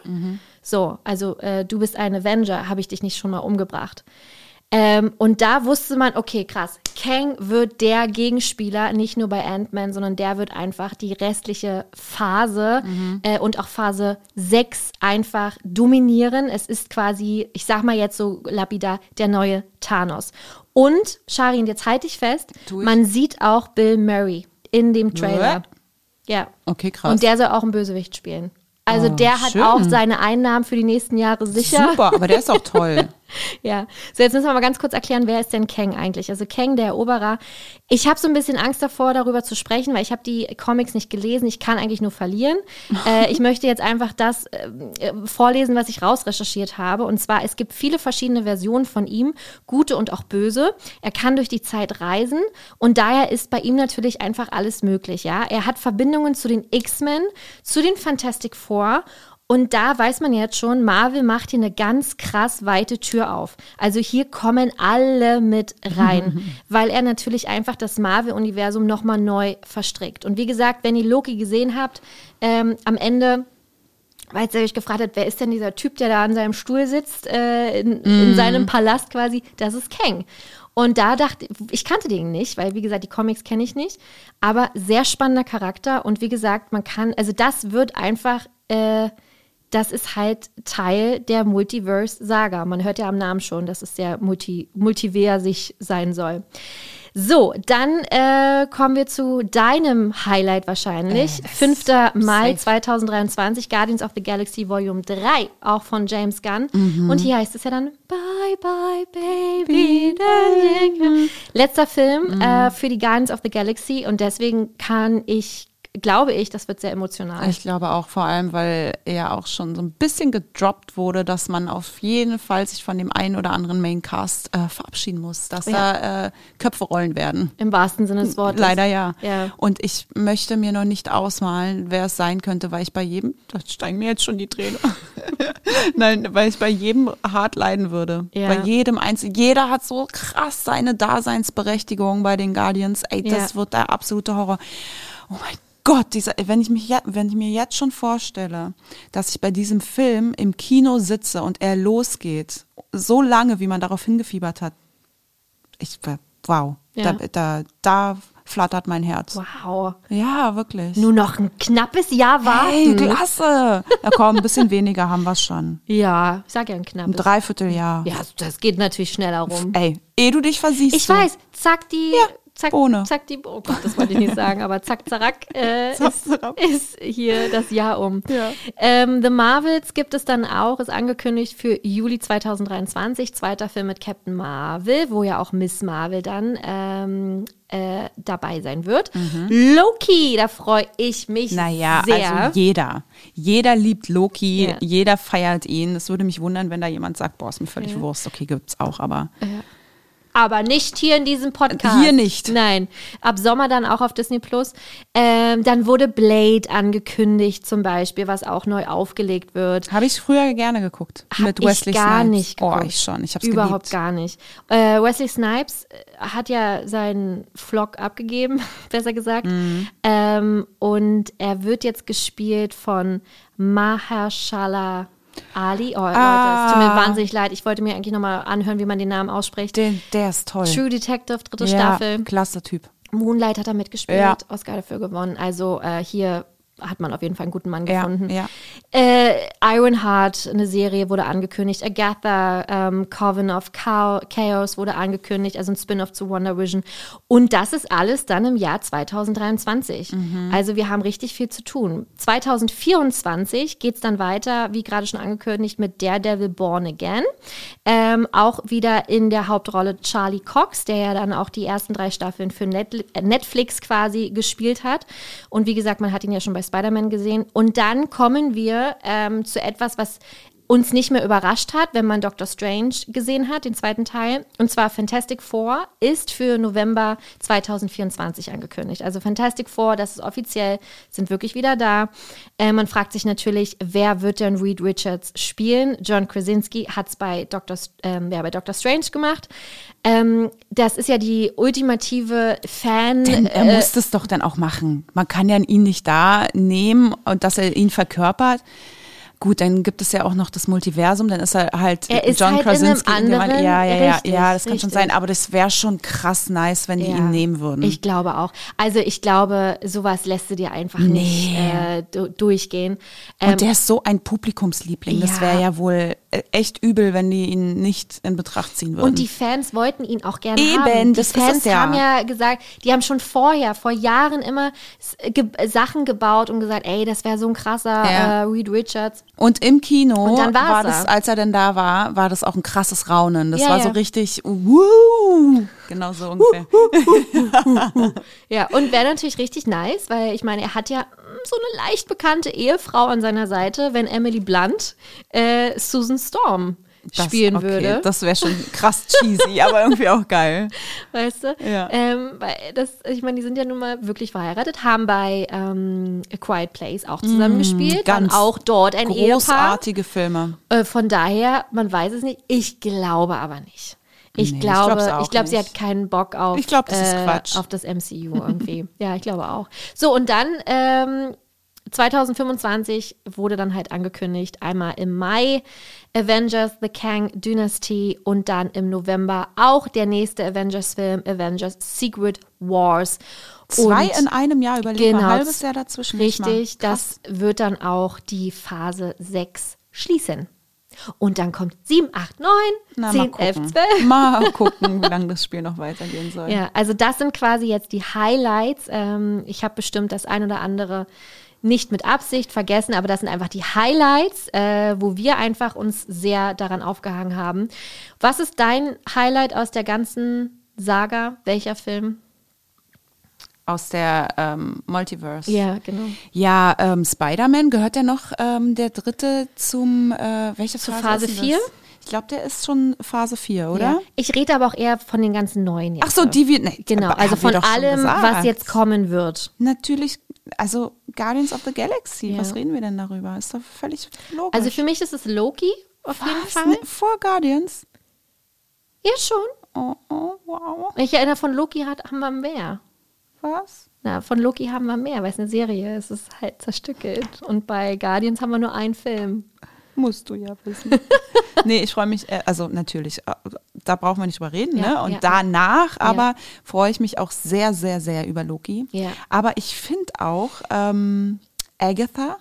So, also äh, du bist ein Avenger, habe ich dich nicht schon mal umgebracht? Ähm, und da wusste man, okay, krass, Kang wird der Gegenspieler, nicht nur bei Ant-Man, sondern der wird einfach die restliche Phase äh, und auch Phase 6 einfach dominieren. Es ist quasi, ich sag mal jetzt so lapidar, der neue Thanos. Und, Sharin, jetzt halte ich fest, man sieht auch Bill Murray in dem Trailer. What? Ja. Okay, krass. Und der soll auch einen Bösewicht spielen. Also Oh, der hat schön. auch seine Einnahmen für die nächsten Jahre sicher. Super, aber der ist auch toll. Ja, so jetzt müssen wir mal ganz kurz erklären, wer ist denn Kang eigentlich? Also Kang, der Eroberer. Ich habe so ein bisschen Angst davor, darüber zu sprechen, weil ich habe die Comics nicht gelesen. Ich kann eigentlich nur verlieren. äh, ich möchte jetzt einfach das äh, äh, vorlesen, was ich rausrecherchiert habe. Und zwar, es gibt viele verschiedene Versionen von ihm, gute und auch böse. Er kann durch die Zeit reisen und daher ist bei ihm natürlich einfach alles möglich. Ja, er hat Verbindungen zu den X-Men, zu den Fantastic Four und da weiß man jetzt schon, Marvel macht hier eine ganz krass weite Tür auf. Also hier kommen alle mit rein, weil er natürlich einfach das Marvel-Universum nochmal neu verstrickt. Und wie gesagt, wenn ihr Loki gesehen habt, ähm, am Ende weil ihr euch gefragt habt, wer ist denn dieser Typ, der da an seinem Stuhl sitzt, äh, in, in seinem Palast quasi, das ist Kang. Und da dachte ich, kannte den nicht, weil wie gesagt, die Comics kenne ich nicht, aber sehr spannender Charakter und wie gesagt, man kann, also das wird einfach, äh, das ist halt Teil der Multiverse-Saga. Man hört ja am Namen schon, dass es sehr multi, multiversich sein soll. So, dann äh, kommen wir zu deinem Highlight wahrscheinlich. 5. Mai safe. 2023, Guardians of the Galaxy Volume 3, auch von James Gunn. Und hier heißt es ja dann Bye, bye, baby. Letzter Film äh, für die Guardians of the Galaxy und deswegen kann ich, glaube ich, das wird sehr emotional. Ich glaube auch vor allem, weil er auch schon so ein bisschen gedroppt wurde, dass man auf jeden Fall sich von dem einen oder anderen Maincast äh, verabschieden muss, dass Ja. da äh, Köpfe rollen werden. Im wahrsten Sinne des Wortes. Leider ja. Ja. Und ich möchte mir noch nicht ausmalen, wer es sein könnte, weil ich bei jedem, da steigen mir jetzt schon die Tränen. Nein, weil ich bei jedem hart leiden würde. Ja. Bei jedem einzelnen. Jeder hat so krass seine Daseinsberechtigung bei den Guardians. Ey, das wird der absolute Horror. Oh mein Gott, dieser, wenn ich mich wenn ich mir jetzt schon vorstelle, dass ich bei diesem Film im Kino sitze und er losgeht, so lange, wie man darauf hingefiebert hat, ich, wow, Ja. da, da, da flattert mein Herz. Wow. Ja, wirklich. Nur noch ein knappes Jahr hey, warten. klasse. Ja, komm, ein bisschen weniger haben wir schon. ja, ich sag ja ein Ein knappes. Dreivierteljahr. Ja, das geht natürlich schneller rum. Ey, ehe du dich versiehst. Ich du. weiß, zack die, zack, ohne. zack die, oh Gott, das wollte ich nicht sagen, aber zack, zack, äh, ist, ist hier das Jahr um. Ja. Ähm, The Marvels gibt es dann auch, ist angekündigt für Juli 2023, zweiter Film mit Captain Marvel, wo ja auch Miss Marvel dann ähm, äh, dabei sein wird. Loki, da freue ich mich Mhm. Naja, sehr. also jeder. Jeder liebt Loki, Ja. jeder feiert ihn. Es würde mich wundern, wenn da jemand sagt, boah, ist mir völlig Wurst. Okay, gibt's auch, aber aber nicht hier in diesem Podcast. Hier nicht. Nein. Ab Sommer dann auch auf Disney Plus. Ähm, dann wurde Blade angekündigt, zum Beispiel, was auch neu aufgelegt wird. Habe ich früher gerne geguckt. Hab mit Wesley ich gar Snipes. nicht geguckt. Oh, ich schon. Ich habe es Überhaupt geliebt. gar nicht. Äh, Wesley Snipes äh, hat ja seinen Vlog abgegeben, besser gesagt. Mhm. Ähm, und er wird jetzt gespielt von Mahershala Ali. Oh, Leute, es tut mir Ah. wahnsinnig leid. Ich wollte mir eigentlich nochmal anhören, wie man den Namen ausspricht. Den, der ist toll. True Detective, dritte ja, Staffel. klasse Typ. Moonlight hat er mitgespielt, Ja. Oscar dafür gewonnen. Also äh, hier hat man auf jeden Fall einen guten Mann Ja, gefunden. ja. Äh, Ironheart, eine Serie, wurde angekündigt. Agatha, ähm, Coven of Chao- Chaos wurde angekündigt, also ein Spin-off zu Wonder Vision. Und das ist alles dann im Jahr 2023. Mhm. Also wir haben richtig viel zu tun. 2024 geht es dann weiter, wie gerade schon angekündigt, mit Daredevil Born Again. Ähm, auch wieder in der Hauptrolle Charlie Cox, der ja dann auch die ersten drei Staffeln für Netflix quasi gespielt hat. Und wie gesagt, man hat ihn ja schon bei Spider-Man gesehen. Und dann kommen wir ähm, zu etwas, was uns nicht mehr überrascht hat, wenn man Doctor Strange gesehen hat, den zweiten Teil. Und zwar Fantastic Four ist für November 2024 angekündigt. Also Fantastic Four, das ist offiziell, sind wirklich wieder da. Äh, man fragt sich natürlich, wer wird denn Reed Richards spielen? John Krasinski hat es bei, Doctor, ähm, ja, bei Doctor Strange gemacht. Ähm, das ist ja die ultimative Fan. Denn er äh, muss das doch dann auch machen. Man kann ja ihn nicht da nehmen und dass er ihn verkörpert. Gut, dann gibt es ja auch noch das Multiversum, dann ist er halt Er ist John halt in einem Krasinski. in man- anderen- ja, ja, ja, richtig, ja, das kann schon richtig. sein, aber das wäre schon krass nice, wenn die Ja, ihn nehmen würden. Ich glaube auch. Also ich glaube, sowas lässt du dir einfach nicht äh, du durchgehen. Ähm, und der ist so ein Publikumsliebling. Das wäre ja wohl äh, echt übel, wenn die ihn nicht in Betracht ziehen würden. und die Fans wollten ihn auch gerne Eben, haben. Die das ist Fans es ja. haben ja gesagt, die haben schon vorher, vor Jahren immer Sachen gebaut und gesagt, ey, das wäre so ein krasser Ja. äh, Reed Richards. Und im Kino Und dann war das, als er denn da war, war das auch ein krasses Raunen. Das Ja, war ja. so richtig, wuh, genau so ungefähr. Ja, und wäre natürlich richtig nice, weil ich meine, er hat ja mm, so eine leicht bekannte Ehefrau an seiner Seite, wenn Emily Blunt äh, Susan Storm Das- spielen okay, würde. Das wäre schon krass cheesy, aber irgendwie auch geil. weißt du? Ja. Ähm, weil das, ich meine, die sind ja nun mal wirklich verheiratet, haben bei ähm, A Quiet Place auch zusammengespielt, waren Mm, ganz auch dort ein Ehepaar. Großartige Filme. Äh, von daher, man weiß es nicht. Ich glaube aber nicht. Ich Nee, ich glaube, auch ich glaube, sie hat keinen Bock auf, Ich glaub, das äh, auf das MCU irgendwie. ja, ich glaube auch. So, und dann ähm, 2025 wurde dann halt angekündigt, einmal im Mai Avengers The Kang Dynasty und dann im November auch der nächste Avengers-Film, Avengers Secret Wars. Zwei Und in einem Jahr überlegt, Genau, ein halbes Jahr dazwischen. Richtig, das wird dann auch die Phase 6 schließen. Und dann kommt 7, 8, 9, Na, 10, mal 11, gucken. 12. Mal gucken, wie lange das Spiel noch weitergehen soll. Ja, also das sind quasi jetzt die Highlights. Ähm, ich habe bestimmt das ein oder andere nicht mit Absicht vergessen, aber das sind einfach die Highlights, äh, wo wir einfach uns sehr daran aufgehangen haben. Was ist dein Highlight aus der ganzen Saga? Welcher Film? Aus der ähm, Multiverse. Ja, genau. Ja, ähm, Spider-Man, gehört der noch ähm, der dritte zum, äh, welche Zur Phase, Phase ist denn vier? das? Ich glaube, der ist schon Phase 4, oder? Ja. Ich rede aber auch eher von den ganzen neuen jetzt. Ach so, die wir, nee, Genau, also wir von allem, was jetzt kommen wird. Natürlich, also Guardians of the Galaxy, Ja. was reden wir denn darüber? Ist doch völlig logisch. Also für mich ist es Loki auf jeden was? Fall. Ne, Vor Guardians? Ja, schon. Oh, oh, wow. Ich erinnere, von Loki hat, haben wir mehr. Was? Na, von Loki haben wir mehr, weil es eine Serie ist. Es ist halt zerstückelt. Und bei Guardians haben wir nur einen Film. Musst du ja wissen. nee, ich freue mich, äh, also natürlich, äh, da brauchen wir nicht drüber reden, Ja, ne? Und ja. danach aber freue ich mich auch sehr, sehr, sehr über Loki. Ja. Aber ich finde auch ähm, Agatha,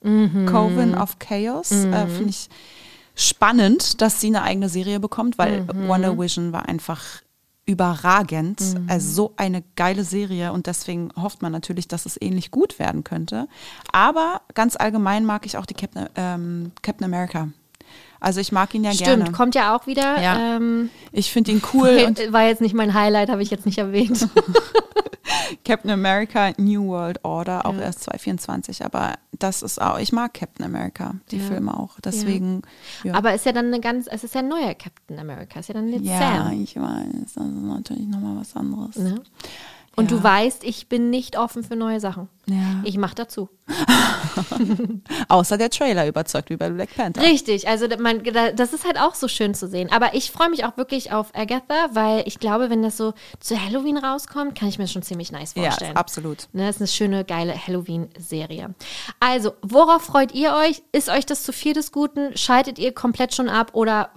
Mhm. Coven of Chaos, äh, finde ich spannend, dass sie eine eigene Serie bekommt, weil Mhm. Wonder Vision war einfach überragend. Mhm. Also so eine geile Serie und deswegen hofft man natürlich, dass es ähnlich gut werden könnte. Aber ganz allgemein mag ich auch die Captain, ähm, Captain America. Also ich mag ihn ja Stimmt, gerne. kommt ja auch wieder. Ja. Ähm, Ich finde ihn cool. und war jetzt nicht mein Highlight, habe ich jetzt nicht erwähnt. Captain America New World Order, auch Ja. erst 2024. Aber das ist auch, ich mag Captain America, die Ja. Filme auch. Deswegen, ja. Aber ist ja dann eine ganz, es ist ja ein neuer Captain America, ist ja dann jetzt ja, Sam. ich weiß, das ist natürlich nochmal was anderes. Ne? Und Ja. du weißt, ich bin nicht offen für neue Sachen. Ja. Ich mache dazu. Außer der Trailer überzeugt wie bei Black Panther. Richtig, also man, da- das ist halt auch so schön zu sehen. Aber ich freue mich auch wirklich auf Agatha, weil ich glaube, wenn das so zu Halloween rauskommt, kann ich mir schon ziemlich nice Ja, vorstellen. absolut. Ne, das ist eine schöne, geile Halloween-Serie. Also, worauf freut ihr euch? Ist euch das zu viel des Guten? Schaltet ihr komplett schon ab oder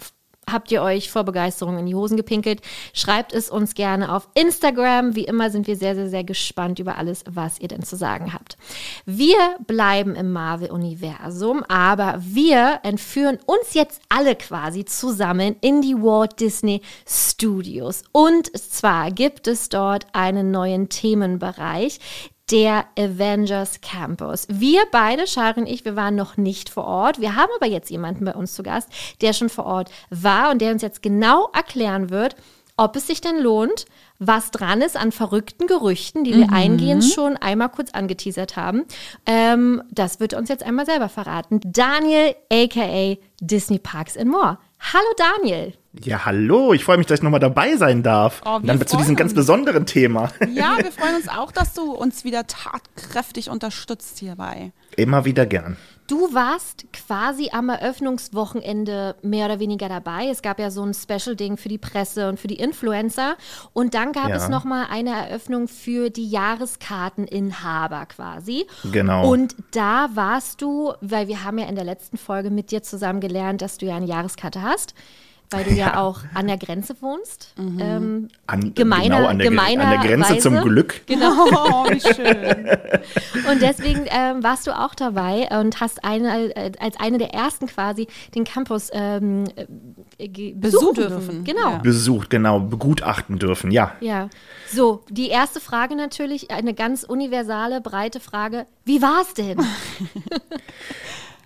habt ihr euch vor Begeisterung in die Hosen gepinkelt? Schreibt es uns gerne auf Instagram. Wie immer sind wir sehr, sehr, sehr gespannt über alles, was ihr denn zu sagen habt. Wir bleiben im Marvel-Universum, aber wir entführen uns jetzt alle quasi zusammen in die Walt Disney Studios. Und zwar gibt es dort einen neuen Themenbereich, der Avengers Campus. Wir beide, Sharon und ich, wir waren noch nicht vor Ort. Wir haben aber jetzt jemanden bei uns zu Gast, der schon vor Ort war und der uns jetzt genau erklären wird, ob es sich denn lohnt, was dran ist an verrückten Gerüchten, die wir eingehend schon einmal kurz angeteasert haben. Ähm, das wird er uns jetzt einmal selber verraten. Daniel, aka Disney Parks and More. Hallo Daniel. Ja, hallo, ich freue mich, dass ich nochmal dabei sein darf. Oh, dann zu diesem freuen ganz uns. besonderen Thema. Ja, wir freuen uns auch, dass du uns wieder tatkräftig unterstützt hierbei. Immer wieder gern. Du warst quasi am Eröffnungswochenende mehr oder weniger dabei. Es gab ja so ein Special-Ding für die Presse und für die Influencer. Und dann gab Ja. es nochmal eine Eröffnung für die Jahreskarteninhaber quasi. Genau. Und da warst du, weil wir haben ja in der letzten Folge mit dir zusammen gelernt, dass du ja eine Jahreskarte hast. Weil du ja, Ja. auch an der Grenze wohnst. Ähm, An, Gemeiner- genau an der, gemeiner an der Grenze zum Weise. Glück. genau. Oh, wie schön. Und deswegen ähm, warst du auch dabei und hast eine, äh, als eine der ersten quasi den Campus ähm, äh, besuchen Besuchen dürfen. dürfen, Genau. ja. Besucht, genau, begutachten dürfen, ja. Ja. So, die erste Frage natürlich, eine ganz universale, breite Frage. Wie war es denn?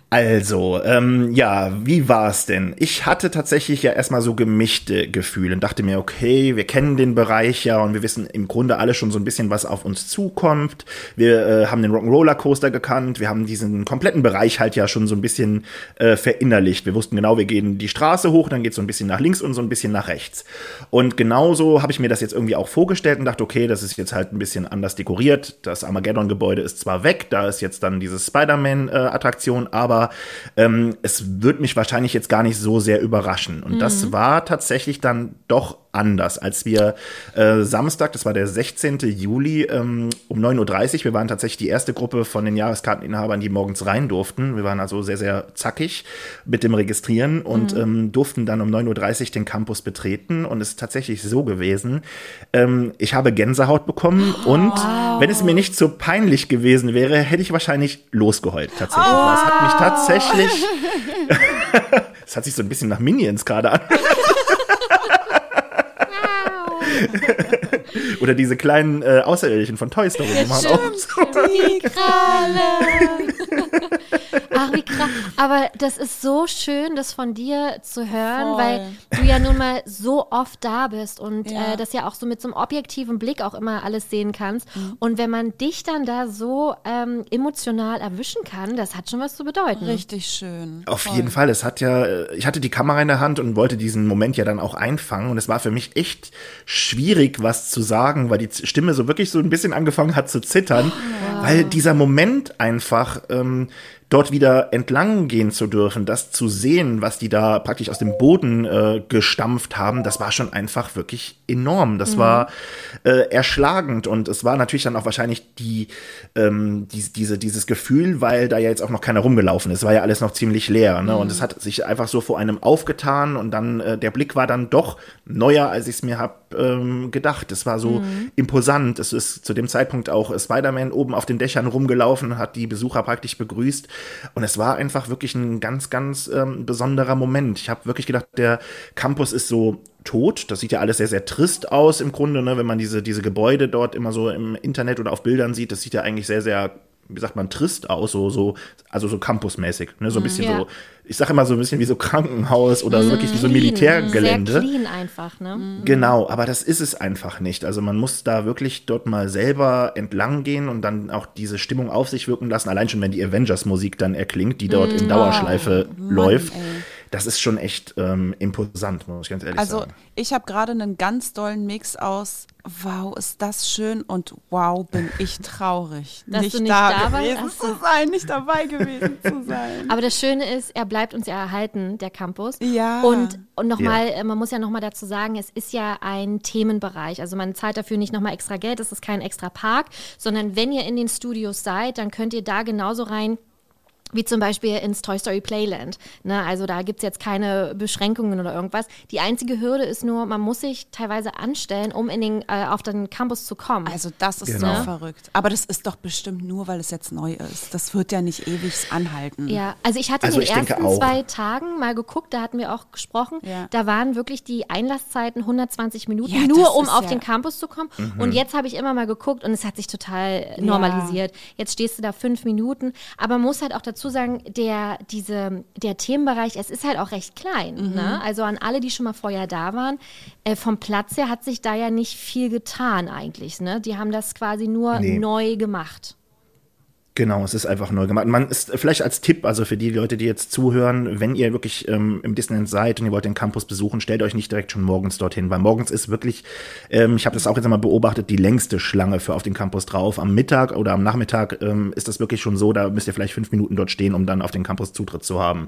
Also, ähm, ja, wie war's denn? Ich hatte tatsächlich ja erstmal so gemischte Gefühle und dachte mir, okay, wir kennen den Bereich ja und wir wissen im Grunde alle schon so ein bisschen, was auf uns zukommt. Wir äh, haben den Rock'n'Roller Coaster gekannt, wir haben diesen kompletten Bereich halt ja schon so ein bisschen äh, verinnerlicht. Wir wussten genau, wir gehen die Straße hoch, dann geht's so ein bisschen nach links und so ein bisschen nach rechts. Und genauso habe ich mir das jetzt irgendwie auch vorgestellt und dachte, okay, das ist jetzt halt ein bisschen anders dekoriert. Das Armageddon-Gebäude ist zwar weg, da ist jetzt dann diese Spider-Man-Attraktion, aber ähm, es wird mich wahrscheinlich jetzt gar nicht so sehr überraschen. Und das war tatsächlich dann doch anders, als wir äh, Samstag, das war der 16. Juli, ähm, um 9.30 Uhr, wir waren tatsächlich die erste Gruppe von den Jahreskarteninhabern, die morgens rein durften. Wir waren also sehr, sehr zackig mit dem Registrieren und ähm, durften dann um 9.30 Uhr den Campus betreten. Und es ist tatsächlich so gewesen, ähm, ich habe Gänsehaut bekommen und wenn es mir nicht so peinlich gewesen wäre, hätte ich wahrscheinlich losgeheult tatsächlich. Weil Es hat mich tatsächlich, es hat sich so ein bisschen nach Minions gerade an. Oder diese kleinen äh, Außerirdischen von Toy Story. die machen auch so. Die Kralle. Ach, wie krass. Aber das ist so schön, das von dir zu hören, Voll. weil du ja nun mal so oft da bist und Ja. äh, das ja auch so mit so einem objektiven Blick auch immer alles sehen kannst. Mhm. Und wenn man dich dann da so ähm, emotional erwischen kann, das hat schon was zu bedeuten. Richtig schön. Auf Voll. jeden Fall. Es hat ja, äh, ich hatte die Kamera in der Hand und wollte diesen Moment ja dann auch einfangen. Und es war für mich echt schwierig, was zu sagen, weil die Stimme so wirklich so ein bisschen angefangen hat zu zittern, weil dieser Moment einfach ähm, dort wieder entlang gehen zu dürfen, das zu sehen, was die da praktisch aus dem Boden äh, gestampft haben, das war schon einfach wirklich enorm. Das war äh, erschlagend und es war natürlich dann auch wahrscheinlich die, ähm, die, diese, dieses Gefühl, weil da ja jetzt auch noch keiner rumgelaufen ist, war ja alles noch ziemlich leer. Ne? Und es hat sich einfach so vor einem aufgetan und dann äh, der Blick war dann doch neuer, als ich es mir hab ähm, gedacht. Es war so imposant. Es ist zu dem Zeitpunkt auch Spider-Man oben auf den Dächern rumgelaufen, hat die Besucher praktisch begrüßt. Und es war einfach wirklich ein ganz, ganz ähm, besonderer Moment. Ich habe wirklich gedacht, der Campus ist so tot. Das sieht ja alles sehr, sehr trist aus im Grunde, ne? wenn man diese, diese Gebäude dort immer so im Internet oder auf Bildern sieht. Das sieht ja eigentlich sehr, sehr wie sagt man, trist aus, so, so also so campusmäßig, ne? so ein bisschen ja. so, ich sage immer so ein bisschen wie so Krankenhaus oder so wirklich wie so Militärgelände. Sehr clean einfach, ne? Genau, aber das ist es einfach nicht. Also man muss da wirklich dort mal selber entlang gehen und dann auch diese Stimmung auf sich wirken lassen. Allein schon, wenn die Avengers-Musik dann erklingt, die dort in Dauerschleife läuft. ey. Das ist schon echt ähm, imposant, muss ich ganz ehrlich Also sagen. ich habe gerade einen ganz dollen Mix aus Wow, ist das schön und Wow, bin ich traurig, Dass nicht, du nicht da, da gewesen zu sein, nicht dabei gewesen zu sein. Aber das Schöne ist, er bleibt uns ja erhalten, der Campus. Ja. Und, und nochmal, äh, man muss ja nochmal dazu sagen, es ist ja ein Themenbereich. Also man zahlt dafür nicht nochmal extra Geld, es ist kein extra Park, sondern wenn ihr in den Studios seid, dann könnt ihr da genauso rein wie zum Beispiel ins Toy Story Playland. Ne? Also da gibt's jetzt keine Beschränkungen oder irgendwas. Die einzige Hürde ist nur, man muss sich teilweise anstellen, um in den, äh, auf den Campus zu kommen. Also das ist Genau. so verrückt. Aber das ist doch bestimmt nur, weil es jetzt neu ist. Das wird ja nicht ewig anhalten. Ja, also ich hatte Also in den ersten zwei Tagen mal geguckt, da hatten wir auch gesprochen, Ja. da waren wirklich die Einlasszeiten 120 Minuten, Ja, nur um auf ja- den Campus zu kommen. Mhm. Und jetzt habe ich immer mal geguckt und es hat sich total normalisiert. Jetzt stehst du da fünf Minuten, aber man muss halt auch dazu sagen, der, diese, der Themenbereich, es ist halt auch recht klein. Mhm. Ne? Also an alle, die schon mal vorher da waren, äh, vom Platz her hat sich da ja nicht viel getan eigentlich. Ne? Die haben das quasi nur Nee. neu gemacht. Genau, es ist einfach neu gemacht. Man ist vielleicht als Tipp, also für die Leute, die jetzt zuhören, wenn ihr wirklich ähm, im Disneyland seid und ihr wollt den Campus besuchen, stellt euch nicht direkt schon morgens dorthin, weil morgens ist wirklich, ähm, ich habe das auch jetzt einmal beobachtet, die längste Schlange für auf den Campus drauf. Am Mittag oder am Nachmittag ähm, ist das wirklich schon so, da müsst ihr vielleicht fünf Minuten dort stehen, um dann auf den Campus Zutritt zu haben.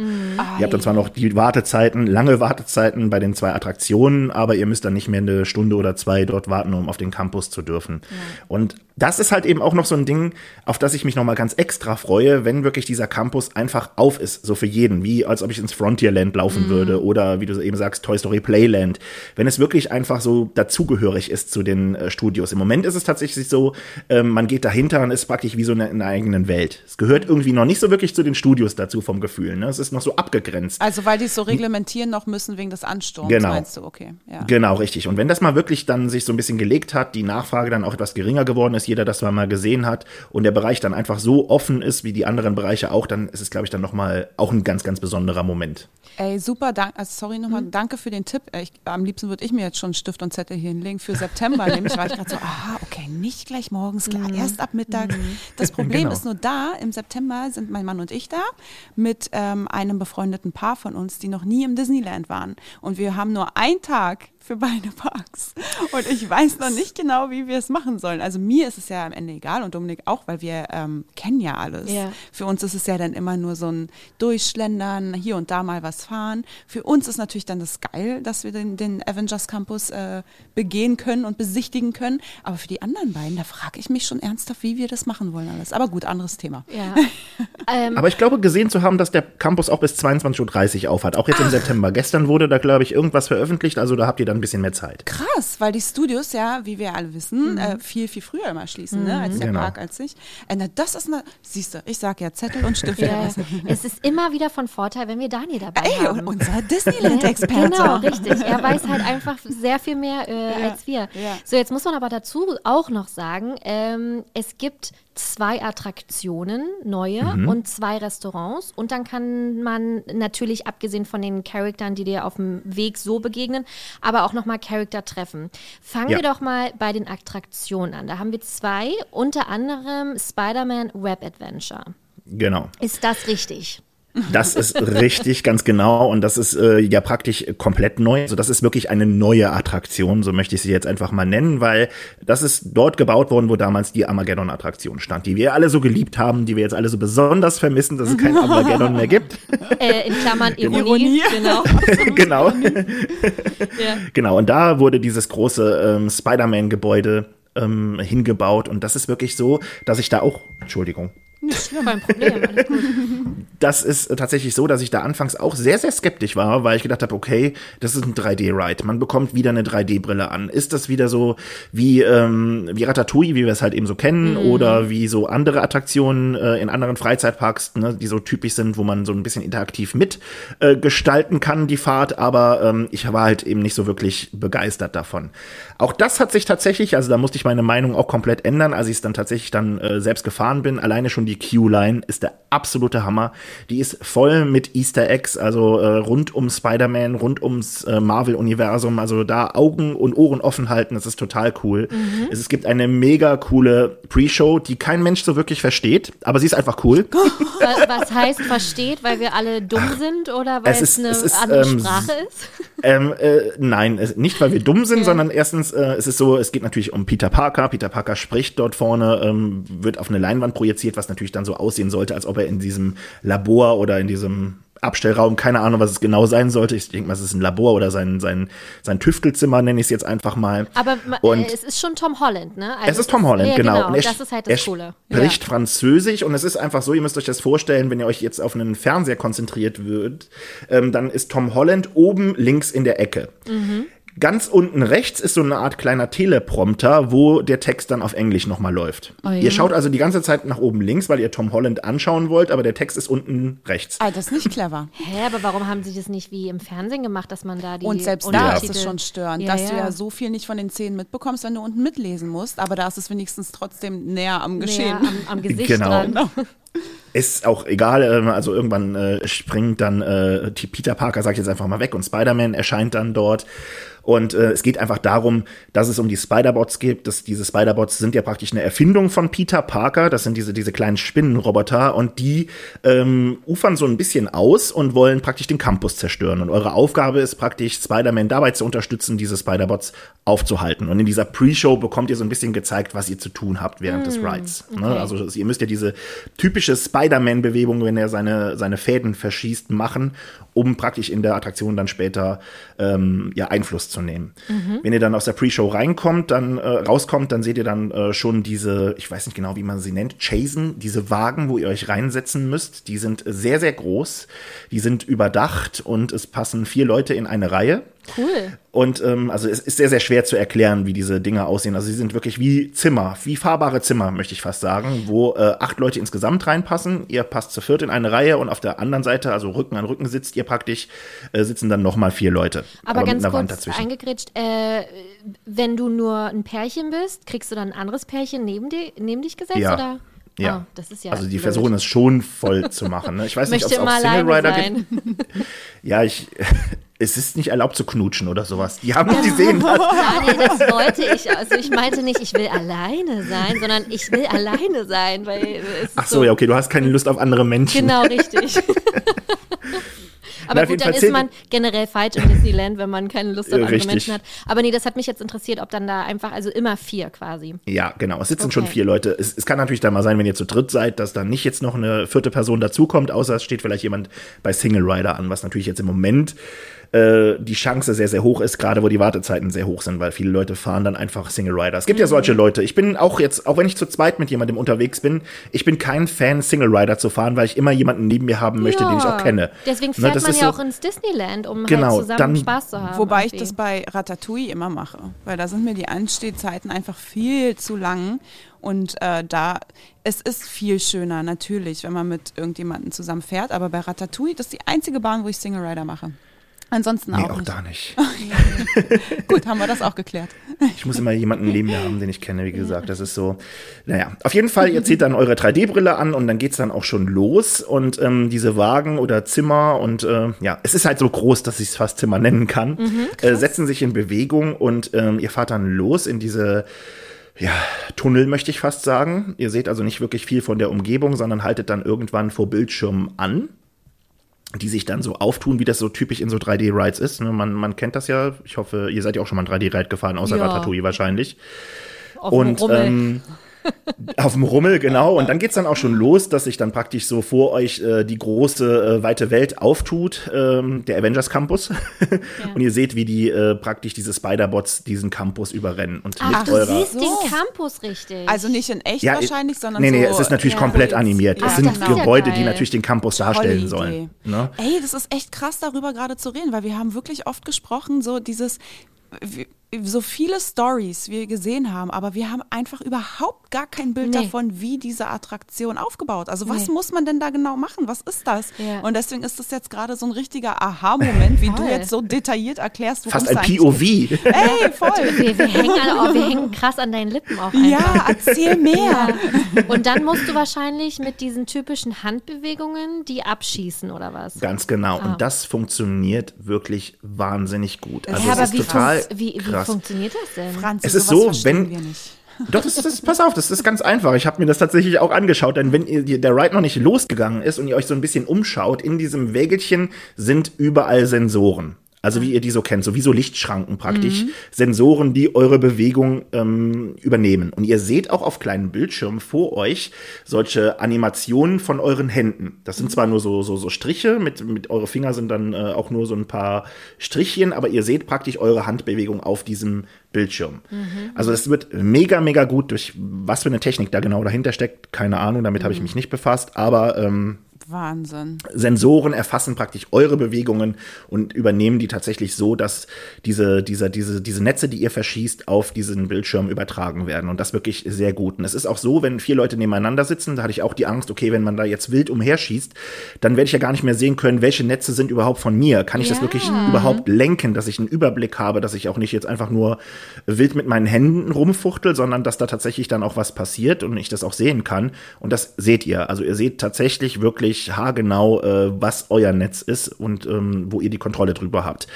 Ihr habt dann zwar noch die Wartezeiten, lange Wartezeiten bei den zwei Attraktionen, aber ihr müsst dann nicht mehr eine Stunde oder zwei dort warten, um auf den Campus zu dürfen. Und das ist halt eben auch noch so ein Ding, auf das ich mich nochmal ganz extra freue, wenn wirklich dieser Campus einfach auf ist, so für jeden, wie als ob ich ins Frontierland laufen würde oder wie du eben sagst, Toy Story Playland. Wenn es wirklich einfach so dazugehörig ist zu den äh, Studios. Im Moment ist es tatsächlich so, ähm, man geht dahinter und ist praktisch wie so eine, in einer eigenen Welt. Es gehört irgendwie noch nicht so wirklich zu den Studios dazu vom Gefühl. Ne? Es ist noch so abgegrenzt. Also weil die es so reglementieren noch müssen wegen des Ansturms, Genau. meinst du? Okay, ja. Genau, richtig. Und wenn das mal wirklich dann sich so ein bisschen gelegt hat, die Nachfrage dann auch etwas geringer geworden ist, jeder das mal gesehen hat und der Bereich dann einfach so offen ist wie die anderen Bereiche auch, dann ist es, glaube ich, dann nochmal auch ein ganz, ganz besonderer Moment. Ey, super, dank, also sorry nochmal, Mhm. danke für den Tipp. Äh, Ich, am liebsten würde ich mir jetzt schon Stift und Zettel hier hinlegen für September. nämlich war ich gerade so, aha, okay, nicht gleich morgens, klar, Mhm. erst ab Mittag. Das Problem Genau. ist nur da, im September sind mein Mann und ich da mit ähm, einem befreundeten Paar von uns, die noch nie im Disneyland waren. Und wir haben nur einen Tag für beide Parks. Und ich weiß noch nicht genau, wie wir es machen sollen. Also mir ist es ja am Ende egal und Dominik auch, weil wir ähm, kennen ja alles. Ja. Für uns ist es ja dann immer nur so ein Durchschlendern, hier und da mal was fahren. Für uns ist natürlich dann das geil, dass wir den, den Avengers Campus äh, begehen können und besichtigen können. Aber für die anderen beiden, da frage ich mich schon ernsthaft, wie wir das machen wollen alles. Aber gut, anderes Thema. Ja. ähm, Aber ich glaube, gesehen zu haben, dass der Campus auch bis 22.30 Uhr aufhat. Auch jetzt im September. Gestern wurde da, glaube ich, irgendwas veröffentlicht, also da habt ihr dann ein bisschen mehr Zeit. Krass, weil die Studios ja, wie wir alle wissen, äh, viel, viel früher immer schließen, ne, als der Genau. Park als ich. Äh, na, das ist eine, siehst du, ich sag ja Zettel und Stift. ja, ja. es ist immer wieder von Vorteil, wenn wir Daniel dabei Ey, haben. und unser Disneyland-Experte. Genau, richtig. Er weiß halt einfach sehr viel mehr äh, als wir. ja. So, jetzt muss man aber dazu auch noch sagen, ähm, es gibt zwei Attraktionen, neue und zwei Restaurants. Und dann kann man natürlich, abgesehen von den Charakteren, die dir auf dem Weg so begegnen, aber auch nochmal Charakter treffen. Fangen Ja. wir doch mal bei den Attraktionen an. Da haben wir zwei, unter anderem Spider-Man Web Adventure. Genau. Ist das richtig? Das ist richtig, ganz genau. Und das ist äh, ja praktisch komplett neu. Also das ist wirklich eine neue Attraktion, so möchte ich sie jetzt einfach mal nennen, weil das ist dort gebaut worden, wo damals die Armageddon-Attraktion stand, die wir alle so geliebt haben, die wir jetzt alle so besonders vermissen, dass es kein Armageddon mehr gibt. Äh, in Klammern Ironie. Ironie. Genau. genau. Ja. Genau, und da wurde dieses große ähm, Spider-Man-Gebäude ähm, hingebaut. Und das ist wirklich so, dass ich da auch, Entschuldigung, Kein Problem. Das ist äh, tatsächlich so, dass ich da anfangs auch sehr, sehr skeptisch war, weil ich gedacht habe, okay, das ist ein 3D-Ride. Man bekommt wieder eine 3D-Brille an. Ist das wieder so wie, ähm, wie Ratatouille, wie wir es halt eben so kennen, oder wie so andere Attraktionen äh, in anderen Freizeitparks, ne, die so typisch sind, wo man so ein bisschen interaktiv mit äh, gestalten kann, die Fahrt, aber ähm, ich war halt eben nicht so wirklich begeistert davon. Auch das hat sich tatsächlich, also da musste ich meine Meinung auch komplett ändern, als ich es dann tatsächlich dann äh, selbst gefahren bin. Alleine schon die Q-Line ist der absolute Hammer. Die ist voll mit Easter Eggs, also äh, rund um Spider-Man, rund ums äh, Marvel-Universum. Also da Augen und Ohren offen halten, das ist total cool. Mhm. Es, es, gibt eine mega coole Pre-Show, die kein Mensch so wirklich versteht, aber sie ist einfach cool. Was heißt versteht, weil wir alle dumm sind oder weil es, ist, es eine ist, andere ähm, Sprache ist? Ähm, äh, nein, nicht weil wir dumm sind, okay. sondern erstens, äh, es ist so, es geht natürlich um Peter Parker. Peter Parker spricht dort vorne, ähm, wird auf eine Leinwand projiziert, was natürlich dann so aussehen sollte, als ob er in diesem Labor oder in diesem Abstellraum, keine Ahnung, was es genau sein sollte. Ich denke mal, es ist ein Labor oder sein, sein, sein Tüftelzimmer, nenne ich es jetzt einfach mal. Aber und es ist schon Tom Holland, ne? Also es ist Tom Holland, ja, genau. genau. Und er, das ist halt das Coole. Er spricht ja. Französisch und es ist einfach so, ihr müsst euch das vorstellen, wenn ihr euch jetzt auf einen Fernseher konzentriert würdet, ähm, dann ist Tom Holland oben links in der Ecke. Mhm. Ganz unten rechts ist so eine Art kleiner Teleprompter, wo der Text dann auf Englisch nochmal läuft. Oh, ja. Ihr schaut also die ganze Zeit nach oben links, weil ihr Tom Holland anschauen wollt, aber der Text ist unten rechts. Ah, das ist nicht clever. Hä, aber warum haben sie das nicht wie im Fernsehen gemacht, dass man da die Und selbst da ist es schon störend, ja, dass ja. du ja so viel nicht von den Szenen mitbekommst, wenn du unten mitlesen musst, aber da ist es wenigstens trotzdem näher am Geschehen. Näher am, am Gesicht genau. dran. Genau. Ist auch egal, ähm, also irgendwann äh, springt dann äh, Peter Parker, sag ich jetzt einfach mal weg, und Spider-Man erscheint dann dort und äh, es geht einfach darum, dass es um die Spider-Bots geht. Dass diese Spider-Bots sind ja praktisch eine Erfindung von Peter Parker. Das sind diese, diese kleinen Spinnenroboter und die ähm, ufern so ein bisschen aus und wollen praktisch den Campus zerstören. Und eure Aufgabe ist praktisch, Spider-Man dabei zu unterstützen, diese Spider-Bots aufzuhalten. Und in dieser Pre-Show bekommt ihr so ein bisschen gezeigt, was ihr zu tun habt während mm, des Rides. Ne? Okay. Also ihr müsst ja diese typische Spider-Man-Bewegung, wenn er seine, seine Fäden verschießt, machen, um praktisch in der Attraktion dann später ähm, ja, Einfluss zu nehmen. Mhm. Wenn ihr dann aus der Pre-Show reinkommt, dann äh, rauskommt, dann seht ihr dann äh, schon diese, ich weiß nicht genau, wie man sie nennt, Chasen, diese Wagen, wo ihr euch reinsetzen müsst. Die sind sehr, sehr groß, die sind überdacht und es passen vier Leute in eine Reihe. Cool. Und ähm, also es ist sehr, sehr schwer zu erklären, wie diese Dinge aussehen. Also sie sind wirklich wie Zimmer, wie fahrbare Zimmer, möchte ich fast sagen, wo äh, acht Leute insgesamt reinpassen. Ihr passt zu viert in eine Reihe und auf der anderen Seite, also Rücken an Rücken sitzt ihr praktisch, äh, sitzen dann nochmal vier Leute. Aber, aber ganz kurz eingegrätscht, äh, wenn du nur ein Pärchen bist, kriegst du dann ein anderes Pärchen neben, die, neben dich gesetzt? Ja. Oder? Ja. Oh, ja also die versuchen es schon voll zu machen. Ne? Ich weiß nicht, ob es auch Single Rider gibt. ja, ich, es ist nicht erlaubt zu knutschen oder sowas. Die haben die sehen das. Nein, nee, das wollte ich. Also ich meinte nicht, ich will alleine sein, sondern ich will alleine sein, weil Ach so, so, ja, okay, du hast keine Lust auf andere Menschen. Genau, richtig. Aber Na, gut, dann ist man generell falsch in Disneyland, wenn man keine Lust auf andere Richtig. Menschen hat. Aber nee, das hat mich jetzt interessiert, ob dann da einfach, also immer vier quasi. Ja, genau. Es sitzen okay. schon vier Leute. Es, es, kann natürlich dann mal sein, wenn ihr zu dritt seid, dass dann nicht jetzt noch eine vierte Person dazukommt, außer es steht vielleicht jemand bei Single Rider an, was natürlich jetzt im Moment äh, die Chance sehr, sehr hoch ist, gerade wo die Wartezeiten sehr hoch sind, weil viele Leute fahren dann einfach Single Rider. Es gibt mhm. ja solche Leute. Ich bin auch jetzt, auch wenn ich zu zweit mit jemandem unterwegs bin, ich bin kein Fan, Single Rider zu fahren, weil ich immer jemanden neben mir haben möchte, ja. den ich auch kenne. Deswegen ne, fährt ne, man ja so, auch ins Disneyland, um halt genau, halt zusammen dann, Spaß zu haben. Wobei irgendwie. ich das bei Ratatouille immer mache, weil da sind mir die Anstehzeiten einfach viel zu lang. Und äh, da, es ist viel schöner, natürlich, wenn man mit irgendjemandem zusammen fährt. Aber bei Ratatouille, das ist die einzige Bahn, wo ich Single Rider mache. Ansonsten nee, auch. auch nicht. da nicht. Gut, haben wir das auch geklärt. Ich muss immer jemanden neben mir haben, den ich kenne, wie gesagt. Das ist so. Naja, auf jeden Fall, ihr zieht dann eure 3D-Brille an und dann geht's dann auch schon los. Und ähm, diese Wagen oder Zimmer und äh, ja, es ist halt so groß, dass ich es fast Zimmer nennen kann, mhm, äh, setzen sich in Bewegung und ähm, ihr fahrt dann los in diese ja, Tunnel möchte ich fast sagen. Ihr seht also nicht wirklich viel von der Umgebung, sondern haltet dann irgendwann vor Bildschirmen an die sich dann so auftun, wie das so typisch in so 3D-Rides ist. Ne? Man, man kennt das ja. Ich hoffe, ihr seid ja auch schon mal ein 3D-Ride gefahren, außer ja. Ratatouille wahrscheinlich. Auf und ähm, Auf dem Rummel, genau. Und dann geht's dann auch schon los, dass sich dann praktisch so vor euch äh, die große, äh, weite Welt auftut, ähm, der Avengers Campus. Ja. Und ihr seht, wie die äh, praktisch diese Spider-Bots diesen Campus überrennen. Und Ach, mit du eurer siehst den Campus richtig. Also nicht in echt ja, wahrscheinlich, sondern nee, nee, so es ist natürlich komplett animiert. es sind Gebäude, die natürlich den Campus darstellen sollen. Ne? Ey, das ist echt krass, darüber gerade zu reden, weil wir haben wirklich oft gesprochen, so dieses so viele Stories wir gesehen haben, aber wir haben einfach überhaupt gar kein Bild Nee. davon, wie diese Attraktion aufgebaut. Also was Nee. muss man denn da genau machen? Was ist das? Ja. Und deswegen ist das jetzt gerade so ein richtiger Aha-Moment, wie du jetzt so detailliert erklärst, Fast ein eigentlich POV. Ey, voll. Wir, wir, hängen alle, auf- wir hängen krass an deinen Lippen auch einfach. Ja, erzähl mehr. Und dann musst du wahrscheinlich mit diesen typischen Handbewegungen die abschießen oder was? Ganz genau. Ah. Und das funktioniert wirklich wahnsinnig gut. Also ja, es aber ist wie, total funkt- wie, wie krass. funktioniert das denn? Franzi, Es ist so, wenn- wir nicht. Doch, das, das, pass auf, das ist ganz einfach. Ich habe mir das tatsächlich auch angeschaut, denn wenn ihr, der Ride noch nicht losgegangen ist und ihr euch so ein bisschen umschaut, in diesem Wägelchen sind überall Sensoren. Also wie ihr die so kennt, so wie so Lichtschranken praktisch. Sensoren, die eure Bewegung ähm, übernehmen. Und ihr seht auch auf kleinen Bildschirmen vor euch solche Animationen von euren Händen. Das sind zwar nur so, so, so Striche, mit, mit eure Finger sind dann äh, auch nur so ein paar Strichchen, aber ihr seht praktisch eure Handbewegung auf diesem Bildschirm. Also das wird mega, mega gut. Durch was für eine Technik da genau dahinter steckt, keine Ahnung, damit habe ich mich nicht befasst, aber ähm, Wahnsinn. Sensoren erfassen praktisch eure Bewegungen und übernehmen die tatsächlich so, dass diese, diese, diese, diese Netze, die ihr verschießt, auf diesen Bildschirm übertragen werden. Und das wirklich sehr gut. Und es ist auch so, wenn vier Leute nebeneinander sitzen, da hatte ich auch die Angst, okay, wenn man da jetzt wild umherschießt, dann werde ich ja gar nicht mehr sehen können, welche Netze sind überhaupt von mir. Kann ich das Ja. wirklich überhaupt lenken, dass ich einen Überblick habe, dass ich auch nicht jetzt einfach nur wild mit meinen Händen rumfuchtel, sondern dass da tatsächlich dann auch was passiert und ich das auch sehen kann. Und das seht ihr. Also ihr seht tatsächlich wirklich haargenau, äh, was euer Netz ist und ähm, wo ihr die Kontrolle drüber habt.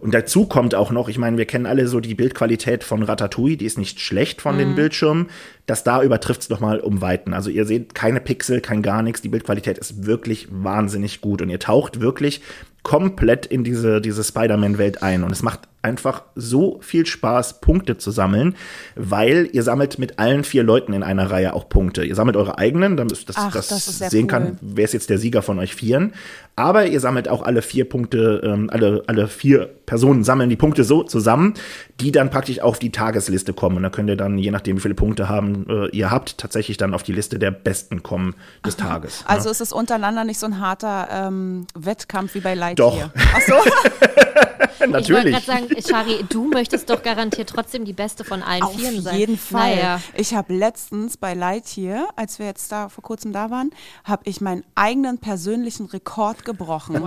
Und dazu kommt auch noch, ich meine, wir kennen alle so die Bildqualität von Ratatouille, die ist nicht schlecht von den Bildschirmen. Das da übertrifft es nochmal um Weiten. Also ihr seht keine Pixel, kein gar nichts. Die Bildqualität ist wirklich wahnsinnig gut und ihr taucht wirklich komplett in diese, diese Spider-Man-Welt ein. Und es macht einfach so viel Spaß, Punkte zu sammeln, weil ihr sammelt mit allen vier Leuten in einer Reihe auch Punkte. Ihr sammelt eure eigenen, damit das, Ach, das, das sehen cool. kann, wer ist jetzt der Sieger von euch Vieren. Aber ihr sammelt auch alle vier Punkte, ähm, alle, alle vier Personen sammeln die Punkte so zusammen, die dann praktisch auf die Tagesliste kommen. Und da könnt ihr dann, je nachdem, wie viele Punkte haben äh, ihr habt, tatsächlich dann auf die Liste der Besten kommen des Tages. Also ja. ist es untereinander nicht so ein harter ähm, Wettkampf wie bei Lightyear? Doch. Ach so. Ich wollte Natürlich. gerade sagen, Shari, du möchtest doch garantiert trotzdem die Beste von allen Auf Vieren sein. jeden Fall. Naja. Ich habe letztens bei Lightyear, als wir jetzt da vor kurzem da waren, habe ich meinen eigenen persönlichen Rekord gebrochen. Wow.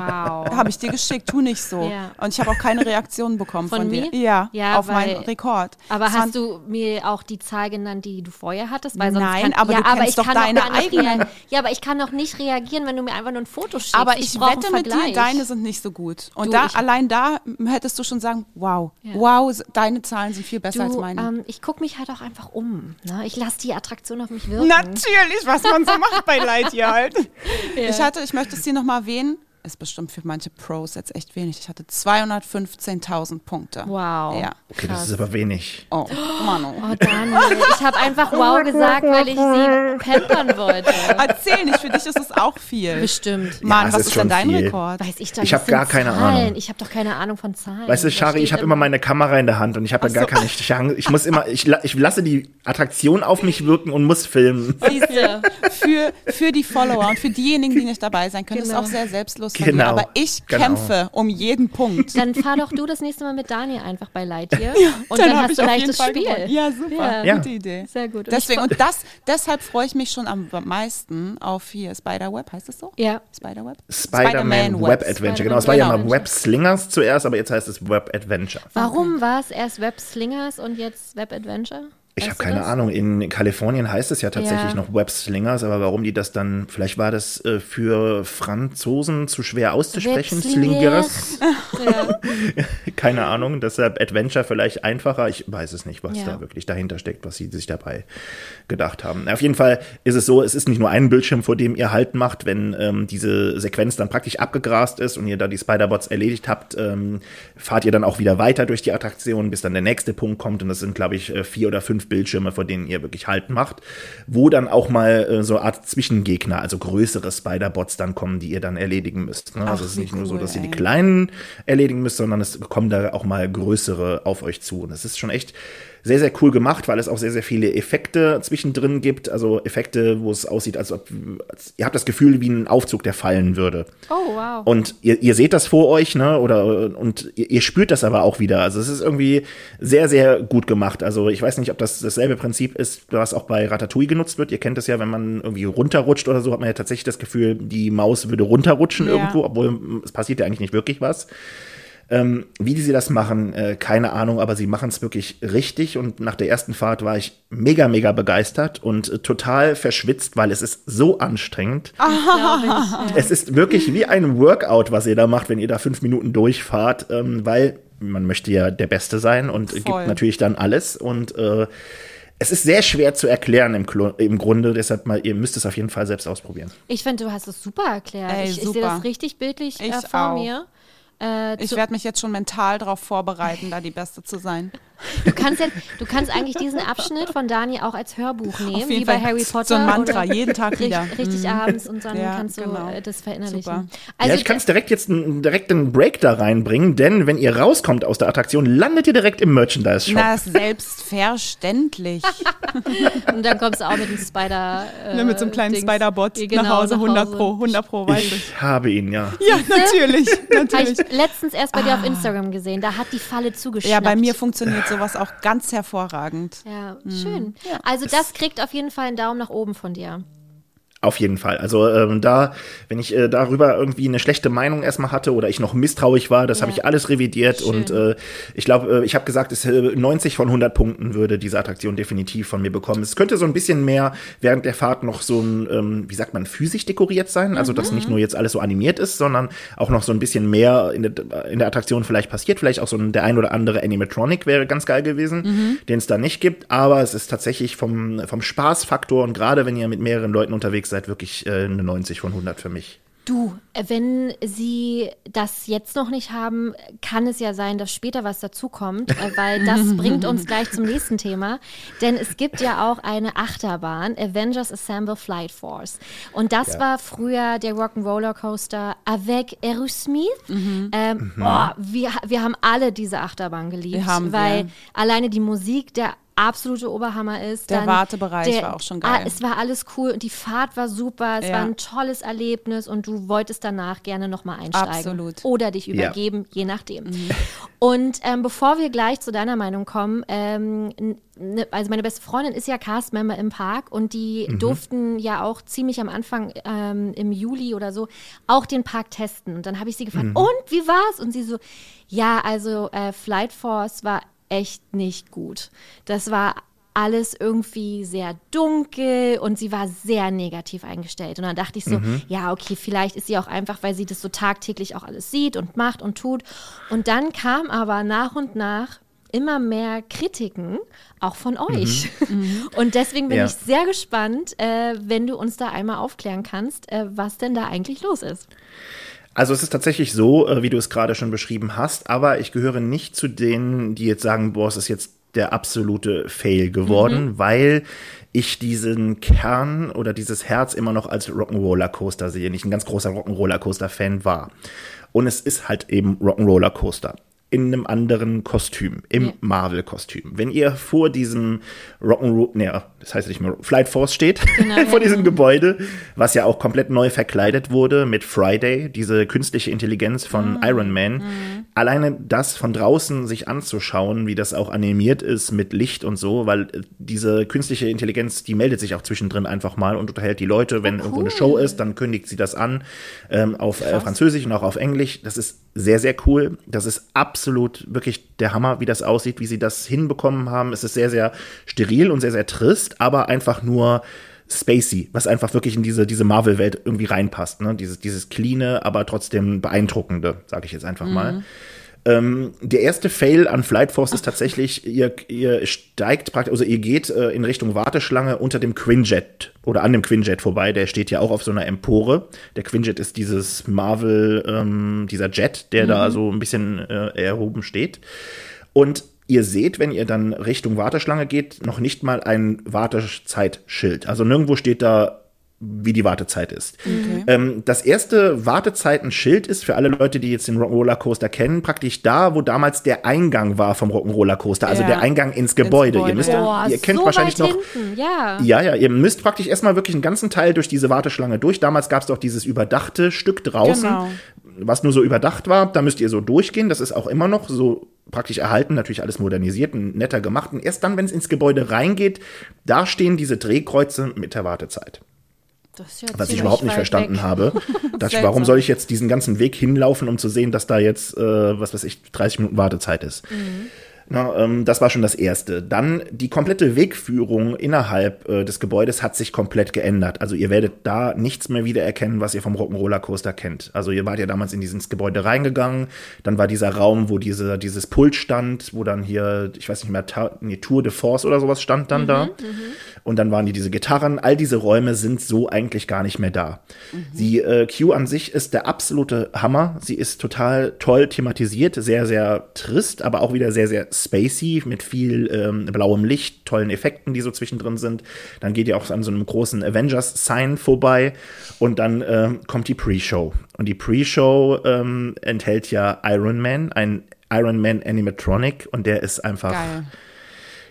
Habe ich dir geschickt, tu nicht so. Ja. Und ich habe auch keine Reaktion bekommen von, Von dir. mir? Ja, Ja, auf weil- meinen Rekord. Aber Es hast du mir auch die Zahl genannt, die du vorher hattest? Weil sonst Nein, kann, aber ja, du kennst ich doch kann deine rea- Ja, aber ich kann doch nicht reagieren, wenn du mir einfach nur ein Foto schickst. aber ich, brauch wette mit dir, deine sind nicht so gut. Und Du, da, ich- allein da hättest du schon sagen, wow, Ja. wow, deine Zahlen sind viel besser als Du, meine. ähm, ich gucke mich halt auch einfach um. Ne? Ich lasse die Attraktion auf mich wirken. Natürlich, was man so macht bei Lightyear halt. Ich hatte, ich möchte es dir nochmal erwähnen, ist bestimmt für manche Pros jetzt echt wenig. Ich hatte 215.000 Punkte. Wow. Ja. Okay, das ist aber wenig. Oh, Manu. Oh, Daniel, ich habe einfach wow gesagt, weil ich sie pampern wollte. Erzähl nicht, für dich ist es auch viel. Bestimmt. Mann, es was ist ist denn schon dein viel. Rekord? Weiß ich doch Ich das hab gar keine Zahlen. Ahnung. Ich habe doch keine Ahnung von Zahlen. Weißt du, Da Shari, ich habe immer meine Kamera in der Hand und ich habe ja gar keine Chance. Ich muss immer, ich, la- ich lasse die Attraktion auf mich wirken und muss filmen. Siehste. Für, für die Follower und für diejenigen, die nicht dabei sein können, ist Genau. auch sehr selbstlos von mir. Genau. Aber ich Genau. kämpfe um jeden Punkt. Dann fahr doch du das nächste Mal mit Daniel einfach bei Lightyear. und dann dann, hast du jeden das Fall Spiel. gewonnen. Ja, super. Ja. Gute Idee. Sehr gut. Und Deswegen, und das, deshalb freue ich mich schon am meisten auf hier Spiderweb, heißt es so? ja. Spiderweb? Spider-Man Web Adventure. Genau, es war ja mal. Web Slingers zuerst, aber jetzt heißt es Web Adventure. Warum war es erst Web Slingers und jetzt Web Adventure? Ich habe keine das? Ahnung. In Kalifornien heißt es ja tatsächlich Ja. noch Web Slingers, aber warum die das dann, vielleicht war das äh, für Franzosen zu schwer auszusprechen. Slingers. Ja. Keine Ahnung. Deshalb Adventure vielleicht einfacher. Ich weiß es nicht, was Ja. da wirklich dahinter steckt, was sie sich dabei gedacht haben. Auf jeden Fall ist es so, es ist nicht nur ein Bildschirm, vor dem ihr Halt macht, wenn ähm, diese Sequenz dann praktisch abgegrast ist und ihr da die Spider-Bots erledigt habt, ähm, fahrt ihr dann auch wieder weiter durch die Attraktion, bis dann der nächste Punkt kommt und das sind, glaube ich, äh, vier oder fünf Bildschirme, vor denen ihr wirklich Halt macht, wo dann auch mal äh, so eine Art Zwischengegner, also größere Spider-Bots dann kommen, die ihr dann erledigen müsst. Ne? Also Ach, es ist nicht nur so, cool, dass ihr die kleinen erledigen müsst, sondern es kommen da auch mal größere auf euch zu und es ist schon echt sehr, sehr cool gemacht, weil es auch sehr, sehr viele Effekte zwischendrin gibt. Also Effekte, wo es aussieht, als ob als, ihr habt das Gefühl, wie ein Aufzug, der fallen würde. Oh, wow. Und ihr, ihr seht das vor euch, ne? Oder und ihr, ihr spürt das aber auch wieder. Also es ist irgendwie sehr, sehr gut gemacht. Also ich weiß nicht, ob das dasselbe Prinzip ist, was auch bei Ratatouille genutzt wird. Ihr kennt das ja, wenn man irgendwie runterrutscht oder so, hat man ja tatsächlich das Gefühl, die Maus würde runterrutschen Ja. irgendwo, obwohl es passiert ja eigentlich nicht wirklich was. Ähm, wie sie das machen, äh, keine Ahnung, aber sie machen es wirklich richtig. Und nach der ersten Fahrt war ich mega, mega begeistert und äh, total verschwitzt, weil es ist so anstrengend. Glaub ich, ja. Es ist wirklich wie ein Workout, was ihr da macht, wenn ihr da fünf Minuten durchfahrt, ähm, weil man möchte ja der Beste sein und Voll. gibt natürlich dann alles. Und äh, es ist sehr schwer zu erklären im, Klo im Grunde, deshalb mal, ihr müsst es auf jeden Fall selbst ausprobieren. Ich finde, du hast es super erklärt. Ey, ich ich sehe das richtig bildlich äh, Ich vor auch. mir. Äh, Ich werde mich jetzt schon mental darauf vorbereiten, da die Beste zu sein. Du, kannst jetzt, du kannst eigentlich diesen Abschnitt von Dani auch als Hörbuch nehmen, wie bei Fall Harry Potter. so ein Mantra, oder jeden Tag richtig, wieder. Richtig abends und dann Ja, kannst du genau. äh, das verinnerlichen. Super. Also, ja, ich kann es direkt jetzt einen, direkt einen Break da reinbringen, denn wenn ihr rauskommt aus der Attraktion, landet ihr direkt im Merchandise-Shop. Na, selbstverständlich. und dann kommst du auch mit dem Spider. Äh, Ne, mit so einem kleinen Dings. Spider-Bot Genau, nach Hause, 100 Hause. pro, 100 pro, weiß ich. Ich habe ihn, ja. Ja, natürlich, Habe natürlich. ich letztens erst bei dir auf Instagram gesehen. Da hat die Falle zugeschnappt. Ja, bei mir funktioniert sowas auch ganz hervorragend. Ja, schön. Also das kriegt auf jeden Fall einen Daumen nach oben von dir. Auf jeden Fall. Also ähm, da, wenn ich äh, darüber irgendwie eine schlechte Meinung erstmal hatte oder ich noch misstrauisch war, das Ja. habe ich alles revidiert Schön. und äh, ich glaube, äh, ich habe gesagt, es, äh, 90 von 100 Punkten würde diese Attraktion definitiv von mir bekommen. Es könnte so ein bisschen mehr während der Fahrt noch so ein, ähm, wie sagt man, physisch dekoriert sein. Also dass nicht nur jetzt alles so animiert ist, sondern auch noch so ein bisschen mehr in der, in der Attraktion vielleicht passiert. Vielleicht auch so ein, der ein oder andere Animatronic wäre ganz geil gewesen, den es da nicht gibt. Aber es ist tatsächlich vom, vom Spaßfaktor und gerade wenn ihr mit mehreren Leuten unterwegs seid, wirklich äh, eine 90 von 100 für mich. Du, äh, wenn Sie das jetzt noch nicht haben, kann es ja sein, dass später was dazukommt, äh, weil das bringt uns gleich zum nächsten Thema. Denn es gibt ja auch eine Achterbahn, Avengers Assemble Flight Force. Und das Ja. war früher der Rock'n'Roller Coaster avec Aerosmith. Ähm, boah, wir, wir haben alle diese Achterbahn geliebt, Wir haben weil alleine die Musik der absolute Oberhammer ist. Der Dann Wartebereich war auch schon geil. Ah, es war alles cool und die Fahrt war super. Es Ja. war ein tolles Erlebnis und du wolltest danach gerne nochmal einsteigen. Absolut. Oder dich Ja. übergeben, je nachdem. Und ähm, ähm, wir gleich zu deiner Meinung kommen, ähm, ne, also meine beste Freundin ist ja Castmember im Park und die durften ja auch ziemlich am Anfang ähm, im Juli oder so auch den Park testen. Und dann habe ich sie gefragt, und wie war's? Und sie so, ja, also äh, Flight Force war echt nicht gut. Das war alles irgendwie sehr dunkel und sie war sehr negativ eingestellt. Und dann dachte ich so, ja, okay, vielleicht ist sie auch einfach, weil sie das so tagtäglich auch alles sieht und macht und tut. Und dann kam aber nach und nach immer mehr Kritiken, auch von euch. Und deswegen bin Ja. ich sehr gespannt, äh, wenn du uns da einmal aufklären kannst, äh, was denn da eigentlich los ist. Also es ist tatsächlich so, äh, wie du es gerade schon beschrieben hast, aber ich gehöre nicht zu denen, die jetzt sagen, boah, es ist jetzt der absolute Fail geworden, weil ich diesen Kern oder dieses Herz immer noch als Rock'n'Roller Coaster sehe, nicht ein ganz großer Rock'n'Roller Coaster Fan war. Und es ist halt eben Rock'n'Roller Coaster in einem anderen Kostüm, im Ja. Marvel-Kostüm. Wenn ihr vor diesem Rock'n'Roll, ne, das heißt nicht mehr, Flight Force steht, Genau, vor ja. diesem Gebäude, was ja auch komplett neu verkleidet wurde mit Friday, diese künstliche Intelligenz von Mhm. Iron Man. Alleine das von draußen sich anzuschauen, wie das auch animiert ist mit Licht und so, weil äh, diese künstliche Intelligenz, die meldet sich auch zwischendrin einfach mal und unterhält die Leute. Wenn irgendwo eine Show ist, dann kündigt sie das an ähm, auf äh, Französisch und auch auf Englisch. Das ist sehr, sehr cool. Das ist absolut wirklich der Hammer, wie das aussieht, wie sie das hinbekommen haben. Es ist sehr, sehr steril und sehr, sehr trist, aber einfach nur spacey, was einfach wirklich in diese, diese Marvel-Welt irgendwie reinpasst. Ne? Dieses, dieses cleane, aber trotzdem beeindruckende, sage ich jetzt einfach mal. Ähm, der erste Fail an Flight Force ist tatsächlich, ihr, ihr steigt praktisch, also ihr geht äh, in Richtung Warteschlange unter dem Quinjet oder an dem Quinjet vorbei. Der steht ja auch auf so einer Empore. Der Quinjet ist dieses Marvel, ähm, dieser Jet, der da so ein bisschen äh, erhoben steht. Und ihr seht, wenn ihr dann Richtung Warteschlange geht, noch nicht mal ein Wartezeitschild. Also nirgendwo steht da wie die Wartezeit ist. Okay. Ähm, das erste Wartezeitenschild ist für alle Leute, die jetzt den Rock'n'Roller Coaster kennen, praktisch da, wo damals der Eingang war vom Rock'n'Roller Coaster, also ja. der Eingang ins Gebäude. Ins Gebäude. Ihr, müsst, Boah, ihr kennt so wahrscheinlich noch. Ja. ja, ja, ihr müsst praktisch erstmal wirklich einen ganzen Teil durch diese Warteschlange durch. Damals gab es doch dieses überdachte Stück draußen, genau. was nur so überdacht war. Da müsst ihr so durchgehen. Das ist auch immer noch so praktisch erhalten, natürlich alles modernisiert und netter gemacht. Und erst dann, wenn es ins Gebäude reingeht, da stehen diese Drehkreuze mit der Wartezeit. Ja was ich überhaupt nicht verstanden weg. habe. Dass, warum soll ich jetzt diesen ganzen Weg hinlaufen, um zu sehen, dass da jetzt, äh, was weiß ich, 30 Minuten Wartezeit ist? Mhm. Na, ähm, das war schon das Erste. Dann die komplette Wegführung innerhalb äh, des Gebäudes hat sich komplett geändert. Also ihr werdet da nichts mehr wiedererkennen, was ihr vom Rock'n'Roller Coaster kennt. Also ihr wart ja damals in dieses Gebäude reingegangen, dann war dieser Raum, wo diese, dieses Pult stand, wo dann hier, ich weiß nicht mehr, Ta nee, Tour de Force oder sowas stand dann mhm, da. Mhm. Und dann waren die diese Gitarren. All diese Räume sind so eigentlich gar nicht mehr da. Mhm. Die äh, Q an sich ist der absolute Hammer. Sie ist total toll thematisiert, sehr, sehr trist, aber auch wieder sehr, sehr spacey mit viel ähm, blauem Licht, tollen Effekten, die so zwischendrin sind. Dann geht ihr auch an so einem großen Avengers-Sign vorbei und dann ähm, kommt die Pre-Show. Und die Pre-Show ähm, enthält ja Iron Man, ein Iron Man Animatronic und der ist einfach. Geil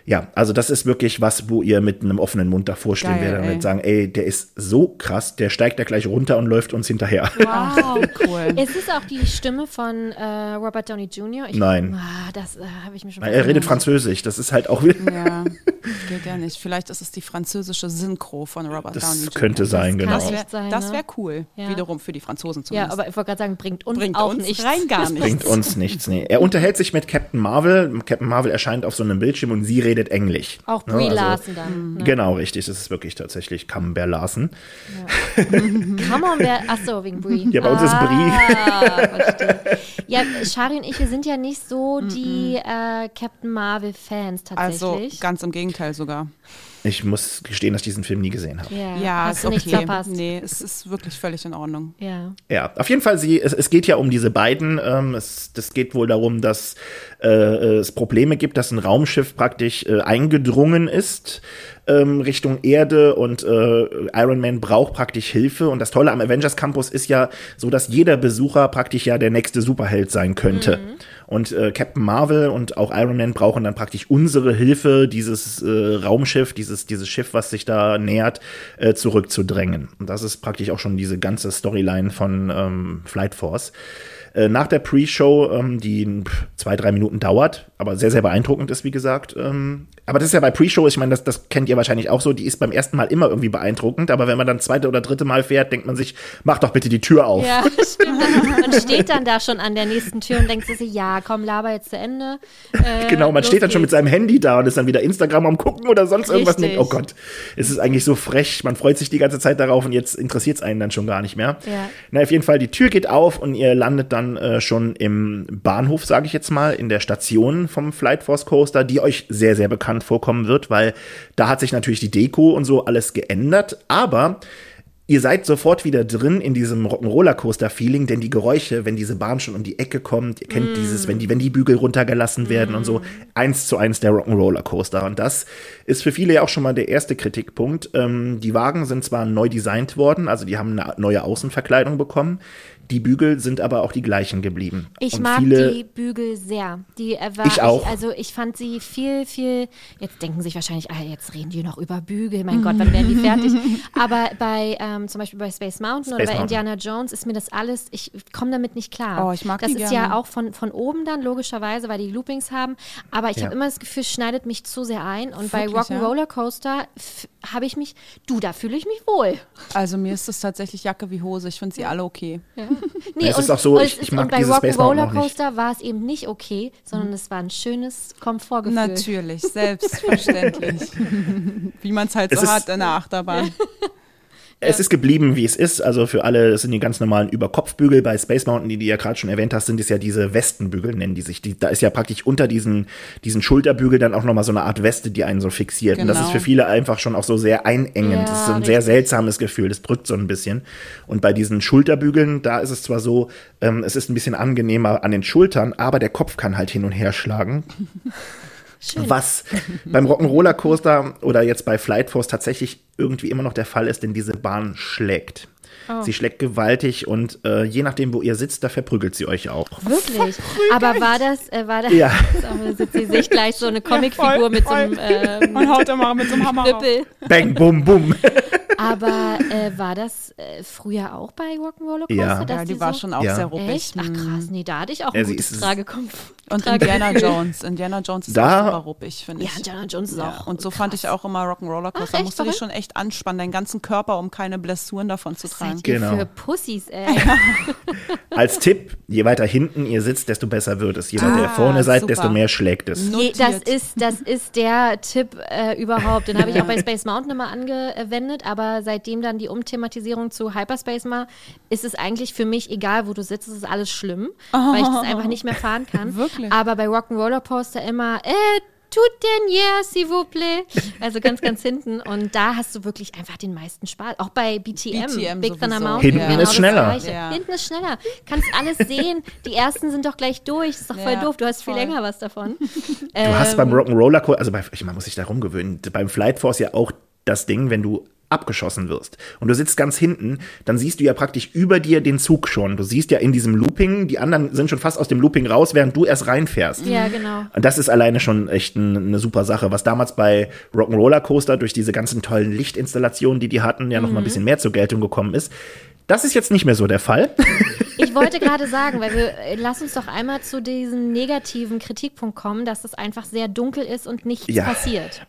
ja, also das ist wirklich was, wo ihr mit einem offenen Mund davor stehen werdet und sagen, ey, der ist so krass, der steigt da gleich runter und läuft uns hinterher. Wow, cool. Ist es auch die Stimme von äh, Robert Downey Jr.? Ich, Nein. Ah, das äh, habe ich mir schon Nein, Er redet Französisch, das ist halt auch wieder. Ja, geht ja nicht. Vielleicht ist es die französische Synchro von Robert das Downey Jr. Das könnte sein, das genau. Das wäre wär cool, ja. wiederum für die Franzosen zumindest. Ja, aber ich wollte gerade sagen, bringt uns bringt auch uns nichts. rein gar nichts. Bringt uns nichts, nee. Er unterhält sich mit Captain Marvel. Captain Marvel erscheint auf so einem Bildschirm und sie redet Englisch. Auch Brie ne? also, Larson dann. Ne? Genau, richtig. Das ist wirklich tatsächlich Camembert Larsen. Ja. Camembert, achso, wegen Brie. Ja, bei uns ist Brie. Ah, ja, Shari und ich, wir sind ja nicht so die äh, Captain Marvel-Fans tatsächlich. Also ganz im Gegenteil sogar. Ich muss gestehen, dass ich diesen Film nie gesehen habe. Ja, ja ist okay. Verpasst. Nee, es ist wirklich völlig in Ordnung. Ja. Ja, auf jeden Fall, sie, es, es geht ja um diese beiden. Ähm, es das geht wohl darum, dass äh, es Probleme gibt, dass ein Raumschiff praktisch äh, eingedrungen ist ähm, Richtung Erde und äh, Iron Man braucht praktisch Hilfe. Und das Tolle am Avengers Campus ist ja so, dass jeder Besucher praktisch ja der nächste Superheld sein könnte. Mhm. Und äh, Captain Marvel und auch Iron Man brauchen dann praktisch unsere Hilfe, dieses äh, Raumschiff, dieses, dieses Schiff, was sich da nähert, äh, zurückzudrängen. Und das ist praktisch auch schon diese ganze Storyline von ähm, Flight Force. Äh, nach der Pre-Show, ähm, die zwei, drei Minuten dauert, aber sehr, sehr beeindruckend ist, wie gesagt. Ähm, aber das ist ja bei Pre-Show, ich meine, das, das kennt ihr wahrscheinlich auch so, die ist beim ersten Mal immer irgendwie beeindruckend, aber wenn man dann zweite oder dritte Mal fährt, denkt man sich, mach doch bitte die Tür auf. Ja, stimmt. Man steht dann da schon an der nächsten Tür und denkt sich, ja, komm, laber jetzt zu Ende. Äh, genau, man steht dann geht's. schon mit seinem Handy da und ist dann wieder Instagram am gucken oder sonst irgendwas. Denkt, oh Gott, es ist eigentlich so frech, man freut sich die ganze Zeit darauf und jetzt interessiert es einen dann schon gar nicht mehr. Ja. Na, auf jeden Fall, die Tür geht auf und ihr landet dann äh, schon im Bahnhof, sage ich jetzt mal, in der Station vom Flight Force Coaster, die euch sehr, sehr bekannt vorkommen wird, weil da hat sich natürlich die Deko und so alles geändert. Aber ihr seid sofort wieder drin in diesem Rollercoaster-Feeling, denn die Geräusche, wenn diese Bahn schon um die Ecke kommt, ihr kennt mm. dieses, wenn die, wenn die Bügel runtergelassen werden mm. und so, mm. eins zu eins der Rock'n'Roller-Coaster. Und das ist für viele ja auch schon mal der erste Kritikpunkt. Ähm, die Wagen sind zwar neu designt worden, also die haben eine neue Außenverkleidung bekommen. Die Bügel sind aber auch die gleichen geblieben. Ich und mag viele, die Bügel sehr. Die war, ich auch. Ich, also ich fand sie viel, viel. Jetzt denken sich wahrscheinlich, ah, jetzt reden die noch über Bügel. Mein Gott, wann werden die fertig? Aber bei ähm, zum Beispiel bei Space Mountain Space oder bei Mountain. Indiana Jones ist mir das alles. Ich komme damit nicht klar. Oh, ich mag Das die ist gerne. ja auch von, von oben dann logischerweise, weil die Loopings haben. Aber ich ja. habe immer das Gefühl, es schneidet mich zu sehr ein. Und Wirklich, bei Rock'n'Roller Coaster habe ich mich. Du, da fühle ich mich wohl. Also mir ist das tatsächlich Jacke wie Hose. Ich finde sie alle okay. Ja. Nee, es ist auch so, ich, ich mag und bei dieses Rock Rollercoaster war es eben nicht okay, sondern mhm. es war ein schönes Komfortgefühl. Natürlich, selbstverständlich. Wie man es halt so hat in der Achterbahn. Es ist geblieben, wie es ist. Also für alle, das sind die ganz normalen Überkopfbügel. Bei Space Mountain, die du ja gerade schon erwähnt hast, sind es ja diese Westenbügel, nennen die sich. Die, da ist ja praktisch unter diesen, diesen Schulterbügel dann auch nochmal so eine Art Weste, die einen so fixiert. Genau. Und das ist genau. für viele einfach schon auch so sehr einengend. Ja, das ist ein richtig. sehr seltsames Gefühl. Das drückt so ein bisschen. Und bei diesen Schulterbügeln, da ist es zwar so, ähm, es ist ein bisschen angenehmer an den Schultern, aber der Kopf kann halt hin und her schlagen. Was beim Rock'n'Roller Coaster oder jetzt bei Flight Force tatsächlich irgendwie immer noch der Fall ist, denn diese Bahn schlägt. Oh. Sie schlägt gewaltig und äh, je nachdem, wo ihr sitzt, da verprügelt sie euch auch. Wirklich? Aber war das, äh, war das, Ja. sitzt sie sich gleich so eine Comicfigur voll, mit so voll. einem ähm, Und haut immer mit so einem Hammer. Knüppel. Bang, bum, bum. Aber äh, war das äh, früher auch bei Rock'n'Roller Coaster? Ja. dass Ja, die war so schon auch Ja. sehr ruppig. Echt? Ach krass, nee, da hatte ich auch Ja, ein gutes Tragekomfort. Und Trage- Indiana Jones. Indiana Jones ist Da- auch super ruppig, finde Ja, ich. Indiana Jones ist Ja, auch und so fand ich auch immer Rock'n'Roller Coaster. Da musst du dich schon echt anspannen, deinen ganzen Körper, um keine Blessuren davon zu tragen. Ihr Genau. für Pussys, ey. Als Tipp, je weiter hinten ihr sitzt, desto besser wird es. Je weiter Ah, ihr vorne seid, super. desto mehr schlägt es. Je, das, ist, das ist der Tipp äh, überhaupt. Den habe ich auch bei Space Mountain immer angewendet, aber seitdem dann die Umthematisierung zu Hyperspace mal, ist es eigentlich für mich egal, wo du sitzt, es ist alles schlimm, weil ich das einfach nicht mehr fahren kann. Wirklich? Aber bei Rock'n'Roller Poster immer, äh, tut denn yeah, s'il vous plaît. Also ganz, ganz hinten. Und da hast du wirklich einfach den meisten Spaß. Auch bei BTM, BTM Big Thunder. Mountain. Hinten genau ist schneller. Ja. Hinten ist schneller. Kannst alles sehen. Die ersten sind doch gleich durch. Das ist doch voll Ja, doof. Du hast viel voll. länger was davon. Du hast beim Rock'n'Roller Coaster, also bei, ich man muss sich da rumgewöhnen, beim Flight Force ja auch das Ding, wenn du abgeschossen wirst und du sitzt ganz hinten, dann siehst du ja praktisch über dir den Zug schon. Du siehst ja in diesem Looping, die anderen sind schon fast aus dem Looping raus, während du erst reinfährst. Ja, genau. Und das ist alleine schon echt ein, eine super Sache, was damals bei Rock'n'Roller Coaster durch diese ganzen tollen Lichtinstallationen, die die hatten, ja noch mal ein bisschen mehr zur Geltung gekommen ist. Das ist jetzt nicht mehr so der Fall. Ich wollte gerade sagen, weil wir, äh, lass uns doch einmal zu diesem negativen Kritikpunkt kommen, dass es einfach sehr dunkel ist und nichts Ja. passiert.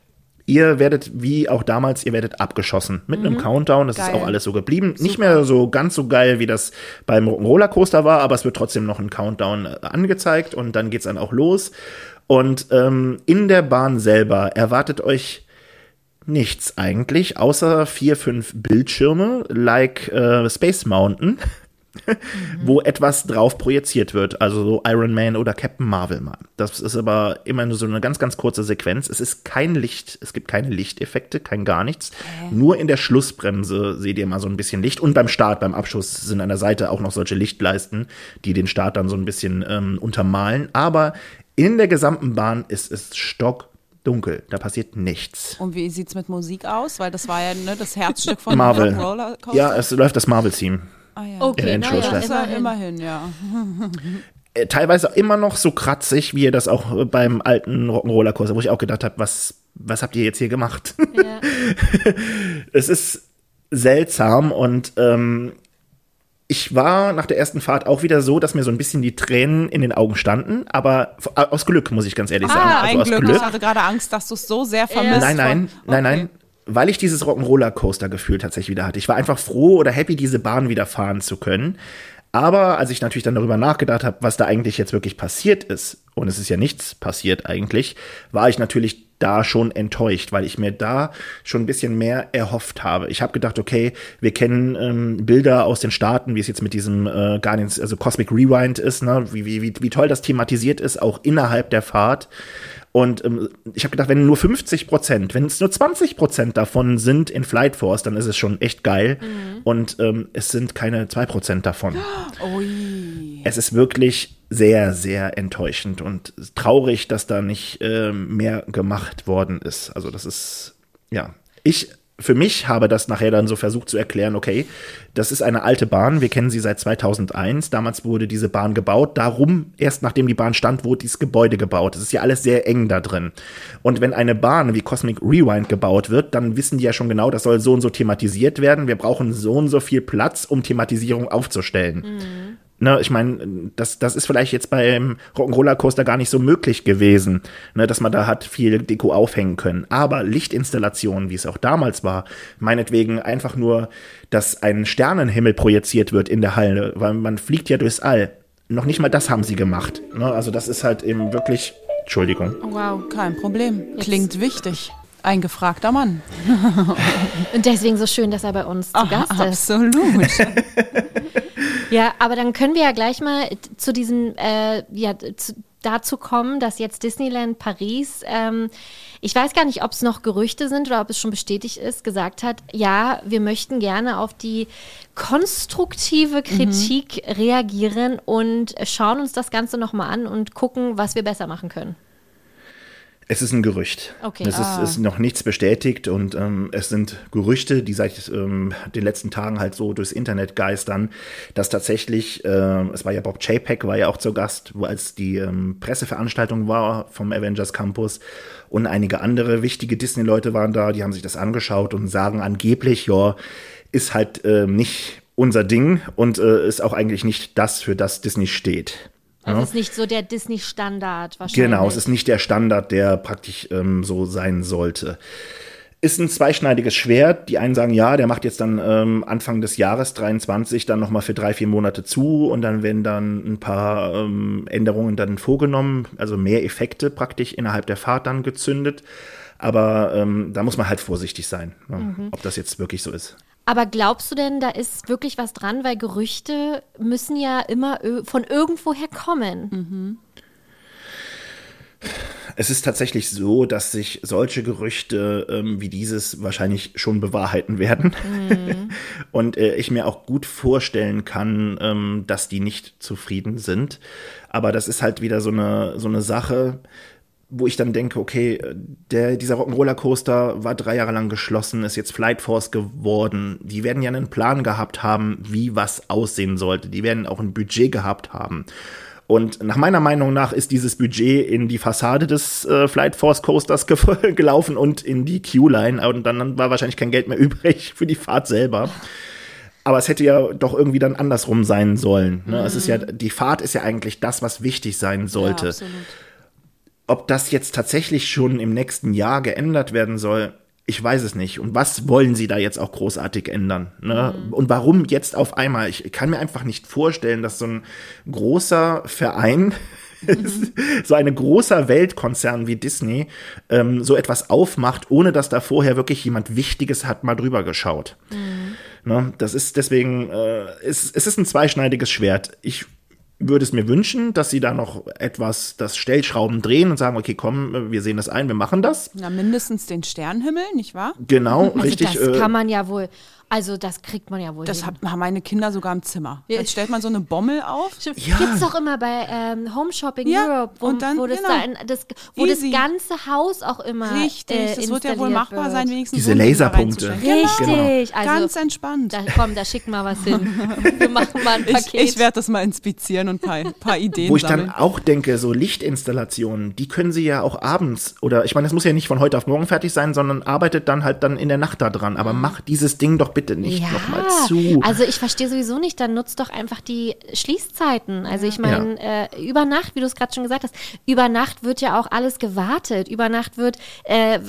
Ihr werdet, wie auch damals, ihr werdet abgeschossen. Mit einem Countdown, das ist Geil. auch alles so geblieben. Nicht mehr so ganz so geil, wie das beim Rollercoaster war, aber es wird trotzdem noch ein Countdown äh, angezeigt und dann geht's dann auch los. Und ähm, in der Bahn selber erwartet euch nichts eigentlich, außer vier, fünf Bildschirme, like äh, Space Mountain, wo etwas drauf projiziert wird. Also so Iron Man oder Captain Marvel mal. Das ist aber immer nur so eine ganz, ganz kurze Sequenz. Es ist kein Licht, es gibt keine Lichteffekte, kein gar nichts. Nur in der Schlussbremse seht ihr mal so ein bisschen Licht. Und beim Start, beim Abschuss sind an der Seite auch noch solche Lichtleisten, die den Start dann so ein bisschen ähm, untermalen. Aber in der gesamten Bahn ist es stockdunkel. Da passiert nichts. Und wie sieht's mit Musik aus? Weil das war ja ne, das Herzstück von Marvel. Coaster. Ja, es läuft das Marvel-Theme. Ah, ja. Okay, In ist ja immerhin. immerhin, ja. äh, teilweise immer noch so kratzig, wie ihr das auch äh, beim alten Rock'n'Roller Coaster, wo ich auch gedacht habe, was, was habt ihr jetzt hier gemacht? Ja. es ist seltsam und ähm, ich war nach der ersten Fahrt auch wieder so, dass mir so ein bisschen die Tränen in den Augen standen, aber f- aus Glück, muss ich ganz ehrlich sagen. Ah, also ein aus Glück. Glück. Ich hatte gerade Angst, dass du es so sehr vermisst. Nein, nein, von- nein, Okay. nein. Weil ich dieses Rock'n'Roller Coaster Gefühl tatsächlich wieder hatte. Ich war einfach froh oder happy, diese Bahn wieder fahren zu können. Aber als ich natürlich dann darüber nachgedacht habe, was da eigentlich jetzt wirklich passiert ist, und es ist ja nichts passiert eigentlich, war ich natürlich da schon enttäuscht, weil ich mir da schon ein bisschen mehr erhofft habe. Ich habe gedacht, okay, wir kennen ähm, Bilder aus den Staaten, wie es jetzt mit diesem äh, Guardians, also Cosmic Rewind ist, ne? wie, wie, wie toll das thematisiert ist, auch innerhalb der Fahrt. Und ähm, ich habe gedacht, wenn nur 50 Prozent, wenn es nur 20 Prozent davon sind in Flight Force, dann ist es schon echt geil. Und ähm, es sind keine 2 Prozent davon. Ui. Es ist wirklich sehr, sehr enttäuschend und traurig, dass da nicht ähm, mehr gemacht worden ist. Also das ist, ja, ich für mich habe das nachher dann so versucht zu erklären, okay, das ist eine alte Bahn, wir kennen sie seit 2001, damals wurde diese Bahn gebaut, darum, erst nachdem die Bahn stand, wurde dieses Gebäude gebaut. Es ist ja alles sehr eng da drin. Und wenn eine Bahn wie Cosmic Rewind gebaut wird, dann wissen die ja schon genau, das soll so und so thematisiert werden, wir brauchen so und so viel Platz, um Thematisierung aufzustellen. Ne, ich meine, das, das ist vielleicht jetzt beim Rock'n'Roller Coaster gar nicht so möglich gewesen, ne, dass man da hat viel Deko aufhängen können. Aber Lichtinstallationen, wie es auch damals war, meinetwegen einfach nur, dass ein Sternenhimmel projiziert wird in der Halle, weil man fliegt ja durchs All. Noch nicht mal das haben sie gemacht. Ne, also das ist halt eben wirklich, Entschuldigung. Wow. Kein Problem. Klingt wichtig. Ein gefragter Mann. Und deswegen so schön, dass er bei uns zu Gast ist. Absolut. Ja, aber dann können wir ja gleich mal zu diesem, äh, ja, zu, dazu kommen, dass jetzt Disneyland Paris, ähm, ich weiß gar nicht, ob es noch Gerüchte sind oder ob es schon bestätigt ist, gesagt hat, ja, wir möchten gerne auf die konstruktive Kritik reagieren und schauen uns das Ganze nochmal an und gucken, was wir besser machen können. Es ist ein Gerücht. Okay. Es ist, ist noch nichts bestätigt und ähm, es sind Gerüchte, die seit ähm, den letzten Tagen halt so durchs Internet geistern, dass tatsächlich, äh, es war ja Bob Chapek, war ja auch zu Gast, wo als die ähm, Presseveranstaltung war vom Avengers Campus und einige andere wichtige Disney-Leute waren da, die haben sich das angeschaut und sagen angeblich, ja, ist halt äh, nicht unser Ding und äh, ist auch eigentlich nicht das, für das Disney steht. Also es ist nicht so der Disney-Standard wahrscheinlich. Genau, es ist nicht der Standard, der praktisch ähm, so sein sollte. Ist ein zweischneidiges Schwert. Die einen sagen, ja, der macht jetzt dann ähm, Anfang des Jahres 23 dann nochmal für drei, vier Monate zu und dann werden dann ein paar ähm, Änderungen dann vorgenommen, also mehr Effekte praktisch innerhalb der Fahrt dann gezündet. Aber ähm, da muss man halt vorsichtig sein, ne, ob das jetzt wirklich so ist. Aber glaubst du denn, da ist wirklich was dran? Weil Gerüchte müssen ja immer von irgendwoher kommen. Es ist tatsächlich so, dass sich solche Gerüchte ähm, wie dieses wahrscheinlich schon bewahrheiten werden. Und äh, ich mir auch gut vorstellen kann, ähm, dass die nicht zufrieden sind. Aber das ist halt wieder so eine, so eine Sache, wo ich dann denke, okay, der, dieser Rock'n'Roller-Coaster war drei Jahre lang geschlossen, ist jetzt Flight Force geworden. Die werden ja einen Plan gehabt haben, wie was aussehen sollte. Die werden auch ein Budget gehabt haben. Und nach meiner Meinung nach ist dieses Budget in die Fassade des äh, Flight Force Coasters ge gelaufen und in die Q-Line. Und dann war wahrscheinlich kein Geld mehr übrig für die Fahrt selber. Aber es hätte ja doch irgendwie dann andersrum sein sollen. Ne? Es ist ja, die Fahrt ist ja eigentlich das, was wichtig sein sollte. Ja, absolut. Ob das jetzt tatsächlich schon im nächsten Jahr geändert werden soll, ich weiß es nicht. Und was wollen sie da jetzt auch großartig ändern? Ne? Und warum jetzt auf einmal? Ich kann mir einfach nicht vorstellen, dass so ein großer Verein, so ein großer Weltkonzern wie Disney, ähm, so etwas aufmacht, ohne dass da vorher wirklich jemand Wichtiges hat mal drüber geschaut. Ne? Das ist deswegen, äh, es, es ist ein zweischneidiges Schwert. Ich würde es mir wünschen, dass sie da noch etwas das Stellschrauben drehen und sagen, okay, komm, wir sehen das ein, wir machen das. Na, mindestens den Sternenhimmel, nicht wahr? Genau, Also richtig. das äh, kann man ja wohl, also das kriegt man ja wohl Das hin. haben meine Kinder sogar im Zimmer. Jetzt stellt man so eine Bommel auf. Ja. Gibt's doch immer bei ähm, Home Shopping Ja, Europe, wo, und dann- wo, das, genau. da in, das, wo das ganze Haus auch immer Richtig, äh, das wird ja wohl machbar wird. sein, wenigstens Diese so Laserpunkte. reinzustellen. Richtig, Genau. also Ganz entspannt. da, komm, da schicken wir was hin. Wir machen mal ein Ich, Paket. ich werde das mal inspizieren und ein paar, paar Ideen Wo ich sammeln. dann auch denke, so Lichtinstallationen, die können sie ja auch abends oder ich meine, das muss ja nicht von heute auf morgen fertig sein, sondern arbeitet dann halt dann in der Nacht da dran. Aber mach dieses Ding doch bitte nicht ja, nochmal zu. also ich verstehe sowieso nicht, dann nutzt doch einfach die Schließzeiten. Also ich meine, äh, über Nacht, wie du es gerade schon gesagt hast, über Nacht wird ja auch alles gewartet. Über Nacht wird äh,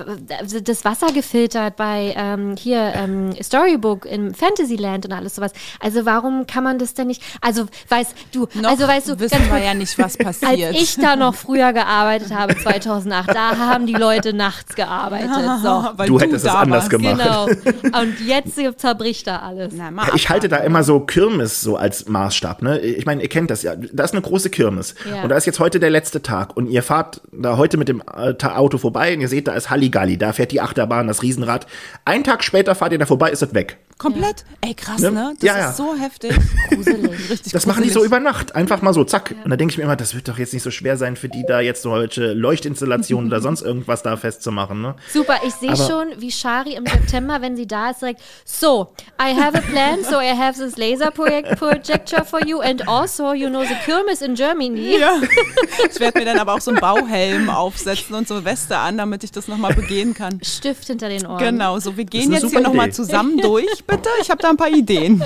das Wasser gefiltert bei ähm, hier ähm, Storybook im Fantasyland und alles sowas. Also warum kann man das denn nicht? Also weißt du, Noch also weißt du, wissen wir ja nicht, was als passiert. ich da noch früher gearbeitet habe, 2008, da haben die Leute nachts gearbeitet. So. Weil Du hättest es da anders warst. gemacht. Genau. Und jetzt zerbricht da alles. Na, mal Ich halte da immer so Kirmes so als Maßstab. Ne? Ich meine, ihr kennt das ja. Da ist eine große Kirmes. Ja. Und da ist jetzt heute der letzte Tag. Und ihr fahrt da heute mit dem äh, Auto vorbei und ihr seht, da ist Halligalli. Da fährt die Achterbahn, das Riesenrad. Einen Tag später fahrt ihr da vorbei, ist das weg. Komplett? Ey, krass, Ne? ne? Das Ja, ja. ist so heftig. Gruselig. Richtig Das machen die so gruselig. über Nacht. Einfach mal so, zack. Und da denke ich mir immer, das wird doch jetzt nicht so schwer sein, für die da jetzt solche Leuchtinstallationen oder sonst irgendwas da festzumachen. Ne? Super, ich sehe schon, wie Shari im September, wenn sie da ist, sagt, so, I have a plan, so I have this laser project projector for you and also, you know, the Kirmes in Germany. Ja. Ich werde mir dann aber auch so einen Bauhelm aufsetzen und so Weste an, damit ich das nochmal begehen kann. Stift hinter den Ohren. Genau, so wir gehen jetzt hier nochmal zusammen durch, bitte. Ich habe da ein paar Ideen.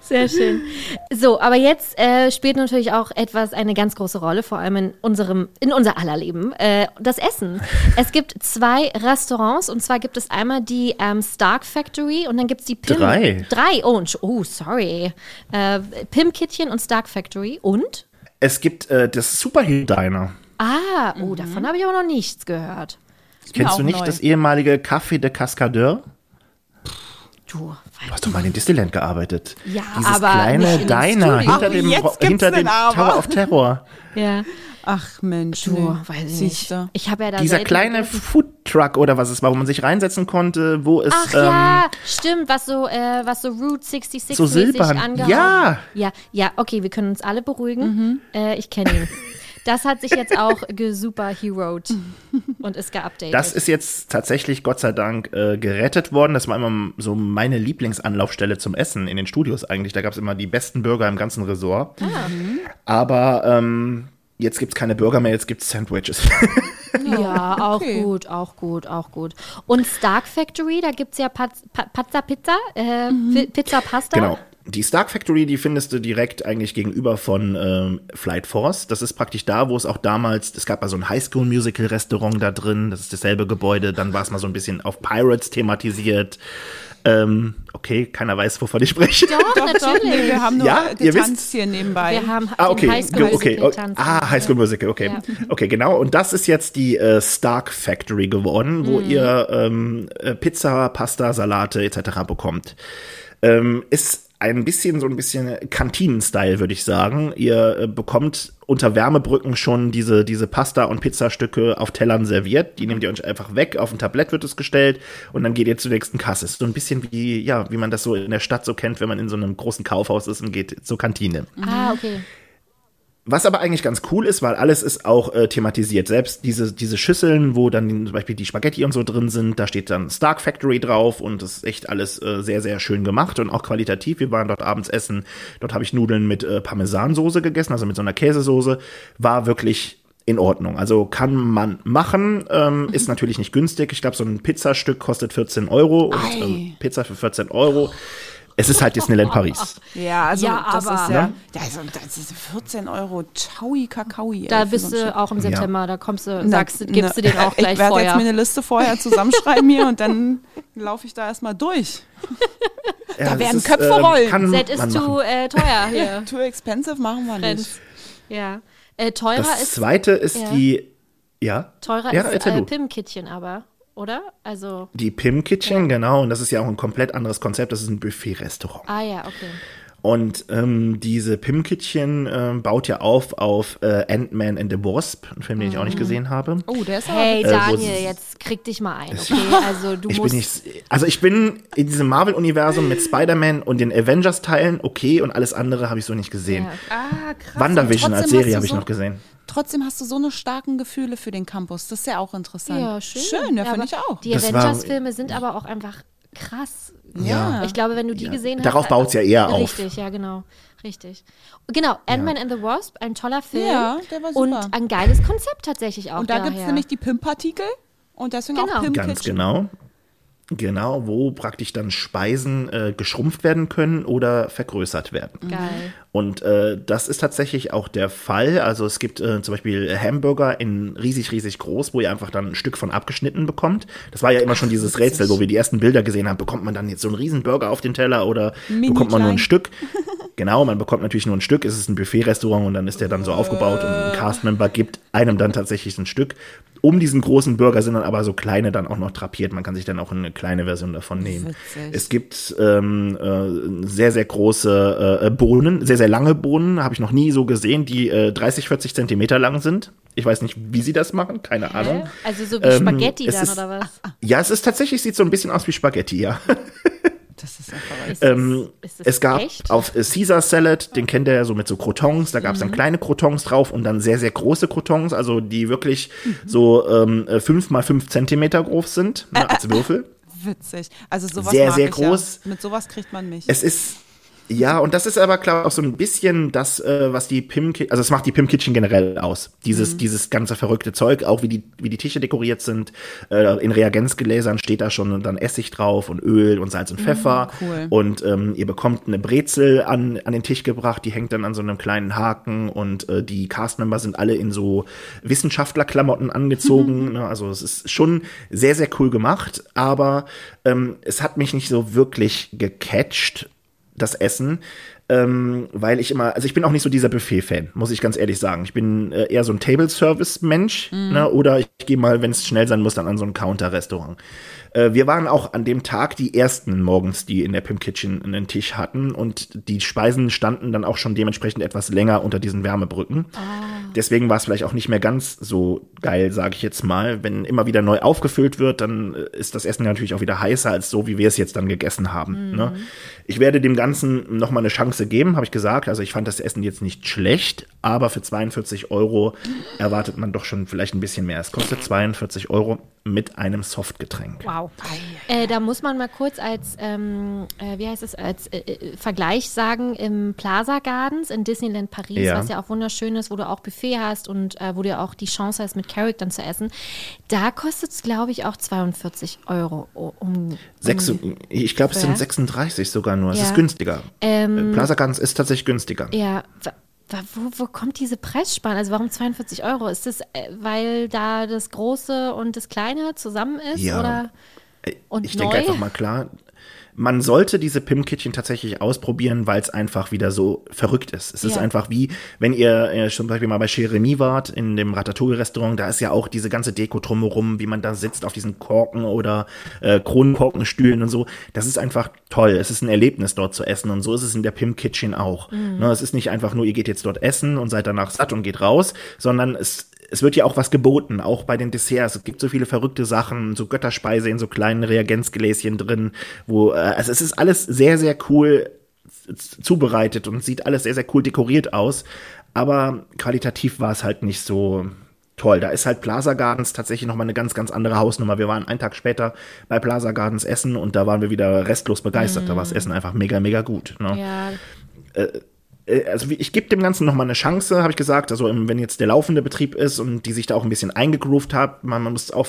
Sehr schön. So, aber jetzt äh, spielt natürlich auch etwas eine ganz große Rolle, vor allem in unserem, in unser aller Leben, äh, das Essen. Es gibt zwei Restaurants und zwar gibt es einmal die ähm, Stark Factory und dann gibt es die Pim. Drei. Drei, oh, oh sorry. Äh, Pim Kittchen und Stark Factory und? Es gibt äh, das Superhero Diner. Ah, oh, Mhm. davon habe ich aber noch nichts gehört. Kennst auch du nicht neu. das ehemalige Café de Cascadeur? Du, Du hast doch mal in Disneyland gearbeitet. Ja, Dieses aber kleine nicht in dem Diner Studio. hinter Ach, dem, hinter dem. Tower of Terror. ja, Ach Mensch, du, nee. weiß nicht. Ich habe ja da Dieser kleine. Foodtruck oder was es war, wo man sich reinsetzen konnte, wo es Ach ähm, ja, stimmt, was so, äh, was so Route 66 So mäßig silbern. Ja. Ja, ja, okay, wir können uns alle beruhigen. Äh, ich kenne ihn. Das hat sich jetzt auch gesuperheroed und ist geupdatet. Das ist jetzt tatsächlich, Gott sei Dank, äh, gerettet worden. Das war immer so meine Lieblingsanlaufstelle zum Essen in den Studios eigentlich. Da gab es immer die besten Burger im ganzen Resort. Ah. Aber ähm, jetzt gibt es keine Burger mehr, jetzt gibt es Sandwiches. Ja, auch Okay. gut, auch gut, auch gut. Und Stark Factory, da gibt es ja Paz Pa- Pazza Pizza, äh, Pi- Pizza Pasta. Genau. Die Stark Factory, die findest du direkt eigentlich gegenüber von ähm, Flight Force. Das ist praktisch da, wo es auch damals, es gab mal so ein Highschool-Musical-Restaurant da drin, das ist dasselbe Gebäude, dann war es mal so ein bisschen auf Pirates thematisiert. Ähm, okay, keiner weiß, wovon ich spreche. Doch, Doch, doch, natürlich. nee, wir haben nur Ja, ihr getanzt wisst- hier nebenbei. Wir haben Ah, okay, High School Ge- okay, Musical okay. tanzen. Ah, High School Musical, okay. Ja. Okay, genau. Und das ist jetzt die äh, Stark Factory geworden, wo Mhm. ihr ähm, äh, Pizza, Pasta, Salate etc. bekommt. Ähm, ist ein bisschen so ein bisschen Kantinen-Style, würde ich sagen. Ihr äh, bekommt unter Wärmebrücken schon diese, diese Pasta- und Pizzastücke auf Tellern serviert. Die nehmt ihr euch einfach weg, auf ein Tablett wird es gestellt und dann geht ihr zur nächsten Kasse. So ein bisschen wie, ja, wie man das so in der Stadt so kennt, wenn man in so einem großen Kaufhaus ist und geht zur Kantine. Ah, okay. Was aber eigentlich ganz cool ist, weil alles ist auch äh, thematisiert. Selbst diese, diese Schüsseln, wo dann zum Beispiel die Spaghetti und so drin sind, da steht dann Stark Factory drauf und das ist echt alles äh, sehr, sehr schön gemacht und auch qualitativ. Wir waren dort abends essen. Dort habe ich Nudeln mit äh, Parmesansoße gegessen, also mit so einer Käsesoße. War wirklich in Ordnung. Also kann man machen, ähm, ist natürlich nicht günstig. Ich glaube, so ein Pizzastück kostet 14 Euro und ähm, Pizza für 14 Euro. Es ist halt Disneyland Paris. ja, also Ja, das aber- ist ja, Ne? ja also, das ist 14 Euro Chaui Kakaoi. Da bist du auch im September, da kommst du, Na, sagst, du- gibst du den auch gleich Ich werde jetzt mir eine Liste vorher zusammenschreiben hier und dann laufe ich da erstmal durch. Ja, das werden ist, Köpfe ähm, rollen. Set ist zu äh, teuer hier. Too expensive machen wir nicht. Ja. Äh, teurer Das ist, zweite ist ja. die, ja, teurer ja, ist äh. Pim-Kittchen aber, oder? Also, Die Pim Kitchen, genau, und das ist ja auch ein komplett anderes Konzept, das ist ein Buffet-Restaurant. ah ja, okay. Und ähm, diese Pim Kitchen ähm, baut ja auf auf äh, Ant-Man and the Wasp, ein Film, den ich auch Mhm. nicht gesehen habe. Oh, der ist Hey Äh, Daniel, jetzt krieg dich mal ein, okay? Also du Ich musst bin nicht, also ich bin in diesem Marvel-Universum mit Spider-Man und den Avengers-Teilen okay und alles andere habe ich so nicht gesehen. Ja. Ah, krass. WandaVision als Serie habe ich so, noch gesehen. Trotzdem hast du so eine starken Gefühle für den Campus. Das ist ja auch interessant. Ja, schön. Schön, ja, Ja, finde ich auch. Die Avengers-Filme sind aber auch einfach krass. Ja. Ich glaube, wenn du die gesehen hast. Darauf baut's ja eher auf. Richtig, ja, genau. Richtig. Genau, Ant-Man and the Wasp, ein toller Film. Ja, der war Und super. ein geiles Konzept tatsächlich auch. Und da gibt es nämlich die Pimp-Partikel und deswegen Genau. auch Pimp Ganz Kitchen. genau. Genau, wo praktisch dann Speisen äh, geschrumpft werden können oder vergrößert werden. Geil. Und äh, das ist tatsächlich auch der Fall. Also es gibt äh, zum Beispiel Hamburger in riesig, riesig groß, wo ihr einfach dann ein Stück von abgeschnitten bekommt. Das war ja immer schon dieses Rätsel, wo wir die ersten Bilder gesehen haben. Bekommt man dann jetzt so einen riesen Burger auf den Teller oder Mini bekommt man nur ein klein. Stück? Genau, man bekommt natürlich nur ein Stück. Es ist ein Buffet-Restaurant und dann ist der dann so aufgebaut und ein Castmember gibt einem dann tatsächlich ein Stück. Um diesen großen Burger sind dann aber so kleine dann auch noch drapiert. Man kann sich dann auch eine kleine Version davon nehmen. Witzig. Es gibt ähm, äh, sehr, sehr große äh, Bohnen, sehr, sehr lange Bohnen, habe ich noch nie so gesehen, die äh, 30, 40 Zentimeter lang sind. Ich weiß nicht, wie sie das machen, keine Ahnung. Hä? Also so wie Ähm, Spaghetti dann, ist- oder was? Ja, es ist tatsächlich, sieht so ein bisschen aus wie Spaghetti, ja. Das ist verrückt. Ist das, Ähm, ist das es gab echt? auf äh, Caesar Salad, den kennt ihr ja so mit so Crotons, da gab es dann kleine Crotons drauf und dann sehr, sehr große Crotons, also die wirklich so ähm, äh, fünf mal fünf Zentimeter groß sind, ne, als Würfel. Witzig. Also sowas Sehr, mag sehr ich groß. Ja. Mit sowas kriegt man mich. Es ist ja, und das ist aber klar auch so ein bisschen das, äh, was die Pim, also es macht die Pim Kitchen generell aus. Dieses, Mhm. dieses ganze verrückte Zeug, auch wie die, wie die Tische dekoriert sind. Äh, in Reagenzgläsern steht da schon dann Essig drauf und Öl und Salz und Pfeffer. Mhm, cool. Und ähm, ihr bekommt eine Brezel an, an den Tisch gebracht, die hängt dann an so einem kleinen Haken und äh, die Castmember sind alle in so Wissenschaftlerklamotten angezogen. ne? Also es ist schon sehr, sehr cool gemacht, aber ähm, es hat mich nicht so wirklich gecatcht das Essen, ähm, weil ich immer, also ich bin auch nicht so dieser Buffet-Fan, muss ich ganz ehrlich sagen. Ich bin äh, eher so ein Table-Service-Mensch, ne? oder ich gehe mal, wenn es schnell sein muss, dann an so ein Counter-Restaurant. Äh, wir waren auch an dem Tag die ersten morgens, die in der Pim Kitchen einen Tisch hatten und die Speisen standen dann auch schon dementsprechend etwas länger unter diesen Wärmebrücken. Deswegen war es vielleicht auch nicht mehr ganz so geil, sage ich jetzt mal. Wenn immer wieder neu aufgefüllt wird, dann äh, ist das Essen natürlich auch wieder heißer als so, wie wir es jetzt dann gegessen haben. Ne? Ich werde dem Ganzen noch mal eine Chance geben, habe ich gesagt. Also ich fand das Essen jetzt nicht schlecht, aber für 42 Euro erwartet man doch schon vielleicht ein bisschen mehr. Es kostet 42 Euro mit einem Softgetränk. Wow. Äh, da muss man mal kurz als, ähm, äh, wie heißt es, als äh, äh, Vergleich sagen, im Plaza Gardens in Disneyland Paris, Ja. was ja auch wunderschön ist, wo du auch Buffet hast und äh, wo du auch die Chance hast, mit Carrick dann zu essen, da kostet es, glaube ich, auch 42 Euro. Um, Sechs, um, ich glaube, es sind Ja. 36 sogar nur. Es Ja. ist günstiger. Ähm, Äh, Plaza Gardens ist tatsächlich günstiger. ja, wo, wo kommt diese Preisspanne? Also warum 42 Euro? Ist das, äh, weil da das Große und das Kleine zusammen ist? Ja. Oder? Und ich neu? denke einfach mal klar, man sollte diese Pim-Kittchen tatsächlich ausprobieren, weil es einfach wieder so verrückt ist. Es ist Ja. einfach wie, wenn ihr äh, zum Beispiel mal bei Jeremy wart, in dem Ratatouille-Restaurant, da ist ja auch diese ganze Deko drumherum, wie man da sitzt auf diesen Korken oder äh, Kronenkorkenstühlen und so. Das ist einfach toll. Es ist ein Erlebnis, dort zu essen und so ist es in der Pim-Kitchen auch. Ne, es ist nicht einfach nur, ihr geht jetzt dort essen und seid danach satt und geht raus, sondern es es wird ja auch was geboten, auch bei den Desserts. Es gibt so viele verrückte Sachen, so Götterspeise in so kleinen Reagenzgläschen drin, wo, äh, also es ist alles sehr, sehr cool zubereitet und sieht alles sehr, sehr cool dekoriert aus. Aber qualitativ war es halt nicht so toll. Da ist halt Plaza Gardens tatsächlich nochmal eine ganz, ganz andere Hausnummer. Wir waren einen Tag später bei Plaza Gardens essen und da waren wir wieder restlos begeistert. Da war das Essen einfach mega, mega gut. Ne? Ja, äh, also wie- ich gebe dem Ganzen noch mal eine Chance, habe ich gesagt. Also ähm, wenn jetzt der laufende Betrieb ist und die sich da auch ein bisschen eingegroovt hat, man, man muss auch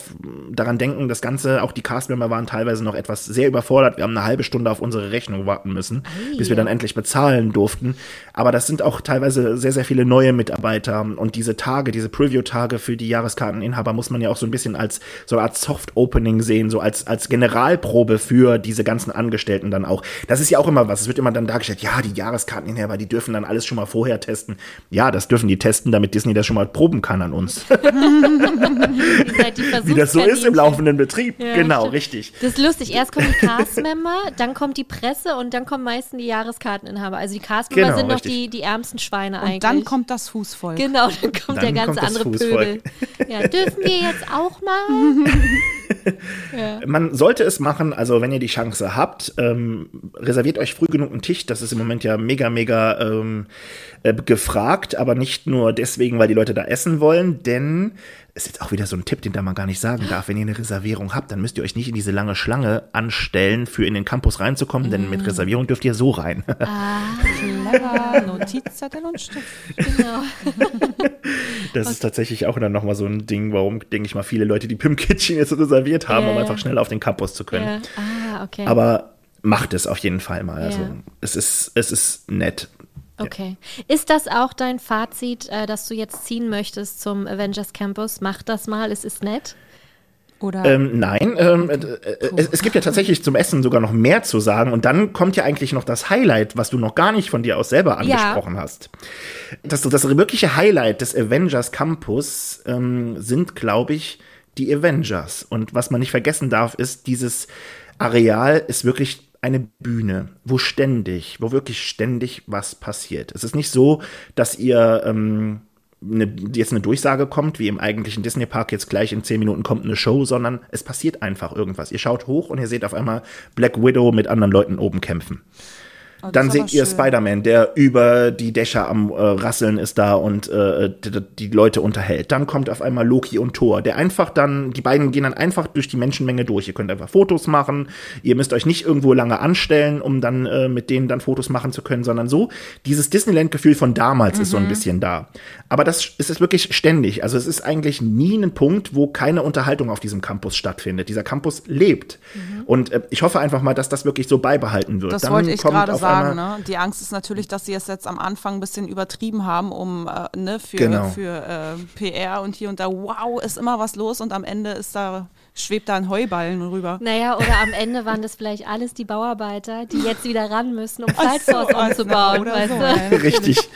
daran denken, das Ganze, auch die Castmember waren teilweise noch etwas sehr überfordert. Wir haben eine halbe Stunde auf unsere Rechnung warten müssen, bis wir dann endlich bezahlen durften. Aber das sind auch teilweise sehr, sehr viele neue Mitarbeiter und diese Tage, diese Preview-Tage für die Jahreskarteninhaber muss man ja auch so ein bisschen als so eine Art Soft-Opening sehen, so als, als Generalprobe für diese ganzen Angestellten dann auch. Das ist ja auch immer was. Es wird immer dann dargestellt, ja, die Jahreskarteninhaber, die dürfen dann alles schon mal vorher testen. Ja, das dürfen die testen, damit Disney das schon mal proben kann an uns. Wie das so ist im laufenden Betrieb. Ja, genau, stimmt. richtig. Das ist lustig. Erst kommen die Cast-Member, dann kommt die Presse und dann kommen meistens die Jahreskarteninhaber. Also die Cast-Member Genau, sind noch die, die ärmsten Schweine Und eigentlich. dann kommt das Fußvolk. Genau, dann kommt Dann der ganze kommt andere Fußvolk. Pöbel. Ja, dürfen wir jetzt auch mal? Man sollte es machen, also wenn ihr die Chance habt, ähm, reserviert euch früh genug einen Tisch. Das ist im Moment ja mega, mega ähm, äh, gefragt, aber nicht nur deswegen, weil die Leute da essen wollen, denn ist jetzt auch wieder so ein Tipp, den da man gar nicht sagen darf. Wenn ihr eine Reservierung habt, dann müsst ihr euch nicht in diese lange Schlange anstellen, für in den Campus reinzukommen, denn mit Reservierung dürft ihr so rein. Clever, Notizzettel und Stift. Genau. Das ist tatsächlich auch dann nochmal so ein Ding, warum, denke ich mal, viele Leute die Pim Kitchen jetzt reserviert haben, Ja, um einfach schnell auf den Campus zu können. Ja. Ah, okay. Aber macht es auf jeden Fall mal. Also Ja. es ist, es ist nett. Okay. Ist das auch dein Fazit, äh, dass du jetzt ziehen möchtest zum Avengers Campus? Mach das mal, es ist nett. Oder Ähm, nein, ähm, äh, äh, es, es gibt ja tatsächlich zum Essen sogar noch mehr zu sagen. Und dann kommt ja eigentlich noch das Highlight, was du noch gar nicht von dir aus selber Ja. angesprochen hast. Das, das wirkliche Highlight des Avengers Campus ähm, sind, glaube ich, die Avengers. Und was man nicht vergessen darf, ist, dieses Areal ist wirklich eine Bühne, wo ständig, wo wirklich ständig was passiert. Es ist nicht so, dass ihr ähm, eine, jetzt eine Durchsage kommt, wie im eigentlichen Disney-Park, jetzt gleich in zehn Minuten kommt eine Show, sondern es passiert einfach irgendwas. Ihr schaut hoch und ihr seht auf einmal Black Widow mit anderen Leuten oben kämpfen. Oh, Dann seht ihr. Spider-Man, der über die Dächer am äh, Rasseln ist da und äh, die, die Leute unterhält. Dann kommt auf einmal Loki und Thor, der einfach dann, die beiden gehen dann einfach durch die Menschenmenge durch. Ihr könnt einfach Fotos machen. Ihr müsst euch nicht irgendwo lange anstellen, um dann äh, mit denen dann Fotos machen zu können, sondern so dieses Disneyland-Gefühl von damals ist so Mhm. ein bisschen da. Aber das ist es wirklich ständig. Also es ist eigentlich nie ein Punkt, wo keine Unterhaltung auf diesem Campus stattfindet. Dieser Campus lebt. Und äh, ich hoffe einfach mal, dass das wirklich so beibehalten wird. Mhm. Das Dann kommt gerade auf sagen. Ne? Die Angst ist natürlich, dass sie es jetzt am Anfang ein bisschen übertrieben haben, um äh, ne, für, Genau. für äh, PR und hier und da, wow, ist immer was los und am Ende ist da, schwebt da ein Heuballen rüber. Naja, oder am Ende waren das vielleicht alles die Bauarbeiter, die jetzt wieder ran müssen, um Flight so, also, umzubauen, oder weißt so, du? ja. Richtig.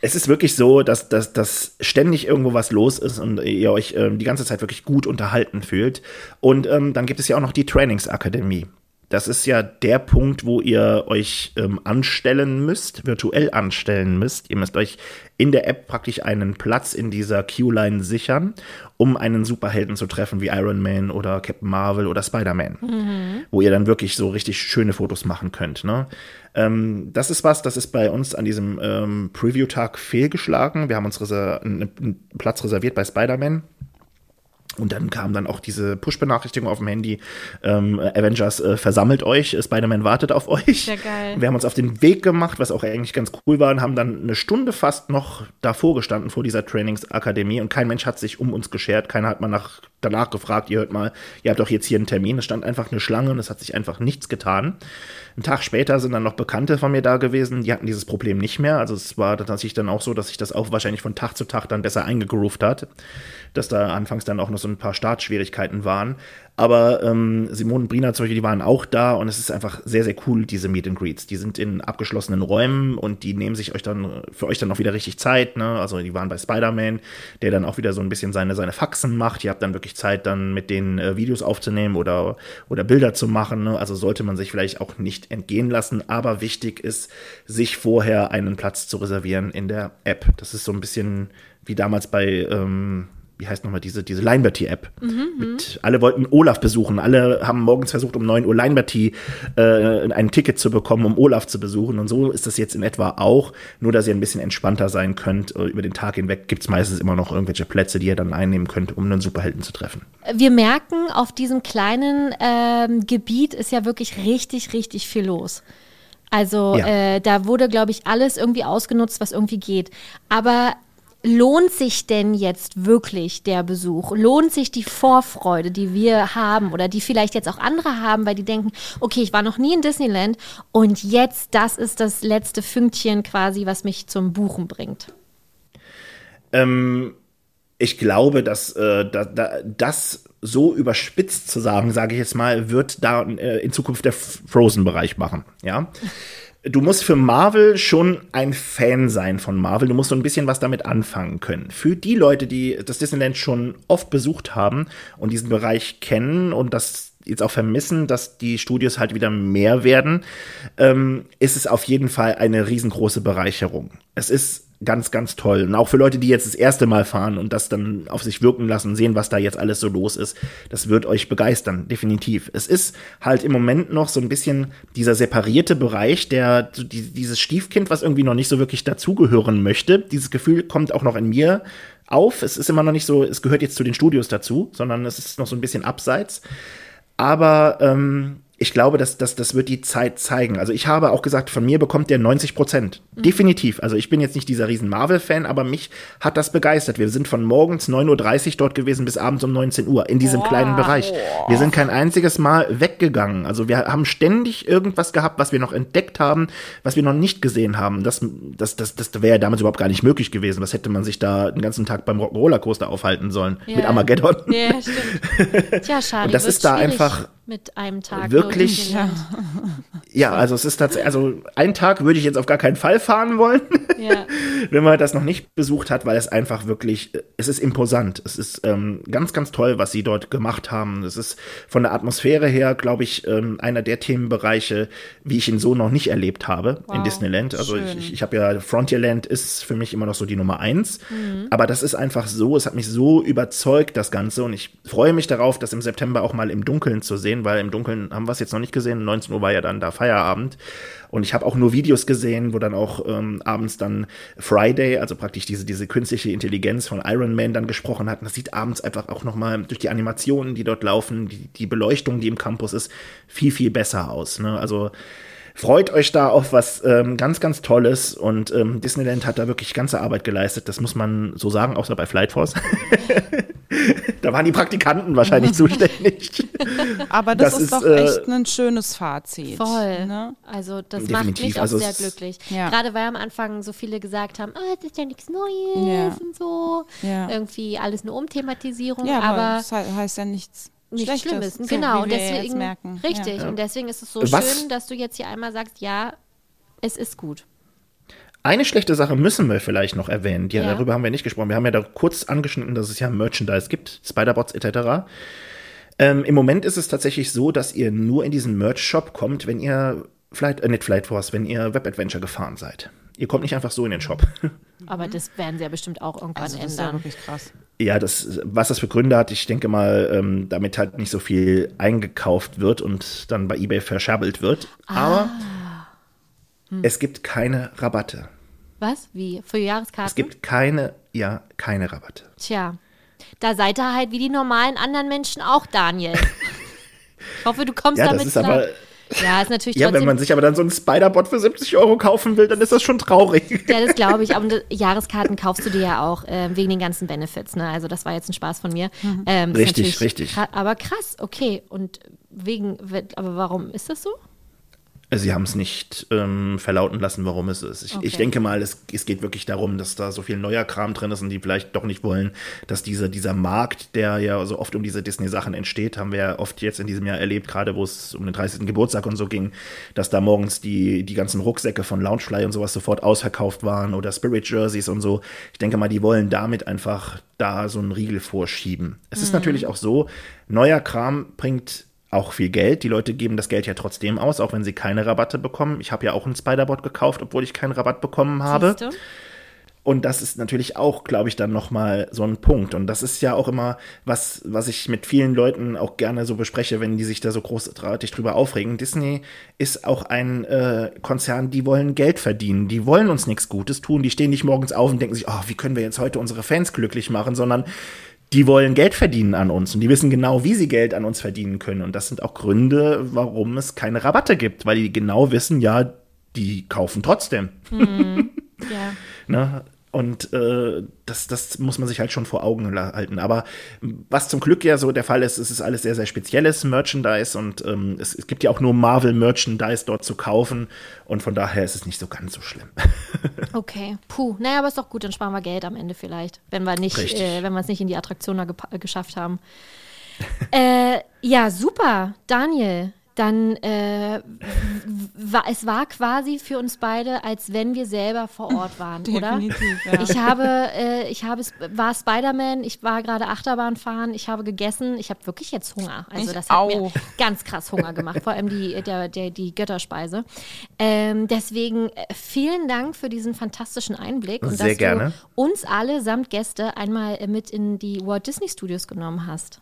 Es ist wirklich so, dass, dass, dass ständig irgendwo was los ist und ihr euch ähm, die ganze Zeit wirklich gut unterhalten fühlt. Und ähm, dann gibt es ja auch noch die Trainingsakademie. Das ist ja der Punkt, wo ihr euch ähm, anstellen müsst, virtuell anstellen müsst. Ihr müsst euch in der App praktisch einen Platz in dieser Queue-Line sichern, um einen Superhelden zu treffen wie Iron Man oder Captain Marvel oder Spider-Man, mhm. wo ihr dann wirklich so richtig schöne Fotos machen könnt. Ne? Ähm, das ist was, das ist bei uns an diesem ähm, Preview-Tag fehlgeschlagen. Wir haben uns einen Platz reserviert bei Spider-Man und dann kam dann auch diese Push-Benachrichtigung auf dem Handy, ähm, Avengers äh, versammelt euch, Spider-Man wartet auf euch. Sehr geil. Wir haben uns auf den Weg gemacht, was auch eigentlich ganz cool war, und haben dann eine Stunde fast noch davor gestanden, vor dieser Trainingsakademie und kein Mensch hat sich um uns geschert, keiner hat mal nach, danach gefragt, ihr hört mal, ihr habt doch jetzt hier einen Termin, es stand einfach eine Schlange und es hat sich einfach nichts getan. Ein Tag später sind dann noch Bekannte von mir da gewesen, die hatten dieses Problem nicht mehr, also es war tatsächlich dann auch so, dass sich das auch wahrscheinlich von Tag zu Tag dann besser eingegroovt hat dass da anfangs dann auch noch so ein paar Startschwierigkeiten waren. Aber ähm, Simone und Brina zum Beispiel, die waren auch da und es ist einfach sehr, sehr cool, diese Meet and Greets. Die sind in abgeschlossenen Räumen und die nehmen sich euch dann für euch dann auch wieder richtig Zeit. Ne? Also die waren bei Spider-Man, der dann auch wieder so ein bisschen seine, seine Faxen macht. Ihr habt dann wirklich Zeit, dann mit den äh, Videos aufzunehmen oder, oder Bilder zu machen. Ne? Also sollte man sich vielleicht auch nicht entgehen lassen. Aber wichtig ist, sich vorher einen Platz zu reservieren in der App. Das ist so ein bisschen wie damals bei ähm, wie heißt nochmal diese, diese Leinberty-App. Mhm, mhm, alle wollten Olaf besuchen. Alle haben morgens versucht, um 9 Uhr Leinberty äh, ein Ticket zu bekommen, um Olaf zu besuchen. Und so ist das jetzt in etwa auch. Nur, dass ihr ein bisschen entspannter sein könnt. Äh, über den Tag hinweg gibt es meistens immer noch irgendwelche Plätze, die ihr dann einnehmen könnt, um einen Superhelden zu treffen. Wir merken, auf diesem kleinen ähm, Gebiet ist ja wirklich richtig, richtig viel los. Also ja. äh, da wurde, glaube ich, alles irgendwie ausgenutzt, was irgendwie geht. Aber lohnt sich denn jetzt wirklich der Besuch? Lohnt sich die Vorfreude, die wir haben oder die vielleicht jetzt auch andere haben, weil die denken, okay, ich war noch nie in Disneyland und jetzt, das ist das letzte Fünkchen quasi, was mich zum Buchen bringt? Ähm, ich glaube, dass äh, da, da, das so überspitzt zu sagen, sage ich jetzt mal, wird da äh, in Zukunft der Frozen-Bereich machen. Ja du musst für Marvel schon ein Fan sein von Marvel. Du musst so ein bisschen was damit anfangen können. Für die Leute, die das Disneyland schon oft besucht haben und diesen Bereich kennen und das jetzt auch vermissen, dass die Studios halt wieder mehr werden, ähm, ist es auf jeden Fall eine riesengroße Bereicherung. Es ist ganz, ganz toll. Und auch für Leute, die jetzt das erste Mal fahren und das dann auf sich wirken lassen sehen, was da jetzt alles so los ist, das wird euch begeistern, definitiv. Es ist halt im Moment noch so ein bisschen dieser separierte Bereich, der dieses Stiefkind, was irgendwie noch nicht so wirklich dazugehören möchte. Dieses Gefühl kommt auch noch in mir auf. Es ist immer noch nicht so, es gehört jetzt zu den Studios dazu, sondern es ist noch so ein bisschen abseits. Aber ähm, ich glaube, dass, dass das wird die Zeit zeigen. Also ich habe auch gesagt, von mir bekommt der 90 Prozent. Mhm. Definitiv. Also ich bin jetzt nicht dieser riesen Marvel-Fan, aber mich hat das begeistert. Wir sind von morgens 9.30 Uhr dort gewesen bis abends um 19 Uhr in diesem Boah. kleinen Bereich. Wir sind kein einziges Mal weggegangen. Also wir haben ständig irgendwas gehabt, was wir noch entdeckt haben, was wir noch nicht gesehen haben. Das, das, das, das wäre ja damals überhaupt gar nicht möglich gewesen. Was hätte man sich da den ganzen Tag beim Rollercoaster aufhalten sollen? Yeah. Mit Armageddon. Ja, stimmt. Tja, schade. Und das ist da einfach mit einem Tag. Wirklich? Ja. ja, also es ist tatsächlich, also einen Tag würde ich jetzt auf gar keinen Fall fahren wollen, ja. wenn man das noch nicht besucht hat, weil es einfach wirklich, es ist imposant. Es ist ähm, ganz, ganz toll, was sie dort gemacht haben. Es ist von der Atmosphäre her, glaube ich, ähm, einer der Themenbereiche, wie ich ihn so noch nicht erlebt habe wow. in Disneyland. Also Schön. ich, ich habe ja Frontierland ist für mich immer noch so die Nummer eins. Mhm. Aber das ist einfach so, es hat mich so überzeugt, das Ganze. Und ich freue mich darauf, das im September auch mal im Dunkeln zu sehen sehen, weil im Dunkeln haben wir es jetzt noch nicht gesehen. 19 Uhr war ja dann da Feierabend. Und ich habe auch nur Videos gesehen, wo dann auch ähm, abends dann Friday, also praktisch diese, diese künstliche Intelligenz von Iron Man dann gesprochen hat. Und das sieht abends einfach auch nochmal durch die Animationen, die dort laufen, die, die Beleuchtung, die im Campus ist, viel, viel besser aus. Ne? Also freut euch da auf was ähm, ganz, ganz Tolles und ähm, Disneyland hat da wirklich ganze Arbeit geleistet, das muss man so sagen, außer bei Flight Force. da waren die Praktikanten wahrscheinlich zuständig. Aber das, das ist, ist, doch äh, echt ein schönes Fazit. Voll. Ne? Also das macht mich auch also sehr glücklich. Ja. Gerade weil am Anfang so viele gesagt haben, oh, das ist ja nichts Neues ja. und so. Ja. Irgendwie alles eine Umthematisierung. Ja, aber, aber das heißt ja nichts nichts Schlimmes. So, genau, und deswegen merken. richtig. Ja. Und deswegen ist es so Was? schön, dass du jetzt hier einmal sagst, ja, es ist gut. Eine schlechte Sache müssen wir vielleicht noch erwähnen. Ja, ja, Darüber haben wir nicht gesprochen. Wir haben ja da kurz angeschnitten, dass es ja Merchandise gibt, Spider-Bots etc. Ähm, Im Moment ist es tatsächlich so, dass ihr nur in diesen Merch-Shop kommt, wenn ihr Flight, äh, nicht Flight Force, wenn ihr Web Adventure gefahren seid. Ihr kommt nicht einfach so in den Shop. Aber das werden sie ja bestimmt auch irgendwann Also das ist ja ändern. wirklich krass. Ja, das, was das für Gründe hat, ich denke mal, ähm, damit halt nicht so viel eingekauft wird und dann bei eBay verscherbelt wird. Aber es gibt keine Rabatte. Was? Wie? Für Jahreskarten? Es gibt keine, ja, keine Rabatte. Tja, da seid ihr halt wie die normalen anderen Menschen auch, Daniel. ich hoffe, du kommst Ja, damit das ist klar. aber, ja, ist natürlich ja, wenn man sich aber dann so einen Spider-Bot für 70 Euro kaufen will, dann ist das schon traurig. ja, das glaube ich. Aber Jahreskarten kaufst du dir ja auch äh, wegen den ganzen Benefits. Ne? Also das war jetzt ein Spaß von mir. Ähm, das ist Richtig, richtig. Aber krass, okay. Und wegen, aber warum ist das so? Sie haben es nicht ähm, verlauten lassen, warum es ist. Ich, Okay. ich denke mal, es, es geht wirklich darum, dass da so viel neuer Kram drin ist und die vielleicht doch nicht wollen, dass diese, dieser Markt, der ja so oft um diese Disney-Sachen entsteht, haben wir ja oft jetzt in diesem Jahr erlebt, gerade wo es um den 30. Geburtstag und so ging, dass da morgens die, die ganzen Rucksäcke von Loungefly und sowas sofort ausverkauft waren oder Spirit Jerseys und so. Ich denke mal, die wollen damit einfach da so einen Riegel vorschieben. Es ist natürlich auch so, neuer Kram bringt auch viel Geld. Die Leute geben das Geld ja trotzdem aus, auch wenn sie keine Rabatte bekommen. Ich habe ja auch einen Spider-Bot gekauft, obwohl ich keinen Rabatt bekommen habe. Und das ist natürlich auch, glaube ich, dann nochmal so ein Punkt. Und das ist ja auch immer was, was ich mit vielen Leuten auch gerne so bespreche, wenn die sich da so großartig drüber aufregen. Disney ist auch ein äh, Konzern, die wollen Geld verdienen. Die wollen uns nichts Gutes tun. Die stehen nicht morgens auf und denken sich, oh, wie können wir jetzt heute unsere Fans glücklich machen, sondern die wollen Geld verdienen an uns und die wissen genau, wie sie Geld an uns verdienen können. Und das sind auch Gründe, warum es keine Rabatte gibt, weil die genau wissen, ja, die kaufen trotzdem. Ja. Ne? Und äh, das, das muss man sich halt schon vor Augen halten. Aber was zum Glück ja so der Fall ist, es ist alles sehr, sehr spezielles Merchandise und ähm, es, es gibt ja auch nur Marvel-Merchandise dort zu kaufen. Und von daher ist es nicht so ganz so schlimm. Okay, puh. Naja, aber ist doch gut, dann sparen wir Geld am Ende vielleicht, wenn wir nicht, äh, wenn wir es nicht in die Attraktion geschafft haben. äh, ja, super, Daniel. Dann äh, war es war quasi für uns beide, als wenn wir selber vor Ort waren, oder? Definitiv, ja. Ich habe, äh, ich habe, war Spider-Man, ich war gerade Achterbahn fahren, ich habe gegessen, ich habe wirklich jetzt Hunger. Also Ich das hat mir auch. ganz krass Hunger gemacht, vor allem die, der, der, die Götterspeise. Ähm, deswegen äh, vielen Dank für diesen fantastischen Einblick und Sehr dass gerne. du uns alle samt Gäste einmal mit in die Walt Disney Studios genommen hast.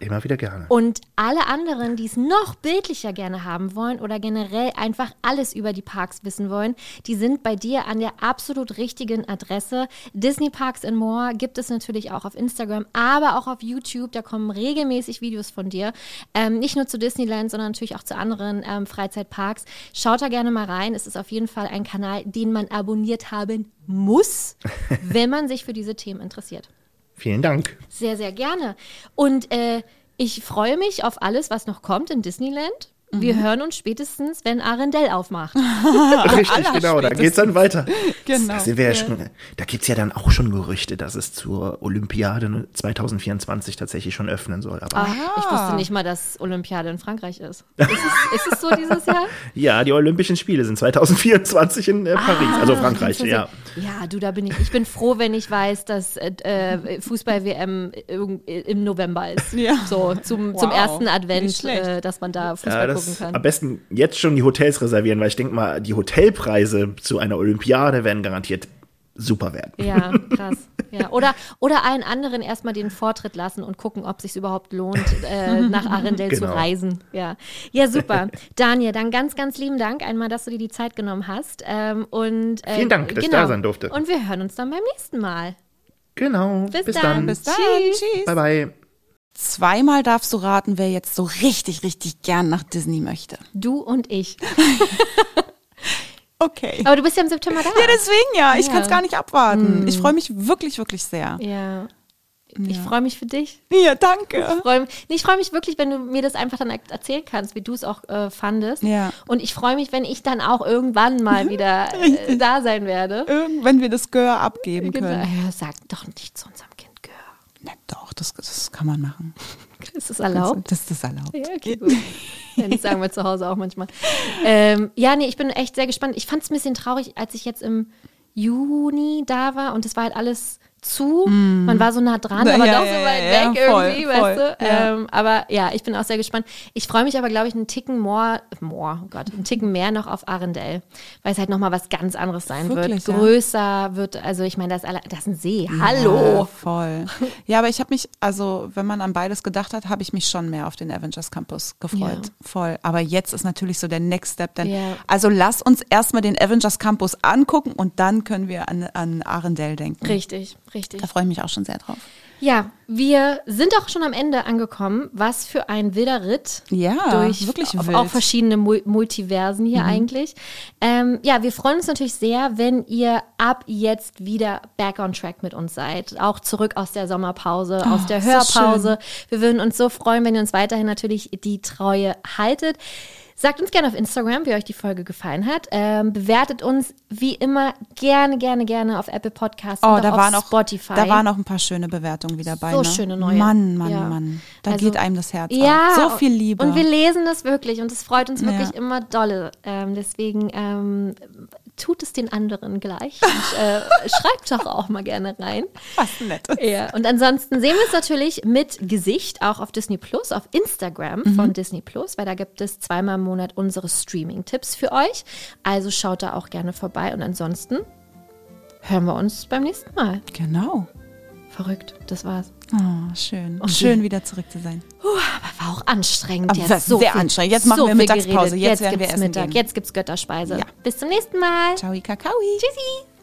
Immer wieder gerne. Und alle anderen, die es noch bildlicher gerne haben wollen oder generell einfach alles über die Parks wissen wollen, die sind bei dir an der absolut richtigen Adresse. Disney Parks and More gibt es natürlich auch auf Instagram, aber auch auf YouTube. Da kommen regelmäßig Videos von dir. Ähm, nicht nur zu Disneyland, sondern natürlich auch zu anderen ähm, Freizeitparks. Schaut da gerne mal rein. Es ist auf jeden Fall ein Kanal, den man abonniert haben muss, wenn man sich für diese Themen interessiert. Vielen Dank. Sehr, sehr gerne. Und äh, ich freue mich auf alles, was noch kommt in Disneyland. Wir hören uns spätestens, wenn Arendelle aufmacht. Richtig, genau, da geht's dann weiter. Genau. Da, sind wir ja schon, da gibt's ja dann auch schon Gerüchte, dass es zur Olympiade 2024 tatsächlich schon öffnen soll. Aber Ich wusste nicht mal, dass Olympiade in Frankreich ist. Ist es, ist es so dieses Jahr? ja, die Olympischen Spiele sind 2024 in äh, Paris, also Ah, Frankreich, kannst du ja. Ja, du, da bin ich. Ich bin froh, wenn ich weiß, dass äh, äh, Fußball-WM im November ist. Ja. So, zum, zum Wow, ersten nicht Advent, äh, dass man da Fußball Ja, gucken das kann. am besten jetzt schon die Hotels reservieren, weil ich denke mal, die Hotelpreise zu einer Olympiade werden garantiert super werden. Ja, krass. Ja. Oder, oder allen anderen erstmal den Vortritt lassen und gucken, ob es sich überhaupt lohnt, äh, nach Arendelle zu Genau. reisen. Ja. ja, super. Daniel, dann ganz, ganz lieben Dank einmal, dass du dir die Zeit genommen hast. Ähm, und, äh, Vielen Dank, dass ich da sein durfte. Und wir hören uns dann beim nächsten Mal. Genau. Bis Bis, dann. dann. Bis dann. Tschüss. Tschüss. Bye bye. Zweimal darfst du raten, wer jetzt so richtig, richtig gern nach Disney möchte. Du und ich. Okay. Aber du bist ja im September da. Ja, deswegen ja. Ich Ja. kann es gar nicht abwarten. Ich freue mich wirklich, wirklich sehr. Ja. Ich freue mich für dich. Ja, danke. Ich freue mich, nee, freu mich wirklich, wenn du mir das einfach dann er- erzählen kannst, wie du es auch äh, fandest. Ja. Und ich freue mich, wenn ich dann auch irgendwann mal wieder äh, da sein werde. Irgend- Wenn wir das Gör abgeben Genau. können. Ja, sag doch nicht zu unserem. Na, doch, das, das kann man machen. Ist das erlaubt? Das ist erlaubt. Ja, okay, gut. Das sagen wir zu Hause auch manchmal. Ähm, ja, nee, ich bin echt sehr gespannt. Ich fand es ein bisschen traurig, als ich jetzt im Juni da war und es war halt alles zu. Man war so nah dran, aber Mm. Ja, doch ja, so weit ja, weg voll, irgendwie, voll, weißt du. ja. Ähm, aber ja, ich bin auch sehr gespannt. Ich freue mich aber, glaube ich, einen Ticken more, more, oh Gott, einen Ticken mehr noch auf Arendelle, weil es halt nochmal was ganz anderes sein Wirklich, wird. Größer wird, also ich meine, das, das ist ein See. Hallo. Ja, voll. Ja, aber ich habe mich, also wenn man an beides gedacht hat, habe ich mich schon mehr auf den Avengers Campus gefreut. Voll. Aber jetzt ist natürlich so der Next Step. Denn. Also lass uns erstmal den Avengers Campus angucken und dann können wir an, an Arendelle denken. Richtig, richtig. Da freue ich mich auch schon sehr drauf. Ja, wir sind auch schon am Ende angekommen. Was für ein wilder Ritt. Ja, durch wirklich wild. auch verschiedene Mul Multiversen hier eigentlich. Ähm, ja, wir freuen uns natürlich sehr, wenn ihr ab jetzt wieder back on track mit uns seid. Auch zurück aus der Sommerpause, aus der so Hörpause. Wir würden uns so freuen, wenn ihr uns weiterhin natürlich die Treue haltet. Sagt uns gerne auf Instagram, wie euch die Folge gefallen hat. Ähm, bewertet uns wie immer gerne, gerne, gerne auf Apple Podcasts Oh, und da auch waren auf auch, Spotify. da waren auch ein paar schöne Bewertungen wieder bei. So ne? schöne neue. Mann, Mann, Ja. Mann. Da Also- geht einem das Herz Ja, auf. So viel Liebe. Und wir lesen das wirklich und es freut uns wirklich Ja. immer dolle. Ähm, deswegen ähm, tut es den anderen gleich und äh, schreibt doch auch mal gerne rein. was Nettes. Ja, und ansonsten sehen wir uns natürlich mit Gesicht auch auf Disney Plus, auf Instagram Mhm. von Disney Plus, weil da gibt es zweimal im Monat unsere Streaming-Tipps für euch. Also schaut da auch gerne vorbei und ansonsten hören wir uns beim nächsten Mal. Genau. Verrückt, das war's. Oh, schön. Und schön wieder zurück zu sein. Aber war auch anstrengend. Aber jetzt. war so sehr viel, anstrengend. Jetzt machen so wir Mittagspause. Jetzt Jetzt, werden wir essen Mittag. gehen. Jetzt gibt's Götterspeise. Ja. Bis zum nächsten Mal. Ciao, Kakao. Tschüssi.